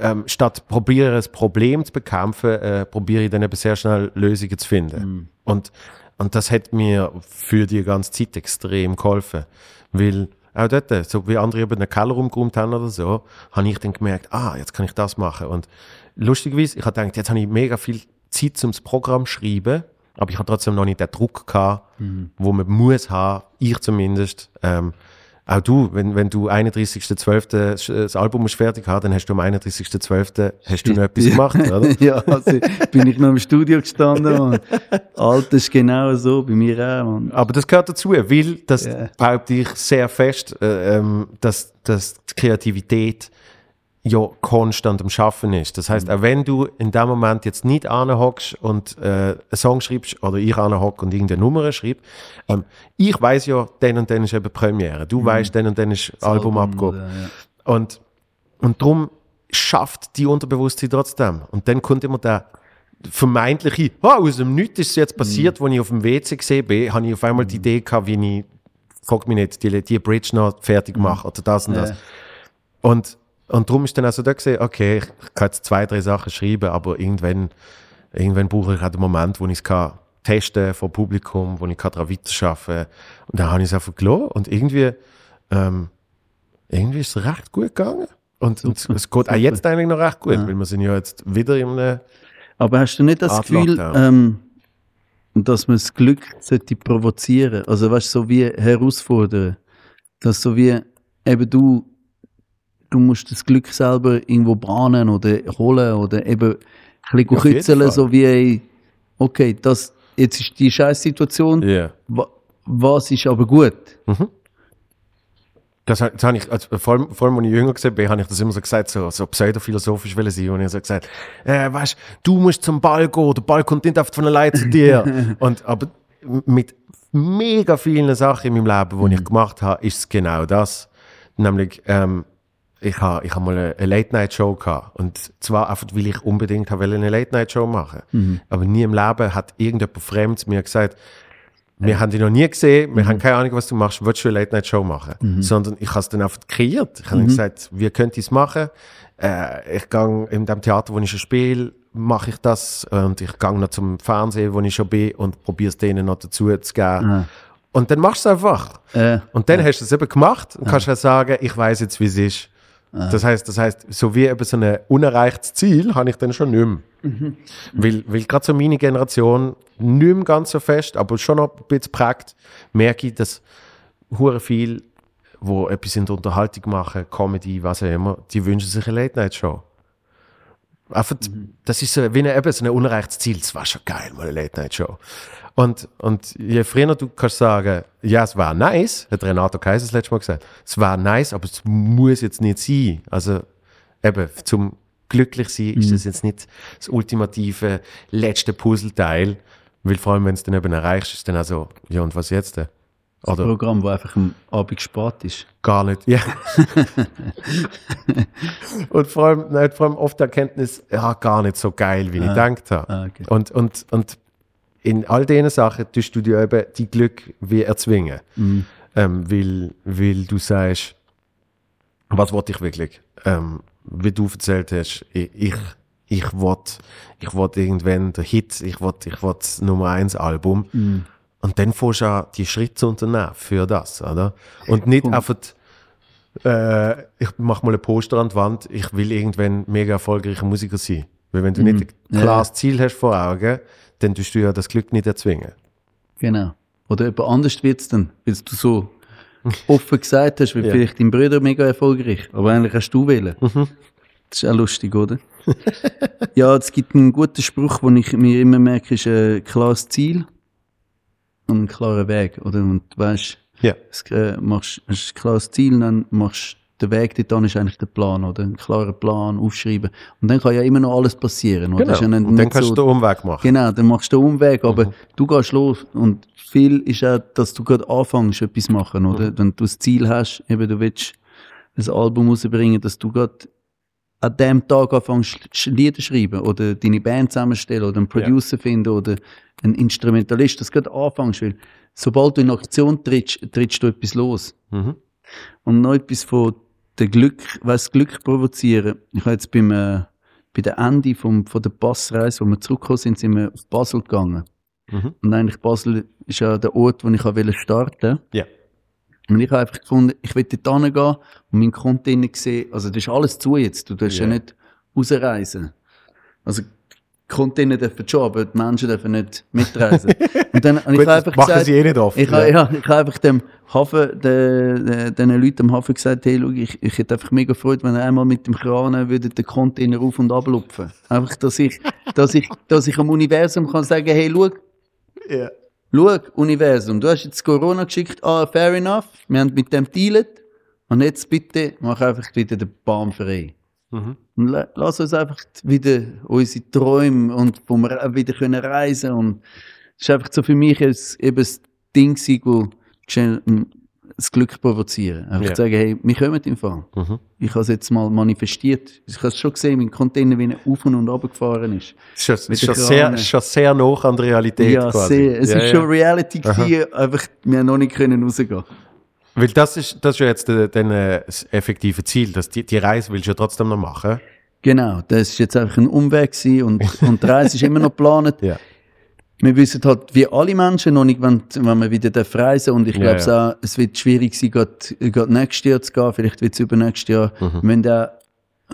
Speaker 1: ähm, statt probiere das Problem zu bekämpfen, äh, probiere ich dann eben sehr schnell Lösungen zu finden. Und, und das hat mir für die ganze Zeit extrem geholfen. Weil auch dort, so wie andere eben den Keller umgeräumt haben oder so, habe ich dann gemerkt, ah, jetzt kann ich das machen. Und lustigerweise, ich habe gedacht, jetzt habe ich mega viel Zeit zum Programm schreiben, aber ich habe trotzdem noch nicht den Druck gehabt, wo man muss haben, ich zumindest. Ähm, auch du, wenn, wenn du 31.12. das Album musst fertig haben, dann hast du am 31.12. hast du noch etwas gemacht, oder?
Speaker 2: ja, also bin ich noch im Studio gestanden, Mann. Alter ist genau so, bei mir auch, Mann.
Speaker 1: Aber das gehört dazu, weil das
Speaker 2: Ja.
Speaker 1: behaupte ich sehr fest, äh, ähm, dass, dass die Kreativität ja konstant am Schaffen ist. Das heißt, auch wenn du in dem Moment jetzt nicht anhockst und äh, einen Song schreibst oder ich anhock und irgendeine Nummer schreibe, ähm, ich weiß ja, dann und dann ist eben Premiere. Du weißt, dann und dann ist Album, Album
Speaker 2: oder, ja.
Speaker 1: Und, und darum schafft die Unterbewusstsein trotzdem. Und dann kommt immer der vermeintliche, ah, aus dem Nichts ist es jetzt passiert, als ich auf dem WC gesehen bin, habe ich auf einmal die Idee gehabt, wie ich, frag mich nicht, die, die Bridge noch fertig mache oder das und das.
Speaker 2: Ja.
Speaker 1: Und, und darum ist dann also da gesehen, okay, ich kann jetzt zwei, drei Sachen schreiben, aber irgendwann, irgendwann brauche ich auch den Moment, wo ich es kann testen vor Publikum, wo ich daran weiterarbeiten kann. Und dann habe ich es einfach gelassen und irgendwie, ähm, irgendwie ist es recht gut gegangen. Und, und es geht auch jetzt eigentlich noch recht gut, weil wir sind ja jetzt wieder in einem,
Speaker 2: Aber hast du nicht das
Speaker 1: Art
Speaker 2: Gefühl, ähm, dass man das Glück sollte provozieren? Also weißt du, so wie herausfordern. Dass so wie eben du, du musst das Glück selber irgendwo bahnen oder holen oder eben ein bisschen
Speaker 1: Fall.
Speaker 2: so wie, ey, okay, das, jetzt ist die scheiß Situation,
Speaker 1: ja.
Speaker 2: wa, was ist aber gut?
Speaker 1: Das, ha- das habe ich, also vor, allem, vor allem, als ich jünger war, habe ich das immer so gesagt, so, so pseudophilosophisch will sein. Und ich habe so gesagt, äh, weißt, du musst zum Ball gehen, der Ball kommt nicht einfach von allein zu dir. und, aber mit mega vielen Sachen in meinem Leben, die ich gemacht habe, ist es genau das. Nämlich, ähm, ich habe ich hab mal eine, eine Late-Night-Show gehabt. Und zwar einfach, weil ich unbedingt wollte eine Late-Night-Show machen. Aber nie im Leben hat irgendjemand Fremdes mir gesagt, wir haben dich noch nie gesehen, wir haben keine Ahnung, was du machst, willst du eine Late-Night-Show machen? Sondern ich habe es dann einfach kreiert. Ich habe gesagt, wir können es machen. Äh, ich gehe in dem Theater, wo ich schon spiele, mache ich das und ich gehe noch zum Fernsehen, wo ich schon bin und probiere es denen noch dazu zu geben. Und dann machst du es einfach.
Speaker 2: Äh,
Speaker 1: Und dann hast du es eben gemacht und kannst ja sagen, ich weiß jetzt, wie es ist. Das heißt, das heißt, so wie eben so ein unerreichtes Ziel, habe ich dann schon nicht mehr. Weil, weil gerade so meine Generation nicht mehr ganz so fest, aber schon noch ein bisschen prägt, merke ich, dass hure viel, wo etwas in der Unterhaltung machen, Comedy, was auch immer, die wünschen sich eine Late-Night-Show. Einfach, das ist so, wie eine, eben so ein unerreichtes Ziel. Es war schon geil, mal eine Late-Night-Show. Und, und je früher du kannst sagen, ja, es war nice, hat Renato Kaiser das letzte Mal gesagt, es war nice, aber es muss jetzt nicht sein. Also, eben, zum glücklich sein ist das jetzt nicht das ultimative letzte Puzzleteil, weil vor allem, wenn es dann eben erreichst, ist dann auch so, ja, und was jetzt denn? Oder
Speaker 2: Programm, das einfach am Abend spät ist.
Speaker 1: Gar nicht, ja. und vor allem, nein, vor allem oft die Erkenntnis, ja, gar nicht so geil, wie ich gedacht habe.
Speaker 2: Ah, okay.
Speaker 1: und, und, und in all diesen Sachen tust du dir eben die Glück wie erzwingen.
Speaker 2: Mhm.
Speaker 1: Ähm, weil, weil du sagst, was wollte ich wirklich? Ähm, wie du erzählt hast, ich, ich, ich wollte ich wollt irgendwann der Hit, ich wollte ich wollt das Nummer 1 Album.
Speaker 2: Mhm.
Speaker 1: Und dann fährst du an, die Schritte zu unternehmen für das, oder? Und nicht einfach, äh, ich mach mal ein Poster an die Wand, ich will irgendwann mega erfolgreicher Musiker sein. Weil wenn du nicht ein klares Ziel hast vor Augen, dann tust du ja das Glück nicht erzwingen.
Speaker 2: Genau. Oder jemand anders wird's dann, weil du so offen gesagt hast, wie
Speaker 1: Ja.
Speaker 2: vielleicht dein Bruder mega erfolgreich, aber eigentlich hast du wählen. Das ist auch lustig, oder? ja, es gibt einen guten Spruch, den ich mir immer merke, ist ein klares Ziel und ein klarer Weg, oder? Und du weißt,
Speaker 1: Ja.
Speaker 2: es, äh, machst, hast ein klares Ziel, dann machst der Weg dort ist eigentlich der Plan, oder? Ein klarer Plan, aufschreiben. Und dann kann ja immer noch alles passieren, oder?
Speaker 1: Genau.
Speaker 2: Ja
Speaker 1: Und dann kannst
Speaker 2: so-
Speaker 1: du den Umweg machen.
Speaker 2: Genau, dann machst du den Umweg, aber
Speaker 1: Mhm.
Speaker 2: du gehst los und viel ist auch, dass du gerade anfängst, etwas zu machen, oder?
Speaker 1: Mhm.
Speaker 2: Wenn du das Ziel hast, eben du willst ein Album rausbringen, dass du gerade an dem Tag anfängst, Lieder schreiben oder deine Band zusammenstellen oder einen Producer finden oder einen Instrumentalist, dass du gerade anfängst, weil sobald du in Aktion trittst, trittst du etwas los.
Speaker 1: Mhm.
Speaker 2: Und noch etwas von dem Glück, was Glück provozieren. Ich habe jetzt beim, äh, bei der Ende vom, von der Passreise, wo wir zurückgekommen sind, sind wir auf Basel gegangen.
Speaker 1: Mhm.
Speaker 2: Und eigentlich Basel ist ja der Ort, wo ich wollte starten
Speaker 1: Ja.
Speaker 2: Und ich habe einfach gefunden, ich will dort hingehen und mein Container gesehen, also das ist alles zu jetzt, du darfst ja,
Speaker 1: Ja.
Speaker 2: nicht rausreisen. Also, die Container dürfen schon, aber die Menschen dürfen nicht mitreisen. und dann habe ich
Speaker 1: Gut,
Speaker 2: einfach
Speaker 1: machen
Speaker 2: gesagt,
Speaker 1: sie eh nicht oft.
Speaker 2: ich habe, ja, ich habe einfach dem Hafen, den, den, den Leuten am Hafen gesagt, hey, schau, ich, ich hätte einfach mega Freude, wenn ihr einmal mit dem Kran würde den Container auf und ablupfen. Einfach, dass ich, dass ich, dass ich am Universum kann sagen, hey, schau,
Speaker 1: Ja.
Speaker 2: schau, Universum, du hast jetzt Corona geschickt, ah, fair enough, wir haben mit dem dealet, und jetzt bitte mach einfach wieder den Bahn frei.
Speaker 1: Mhm.
Speaker 2: Und la- lass uns einfach wieder unsere Träume und wo wir auch wieder können reisen und es ist einfach so für mich eben das Ding mm, das Glück provozieren. Einfach
Speaker 1: Ja.
Speaker 2: sagen, hey, wir kommen im Fall.
Speaker 1: Mhm.
Speaker 2: Ich habe es jetzt mal manifestiert. Ich habe es schon gesehen, mein Container, wie er auf und runter gefahren ist.
Speaker 1: Ist schon, ist
Speaker 2: Mit
Speaker 1: schon,
Speaker 2: den
Speaker 1: sehr,
Speaker 2: Kranen.
Speaker 1: ist schon sehr nah an der Realität
Speaker 2: ja,
Speaker 1: quasi.
Speaker 2: sehr. Es
Speaker 1: ja,
Speaker 2: ist
Speaker 1: ja.
Speaker 2: schon Reality gewesen, einfach, wir haben noch nicht können rausgehen.
Speaker 1: Weil das ist, das ist ja jetzt äh, dann, äh, das effektive Ziel. Dass die, die Reise willst du ja trotzdem noch machen.
Speaker 2: Genau, das ist jetzt einfach ein Umweg und, und die Reise ist immer noch geplant.
Speaker 1: Ja.
Speaker 2: Wir wissen halt, wie alle Menschen noch nicht, wenn, wenn wir wieder reisen und ich
Speaker 1: Ja,
Speaker 2: glaube
Speaker 1: ja.
Speaker 2: auch, es wird schwierig sein, gerade, nächstes Jahr zu gehen, vielleicht wird es übernächstes Jahr,
Speaker 1: Mhm.
Speaker 2: wenn der,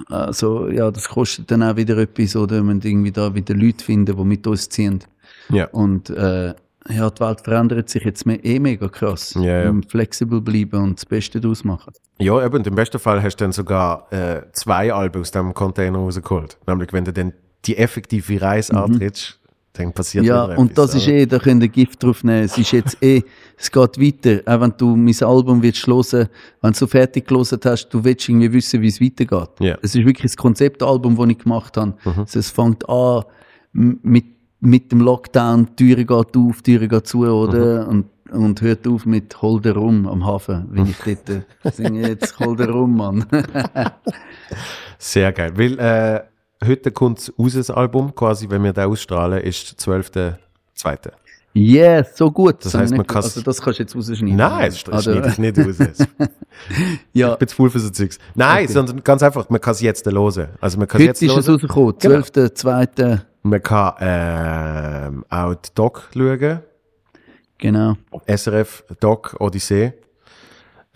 Speaker 2: also, ja, das kostet dann auch wieder etwas oder wenn wir irgendwie da wieder Leute finden, die mit uns ziehen.
Speaker 1: Ja.
Speaker 2: Und, äh, ja, die Welt verändert sich jetzt me eh mega krass.
Speaker 1: Ja, ja.
Speaker 2: Und flexibel bleiben und das Beste daraus machen.
Speaker 1: Ja, eben, und im besten Fall hast du dann sogar äh, zwei Alben aus dem Container rausgeholt. Nämlich, wenn du dann die effektive Reise antrittst, dann passiert
Speaker 2: Mhm. Ja, und
Speaker 1: etwas,
Speaker 2: das ist eh, da könnt ihr Gift drauf nehmen. Es ist jetzt eh, es geht weiter. Auch wenn du mein Album willst hören, wenn du so fertig gelesen hast, du willst irgendwie wissen, wie es weitergeht.
Speaker 1: Ja.
Speaker 2: Es ist wirklich ein Konzeptalbum, das ich gemacht habe. Also es fängt an mit, mit dem Lockdown, die Türe geht auf, die Türe geht zu, oder? Und, und hört auf mit Hol dir rum am Hafen, wenn ich dort äh, singe jetzt Hol dir rum, Mann.
Speaker 1: Sehr geil. Weil äh, heute kommt raus, das Album, quasi, wenn wir da ausstrahlen, ist der 12.2.
Speaker 2: yes, so gut.
Speaker 1: Das heisst,
Speaker 2: ich
Speaker 1: man
Speaker 2: nicht- also das kannst du jetzt rausschneiden.
Speaker 1: Nein, das
Speaker 2: Also,
Speaker 1: schneide ich nicht raus. Ich
Speaker 2: Ja,
Speaker 1: bin zu voll für so Zeugs. Nein, sondern ganz einfach, man kann es jetzt hören. Also man kann es jetzt
Speaker 2: ist es
Speaker 1: hören.
Speaker 2: rausgekommen,
Speaker 1: Genau.
Speaker 2: 12.2.
Speaker 1: Man kann ähm, auch die Doc schauen.
Speaker 2: Genau.
Speaker 1: SRF Doc Odyssee,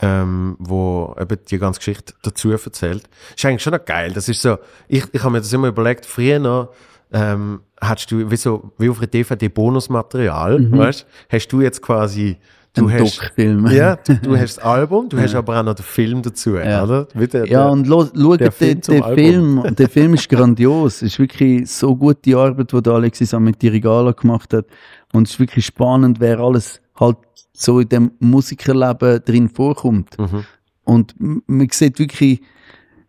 Speaker 1: ähm, wo eben die ganze Geschichte dazu erzählt. Ist eigentlich schon noch geil. Das ist so, ich, ich habe mir das immer überlegt, früher noch, ähm, hast du, wie so, wie auf einer DVD Bonusmaterial, weißt, hast du jetzt quasi, du.
Speaker 2: Ein
Speaker 1: hast,
Speaker 2: Doc-Film.
Speaker 1: ja, du, du hast das Album, du hast aber auch noch den Film dazu,
Speaker 2: Ja.
Speaker 1: oder? Der,
Speaker 2: Ja, und schau,
Speaker 1: der, Film Album.
Speaker 2: Film, der Film ist grandios. Es ist wirklich so gute Arbeit, die Alexis mit die Regala gemacht hat. Und es ist wirklich spannend, wer alles halt so in dem Musikerleben drin vorkommt.
Speaker 1: Mhm.
Speaker 2: Und man sieht wirklich,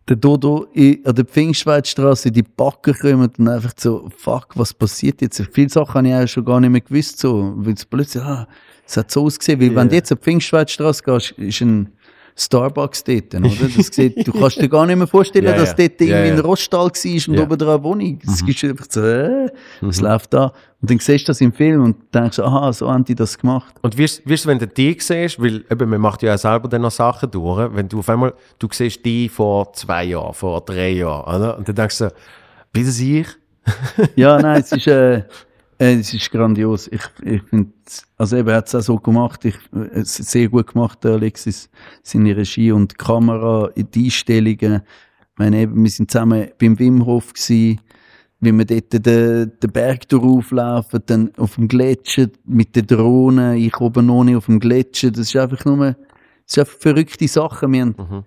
Speaker 2: der Dodo in, an der Pfingstweidstraße, die Backen kommen und einfach so, fuck, was passiert jetzt? Viele Sachen habe ich auch schon gar nicht mehr gewusst, so, weil es plötzlich, ah, es hat so ausgesehen, weil wenn du jetzt an die Pfingstweidstraße gehst, ist ein Starbucks dort, oder? Das sieht, du kannst dir gar nicht mehr vorstellen,
Speaker 1: Ja,
Speaker 2: dass dort irgendwie
Speaker 1: Ja, ja.
Speaker 2: ein Roststall war und.
Speaker 1: Mhm.
Speaker 2: oben dran eine Wohnung. Das ist einfach so, äh, was läuft da? Und dann siehst du das im Film und denkst, aha, so haben die das gemacht.
Speaker 1: Und wie ist, wenn du die siehst, weil eben, man macht ja auch selber dann noch Sachen durch, wenn du auf einmal, du siehst die vor zwei Jahren, vor drei Jahren, oder? Und dann denkst du bin das ich?
Speaker 2: Ja, nein, es ist, äh, es ist grandios. Ich, ich finde, also eben, er hat es auch so gemacht. Ich, es sehr gut gemacht, der Alexis, seine Regie und die Kamera, die Einstellungen. Ich meine, eben, wir sind zusammen beim Wim Hof gewesen, wie wir dort den, den Berg durchlaufen, dann auf dem Gletscher mit den Drohnen, ich oben ohne auf dem Gletscher. Das ist einfach nur, das ist einfach verrückte Sachen. Wir haben,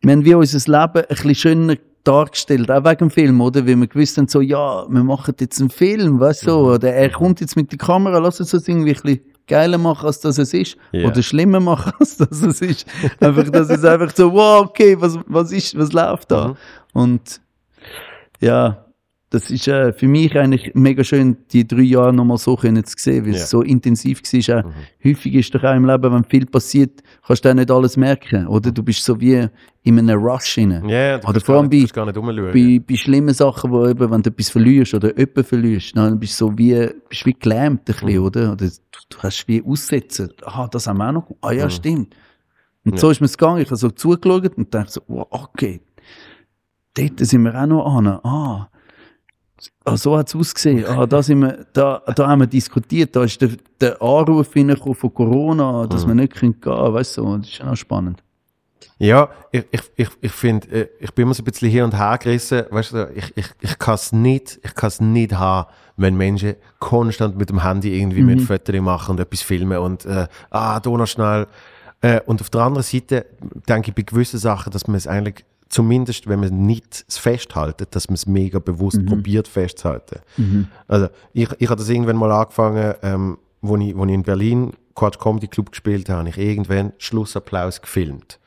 Speaker 2: wir haben wie unser Leben ein bisschen schöner dargestellt, auch wegen dem Film, oder? Weil wir gewusst haben, so, ja, wir machen jetzt einen Film, weißt du, so, oder er kommt jetzt mit der Kamera, lass uns das irgendwie ein bisschen geiler machen, als das es ist,
Speaker 1: Ja.
Speaker 2: oder schlimmer machen, als das es ist. einfach, dass es einfach so, wow, okay, was, was ist, was läuft da? Und, ja, das ist äh, für mich eigentlich mega schön, die drei Jahre nochmal so können zu sehen, weil
Speaker 1: Ja.
Speaker 2: es so intensiv war. Auch
Speaker 1: Mhm.
Speaker 2: Häufig ist doch auch im Leben, wenn viel passiert, kannst du auch nicht alles merken. Oder du bist so wie in einem Rush rein.
Speaker 1: Ja, du
Speaker 2: Oder vor allem
Speaker 1: nicht,
Speaker 2: bei-. Bei, bei schlimmen Sachen, wo eben, wenn du etwas verlierst oder jemanden verlierst, dann bist du so wie, bist wie gelähmt ein bisschen,
Speaker 1: Mhm.
Speaker 2: oder? Oder du, du hast wie aussetzen. Aha, das haben wir auch noch. Ah ja,
Speaker 1: Mhm.
Speaker 2: stimmt. Und
Speaker 1: Ja.
Speaker 2: so ist mir es gegangen. Ich habe so zugeschaut und dachte so, wow, okay. Dort sind wir auch noch an. Ah. Ah, so hat es ausgesehen. Ah, da, sind wir, da, da haben wir diskutiert. Da ist der, der Anruf von Corona, dass
Speaker 1: Mhm.
Speaker 2: wir nicht gehen können. Weißt du, das ist schon auch spannend.
Speaker 1: Ja, ich, ich, ich, ich finde, äh, ich bin immer so ein bisschen hier und her gerissen. Weißt du, ich, ich, ich kann es nicht, ich kann's nicht haben, wenn Menschen konstant mit dem Handy irgendwie mit Fotos machen und etwas filmen und, äh, ah, noch schnell. Äh, und auf der anderen Seite denke ich bei gewissen Sachen, dass man es eigentlich, zumindest wenn man nicht es festhaltet, dass man es mega bewusst probiert festzuhalten. Also, ich, ich habe das irgendwann mal angefangen, ähm, wo ich, wo ich in Berlin Quatsch Comedy Club gespielt habe, habe ich irgendwann Schlussapplaus gefilmt.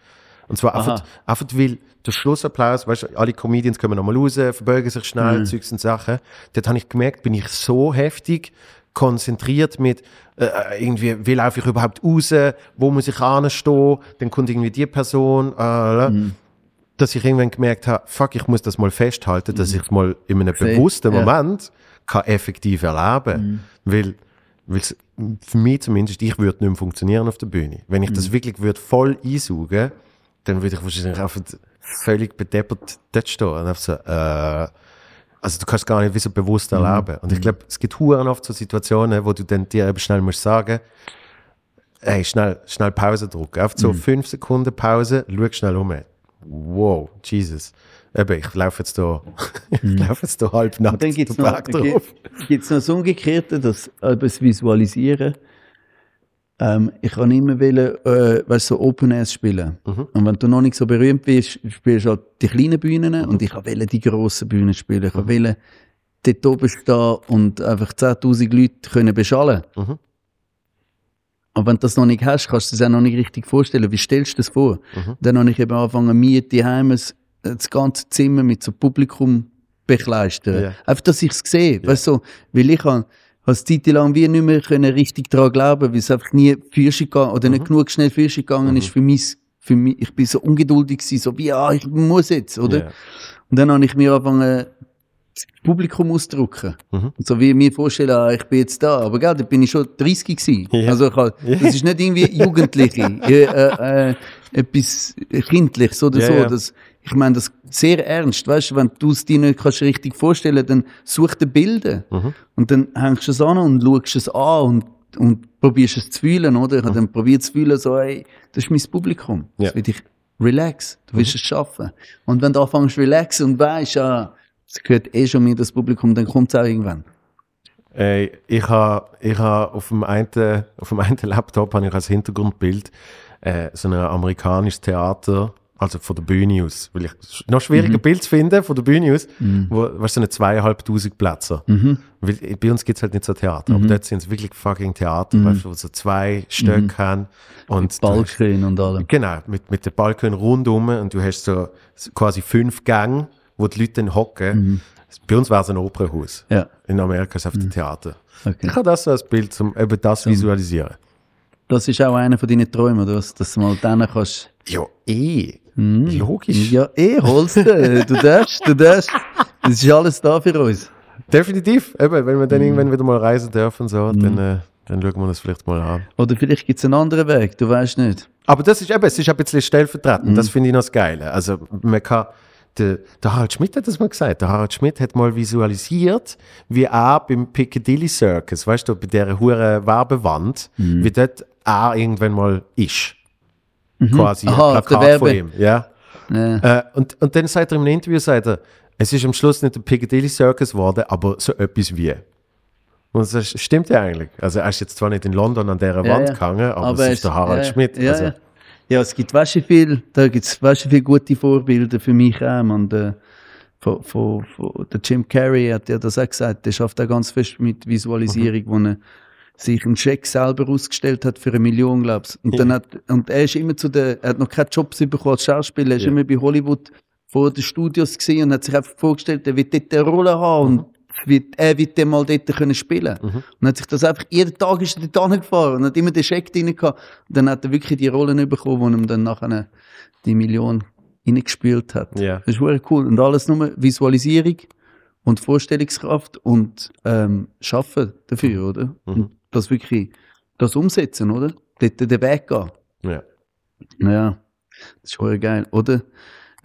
Speaker 1: Und zwar einfach, einfach weil der Schlussapplaus, weißt du, alle Comedians kommen nochmal raus, verbeugen sich schnell, Zeugs und Sachen. Dort habe ich gemerkt, bin ich so heftig konzentriert mit, äh, irgendwie, wie laufe ich überhaupt raus, wo muss ich anstehen, dann kommt irgendwie die Person, äh, dass ich irgendwann gemerkt habe, fuck, ich muss das mal festhalten, dass ich es mal in einem bewussten
Speaker 2: ja.
Speaker 1: Moment kann effektiv erleben. Weil, weil für mich zumindest, ich würde nicht mehr funktionieren auf der Bühne. Wenn ich das wirklich würde voll einsaugen, dann würde ich wahrscheinlich einfach völlig bedeppert dort stehen und einfach so, äh, also du kannst gar nicht wie so bewusst erleben. Und ich glaube, es gibt huren oft so Situationen, wo du dann dir eben schnell musst sagen, hey, schnell, schnell Pause drücken. Auf so fünf Sekunden Pause, schau schnell um. Wow, Jesus. Eben, ich laufe jetzt da, ich laufe jetzt da
Speaker 2: Und dann gibt es
Speaker 1: den
Speaker 2: noch,
Speaker 1: drauf.
Speaker 2: gibt's noch das Umgekehrte, das, äh, das Visualisieren. Ähm, ich kann immer wollen, äh, weißt, so Open Airs spielen.
Speaker 1: Mhm.
Speaker 2: Und wenn du noch nicht so berühmt bist, spielst du halt die kleinen Bühnen und ich wollte die grossen Bühnen spielen. Ich
Speaker 1: Mhm.
Speaker 2: wollte dort oben stehen und einfach 10.000 Leute können beschallen.
Speaker 1: Mhm.
Speaker 2: Aber wenn du das noch nicht hast, kannst du es auch noch nicht richtig vorstellen. Wie stellst du das vor?
Speaker 1: Mhm.
Speaker 2: Dann habe ich eben angefangen, mir die das ganze Zimmer mit so Publikum bekleistern.
Speaker 1: Ja.
Speaker 2: Einfach, dass ich es sehe. Weißt du, weil ich habe eine Zeit lang wie nicht mehr können richtig daran glauben, weil es einfach nie Fürsche gegangen oder
Speaker 1: Mhm.
Speaker 2: nicht genug schnell Fürsche gegangen ist für mich. Für mich, ich bin so ungeduldig gewesen, so wie, ja, ich muss jetzt, oder?
Speaker 1: Ja.
Speaker 2: Und dann habe ich mir angefangen, Publikum auszudrücken.
Speaker 1: Mhm.
Speaker 2: So wie ich mir vorstellen, ah, ich bin jetzt da. Aber gell, da bin ich schon 30 gewesen.
Speaker 1: Ja.
Speaker 2: Also ich hab, das ist nicht irgendwie Jugendliche, äh, äh, etwas Kindliches oder
Speaker 1: Ja,
Speaker 2: so.
Speaker 1: ja.
Speaker 2: Das, ich meine das sehr ernst. Weißt du, wenn du es dir nicht kannst richtig vorstellen dann such dir Bilder.
Speaker 1: Mhm.
Speaker 2: Und dann hängst du es an und schaust es an und, und probierst es zu fühlen, oder? Ich habe dann probiert zu fühlen, so, ey, das ist mein Publikum.
Speaker 1: Ja.
Speaker 2: Das will ich relax. Du willst es schaffen. Und wenn du anfängst zu relaxen und weißt, ja, es gehört eh schon mir das Publikum, dann kommt es auch irgendwann.
Speaker 1: Ey, ich habe ich ha auf dem einen, auf dem einen Laptop habe ich als Hintergrundbild äh, so ein amerikanisches Theater, also von der Bühne aus, weil ich noch schwieriger Bild zu finden von der Bühne aus, wo, weißt so eine zweieinhalbtausend Plätze. Weil äh, bei uns gibt es halt nicht so Theater, aber dort sind es wirklich fucking Theater, weißt du, wo so zwei Stöcke haben und hast-
Speaker 2: Balken und allem.
Speaker 1: Genau, mit, mit den Balkon rundum und du hast so quasi fünf Gänge, wo die Leute dann hocken. Bei uns wäre es ein Opernhaus.
Speaker 2: Ja,
Speaker 1: In Amerika ist es einfach ein Theater.
Speaker 2: okay.
Speaker 1: Ich habe das so als Bild, um eben das visualisieren.
Speaker 2: Das ist auch einer von deinen Träumen, was? dass du mal dann kannst.
Speaker 1: Ja, eh. Logisch.
Speaker 2: Ja, eh, holst du. Du darfst, du darfst. Das ist alles da für uns.
Speaker 1: Definitiv. Eben, wenn wir dann
Speaker 2: Mhm.
Speaker 1: irgendwann wieder mal reisen dürfen so, dann, äh, dann schauen wir das vielleicht mal an.
Speaker 2: Oder vielleicht gibt es einen anderen Weg, du weißt nicht.
Speaker 1: Aber das ist eben, es ist ein bisschen stellvertretend.
Speaker 2: Mhm.
Speaker 1: Das finde ich noch das Geile. Also, man kann, der, der Harald Schmidt hat das mal gesagt. Der Harald Schmidt hat mal visualisiert, wie er beim Piccadilly Circus, weißt du, bei dieser hure Werbewand,
Speaker 2: Mhm.
Speaker 1: wie dort er irgendwann mal ist. Quasi
Speaker 2: Mhm. Aha,
Speaker 1: ein
Speaker 2: der
Speaker 1: Plakat von ihm. Ja.
Speaker 2: Ja.
Speaker 1: Äh, und, und dann sagt er im Interview, sagt er, es ist am Schluss nicht der Piccadilly Circus geworden, aber so etwas wie. Und das stimmt ja eigentlich. Also er ist jetzt zwar nicht in London an dieser
Speaker 2: Ja,
Speaker 1: Wand
Speaker 2: ja.
Speaker 1: gegangen, aber, es ist der Harald Schmidt. Also,
Speaker 2: ja. ja, es gibt weißt du viel, da gibt es weißt du viel gute Vorbilder für mich auch. Man, der, von, von, von, der Jim Carrey hat ja das auch gesagt, der schafft auch ganz fest mit Visualisierung, wo er sich einen Scheck selber ausgestellt hat für eine Million, glaubst Und, dann hat, und er ist immer zu der, er hat noch keine Jobs bekommen als Schauspieler, er ist
Speaker 1: Ja.
Speaker 2: immer bei Hollywood vor den Studios gesehen und hat sich einfach vorgestellt, er wird dort eine Rolle haben und wird, er wird dann mal dort können spielen. Und hat sich das einfach, jeden Tag ist er dort hingefahren und hat immer den Scheck drin gehabt. Und dann hat er wirklich die Rollen bekommen, wo ihm dann nachher die Million reingespült hat.
Speaker 1: Ja.
Speaker 2: Das ist wirklich cool. Und alles nur Visualisierung und Vorstellungskraft und ähm, Schaffen dafür, oder? Und das wirklich, das umsetzen, oder? Dort den Weg gehen.
Speaker 1: Ja.
Speaker 2: Ja, das ist schon geil, oder?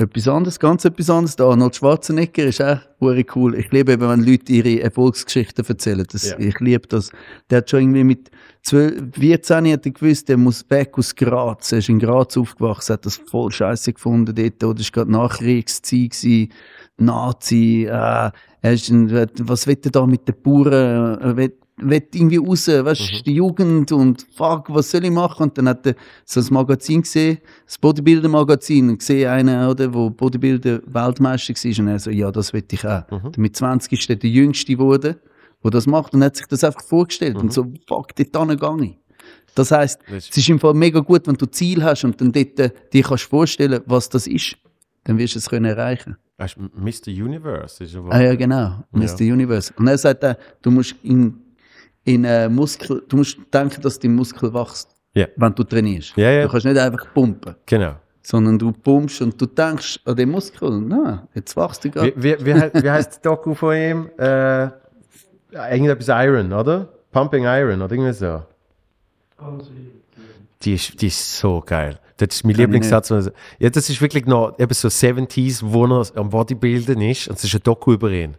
Speaker 2: Etwas anderes, ganz etwas anderes. Der Arnold Schwarzenegger ist auch hure cool. Ich liebe eben, wenn Leute ihre Erfolgsgeschichten erzählen. Das,
Speaker 1: Ja.
Speaker 2: Ich liebe das. Der hat schon irgendwie mit 12, 14 hat er gewusst, der muss weg aus Graz. Er ist in Graz aufgewachsen, hat das voll scheiße gefunden dort. Oder ist gerade Nachkriegszeit gewesen. Nazi, äh, er ist ein, was will er da mit den Bauern? Er will, will irgendwie raus, weißt du, die Jugend und fuck, was soll ich machen? Und dann hat er so ein Magazin gesehen, das Bodybuilder-Magazin, und gesehen einen, oder, wo Bodybuilder-Weltmeister war, und er so, ja, das will ich auch.
Speaker 1: Mhm.
Speaker 2: Mit 20 ist er der Jüngste geworden, der das macht, und hat sich das einfach vorgestellt, und so, fuck, dort ich. Das heisst,
Speaker 1: Mhm. Das-
Speaker 2: es ist im Fall mega gut, wenn du Ziel hast und dann dort äh, dir kannst vorstellen, was das ist. Dann wirst du es können erreichen.
Speaker 1: Weißt Mr. Universe ist ja
Speaker 2: Ah ja, genau. Mr. Universe. Und er sagt auch, du musst in, in äh, Muskel, du musst denken, dass dein Muskel wächst,
Speaker 1: Ja.
Speaker 2: wenn du trainierst.
Speaker 1: Ja, ja.
Speaker 2: Du kannst nicht einfach pumpen,
Speaker 1: Genau.
Speaker 2: sondern du pumpst und du denkst an den Muskel. Na, jetzt wächst du
Speaker 1: Wie,
Speaker 2: gerade.
Speaker 1: wie, wie, wie heißt die Doku von ihm? Äh, irgendetwas Iron, oder? Pumping Iron, oder irgendwie so. Die ist, die ist so geil. Das ist mein
Speaker 2: Kann
Speaker 1: Lieblingssatz. Ja, das ist wirklich noch eben so 70s, wo er am Bodybuilden ist. Und es ist ein Doku über ihn.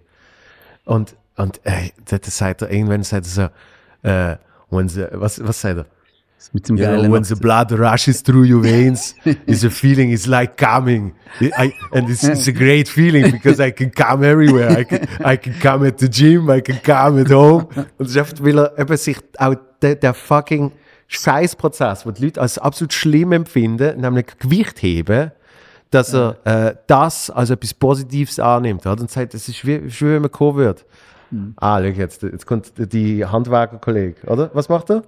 Speaker 1: Und, und äh, das sagt er, irgendwann sagt er so, äh, when the, was, was sagt er?
Speaker 2: Mit dem geilen
Speaker 1: when the blood rushes through your veins, is a feeling is like coming, I, and it's, it's a great feeling because I can come everywhere. I can, I can come at the gym, I can come at home. Und einfach, weil er eben sich auch der, der fucking Scheißprozess, wo die Leute als absolut schlimm empfinden, nämlich Gewicht heben, dass er äh, das als etwas Positives annimmt oder? und sagt, es ist wie, ist wie wenn man kommen wird. Ah, schau jetzt, jetzt kommt die Handwerkerkollege, oder? Was macht er?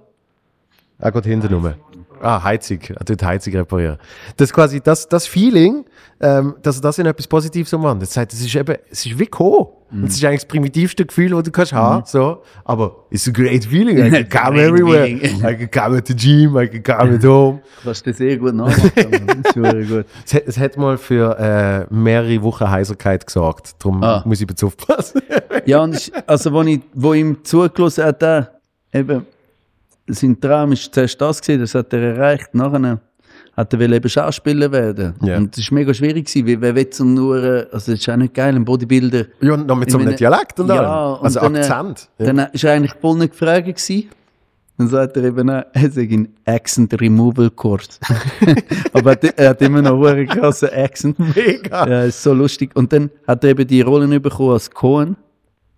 Speaker 1: Er geht hinten rum. Ah, Heizung. Er tut Heizung reparieren. Das ist quasi das, das Feeling, ähm, dass er das in etwas Positives umwandelt. Das sagt, es ist eben, es ist wie gekommen. Und Es ist eigentlich das primitivste Gefühl, das du kannst haben, so. Aber it's a great feeling. I can come everywhere.
Speaker 2: feeling.
Speaker 1: I can come at the gym, I can come at home.
Speaker 2: Kannst du sehr gut nachmachen. das wirklich gut.
Speaker 1: Es es hat mal für äh, mehrere Wochen Heiserkeit gesorgt. Darum
Speaker 2: Ah.
Speaker 1: muss ich jetzt aufpassen.
Speaker 2: Ja, und ich, also, wo, ich, wo ihm zugelassen hat, eben, sein Traum ist zuerst das gewesen, das hat er erreicht. Nachher hat er eben Schauspieler werden.
Speaker 1: Ja.
Speaker 2: Und das war mega schwierig gewesen, weil wer will so nur, äh, also das ist auch nicht geil, ein Bodybuilder.
Speaker 1: ja, und noch mit so einem Dialekt und
Speaker 2: Ja,
Speaker 1: allem.
Speaker 2: und
Speaker 1: Also
Speaker 2: dann, äh,
Speaker 1: Akzent. Ja.
Speaker 2: Dann ist er eigentlich voll nicht gefragt gewesen. Dann sagt er eben, auch, er sei ein Accent Removal Course. Aber er hat- er immer noch einen krassen Accent.
Speaker 1: Mega.
Speaker 2: Ja, ist so lustig. Und dann hat er eben die Rollen bekommen als Cohen,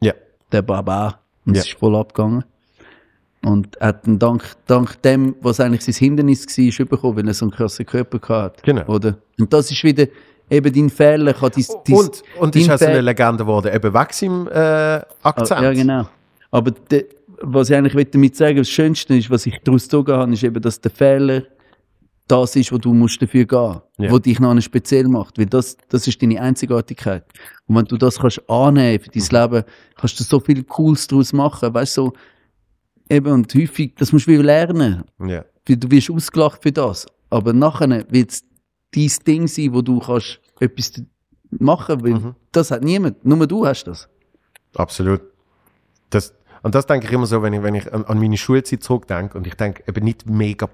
Speaker 1: Ja.
Speaker 2: der Baba. Und es ist voll abgegangen. Und hat dann dank, dank dem, was eigentlich sein Hindernis war, bekommen, weil er so einen krassen Körper hatte.
Speaker 1: Genau.
Speaker 2: Oder? Und das ist wieder eben dein Fehler. Kann dies, dies,
Speaker 1: Und, und ist auch so eine Legende geworden, eben weg im äh, Akzent.
Speaker 2: Ja, genau. Aber de, was ich eigentlich will damit sagen das Schönste ist, was ich daraus gezogen habe, ist eben, dass der Fehler das ist, wo du musst dafür gehen
Speaker 1: Ja.
Speaker 2: wo dich noch speziell macht. Weil das, das ist deine Einzigartigkeit. Und wenn du das kannst annehmen für dein
Speaker 1: Mhm.
Speaker 2: Leben, kannst du so viel Cooles daraus machen. Weißt du, so, eben, und häufig, das musst du wieder lernen. Weil Du wirst ausgelacht für das. Aber nachher wird es dein Ding sein, wo du kannst etwas machen, weil
Speaker 1: Mhm.
Speaker 2: das hat niemand. Nur du hast das.
Speaker 1: Absolut. Das, und das denke ich immer so, wenn ich, wenn ich an, an meine Schulzeit zurückdenke und ich denke eben nicht mega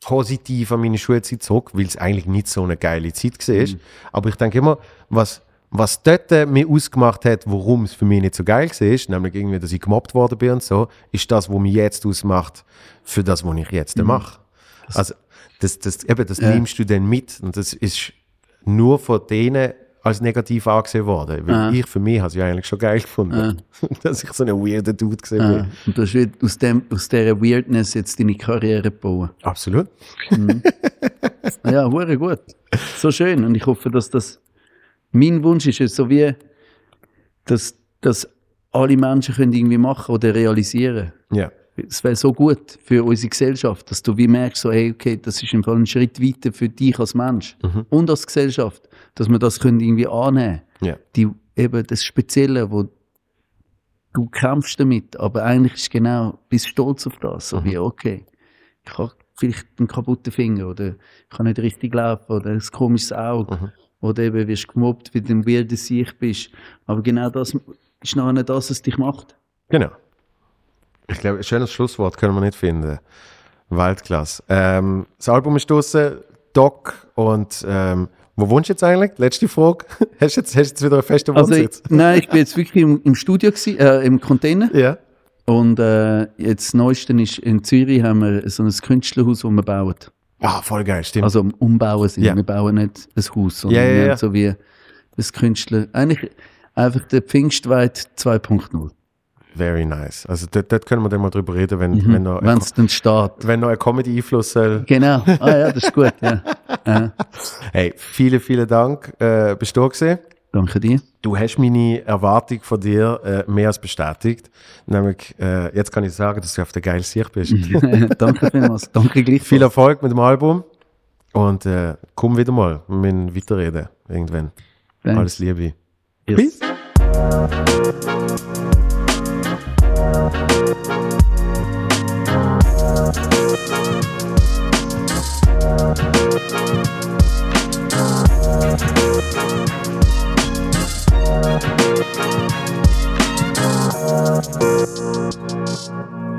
Speaker 1: positiv an meine Schulzeit zurück, weil es eigentlich nicht so eine geile Zeit war. Aber ich denke immer, was, was dort äh, mir ausgemacht hat, warum es für mich nicht so geil war, nämlich irgendwie, dass ich gemobbt worden bin und so, ist das, was mich jetzt ausmacht für das, was ich jetzt mache. Also, das, das, eben, das
Speaker 2: Ja.
Speaker 1: nimmst du dann mit und das ist nur von denen als negativ angesehen worden. Weil
Speaker 2: Ah.
Speaker 1: ich für mich habe es ja eigentlich schon geil gefunden, dass ich so einen weirden Dude gesehen bin.
Speaker 2: und du hast wieder aus, dem, aus dieser Weirdness jetzt deine Karriere bauen.
Speaker 1: Absolut.
Speaker 2: Ja, hure gut. So schön. Und ich hoffe, dass das mein Wunsch ist, ist so wie, dass, dass alle Menschen können irgendwie machen oder realisieren.
Speaker 1: Ja.
Speaker 2: es wäre so gut für unsere Gesellschaft, dass du wie merkst, so, hey, okay, das ist im Fall ein Schritt weiter für dich als Mensch und als Gesellschaft, dass wir das können irgendwie annehmen
Speaker 1: Ja.
Speaker 2: die eben das Spezielle, wo du kämpfst damit, aber eigentlich ist genau, bist stolz auf das, so wie, okay, ich habe vielleicht einen kaputten Finger oder ich kann nicht richtig laufen oder ein komisches Auge oder eben wirst gemobbt, weil du ein weirder Sieg bist, aber genau das ist nachher das, was dich macht.
Speaker 1: Genau. Ich glaube, ein schönes Schlusswort können wir nicht finden. Weltklasse. Ähm, das Album ist draussen, Doc, und ähm, wo wohnst du jetzt eigentlich? Letzte Frage. hast du jetzt, hast du jetzt wieder einen festen
Speaker 2: Also, ich, nein, ich bin jetzt wirklich im, im Studio gewesen, äh, im Container
Speaker 1: ja.
Speaker 2: und äh, jetzt das Neueste ist, in Zürich haben wir so ein Künstlerhaus, das wir bauen.
Speaker 1: Ah, voll geil, stimmt.
Speaker 2: Also Umbauen sind.
Speaker 1: Ja.
Speaker 2: Wir bauen nicht ein Haus, sondern
Speaker 1: Ja, ja, ja.
Speaker 2: so wie das Künstler. Eigentlich einfach der Pfingstweit 2.0.
Speaker 1: Very nice. Also dort, können wir dann mal drüber reden, wenn, wenn noch,
Speaker 2: Wenn es dann
Speaker 1: wenn noch ein Comedy-Einfluss soll.
Speaker 2: Genau. Ah ja, das ist gut. Ja. ja.
Speaker 1: Hey, vielen, vielen Dank. Äh, bist du da gewesen?
Speaker 2: Danke dir.
Speaker 1: Du hast meine Erwartung von dir äh, mehr als bestätigt. Nämlich, äh, jetzt kann ich sagen, dass du auf der geilen Sicht bist.
Speaker 2: Danke vielmals. Danke gleich.
Speaker 1: Viel Erfolg mit dem Album und äh, komm wieder mal. Wir müssen weiterreden irgendwann. Alles Liebe.
Speaker 2: Yes.
Speaker 4: Thank Thank you.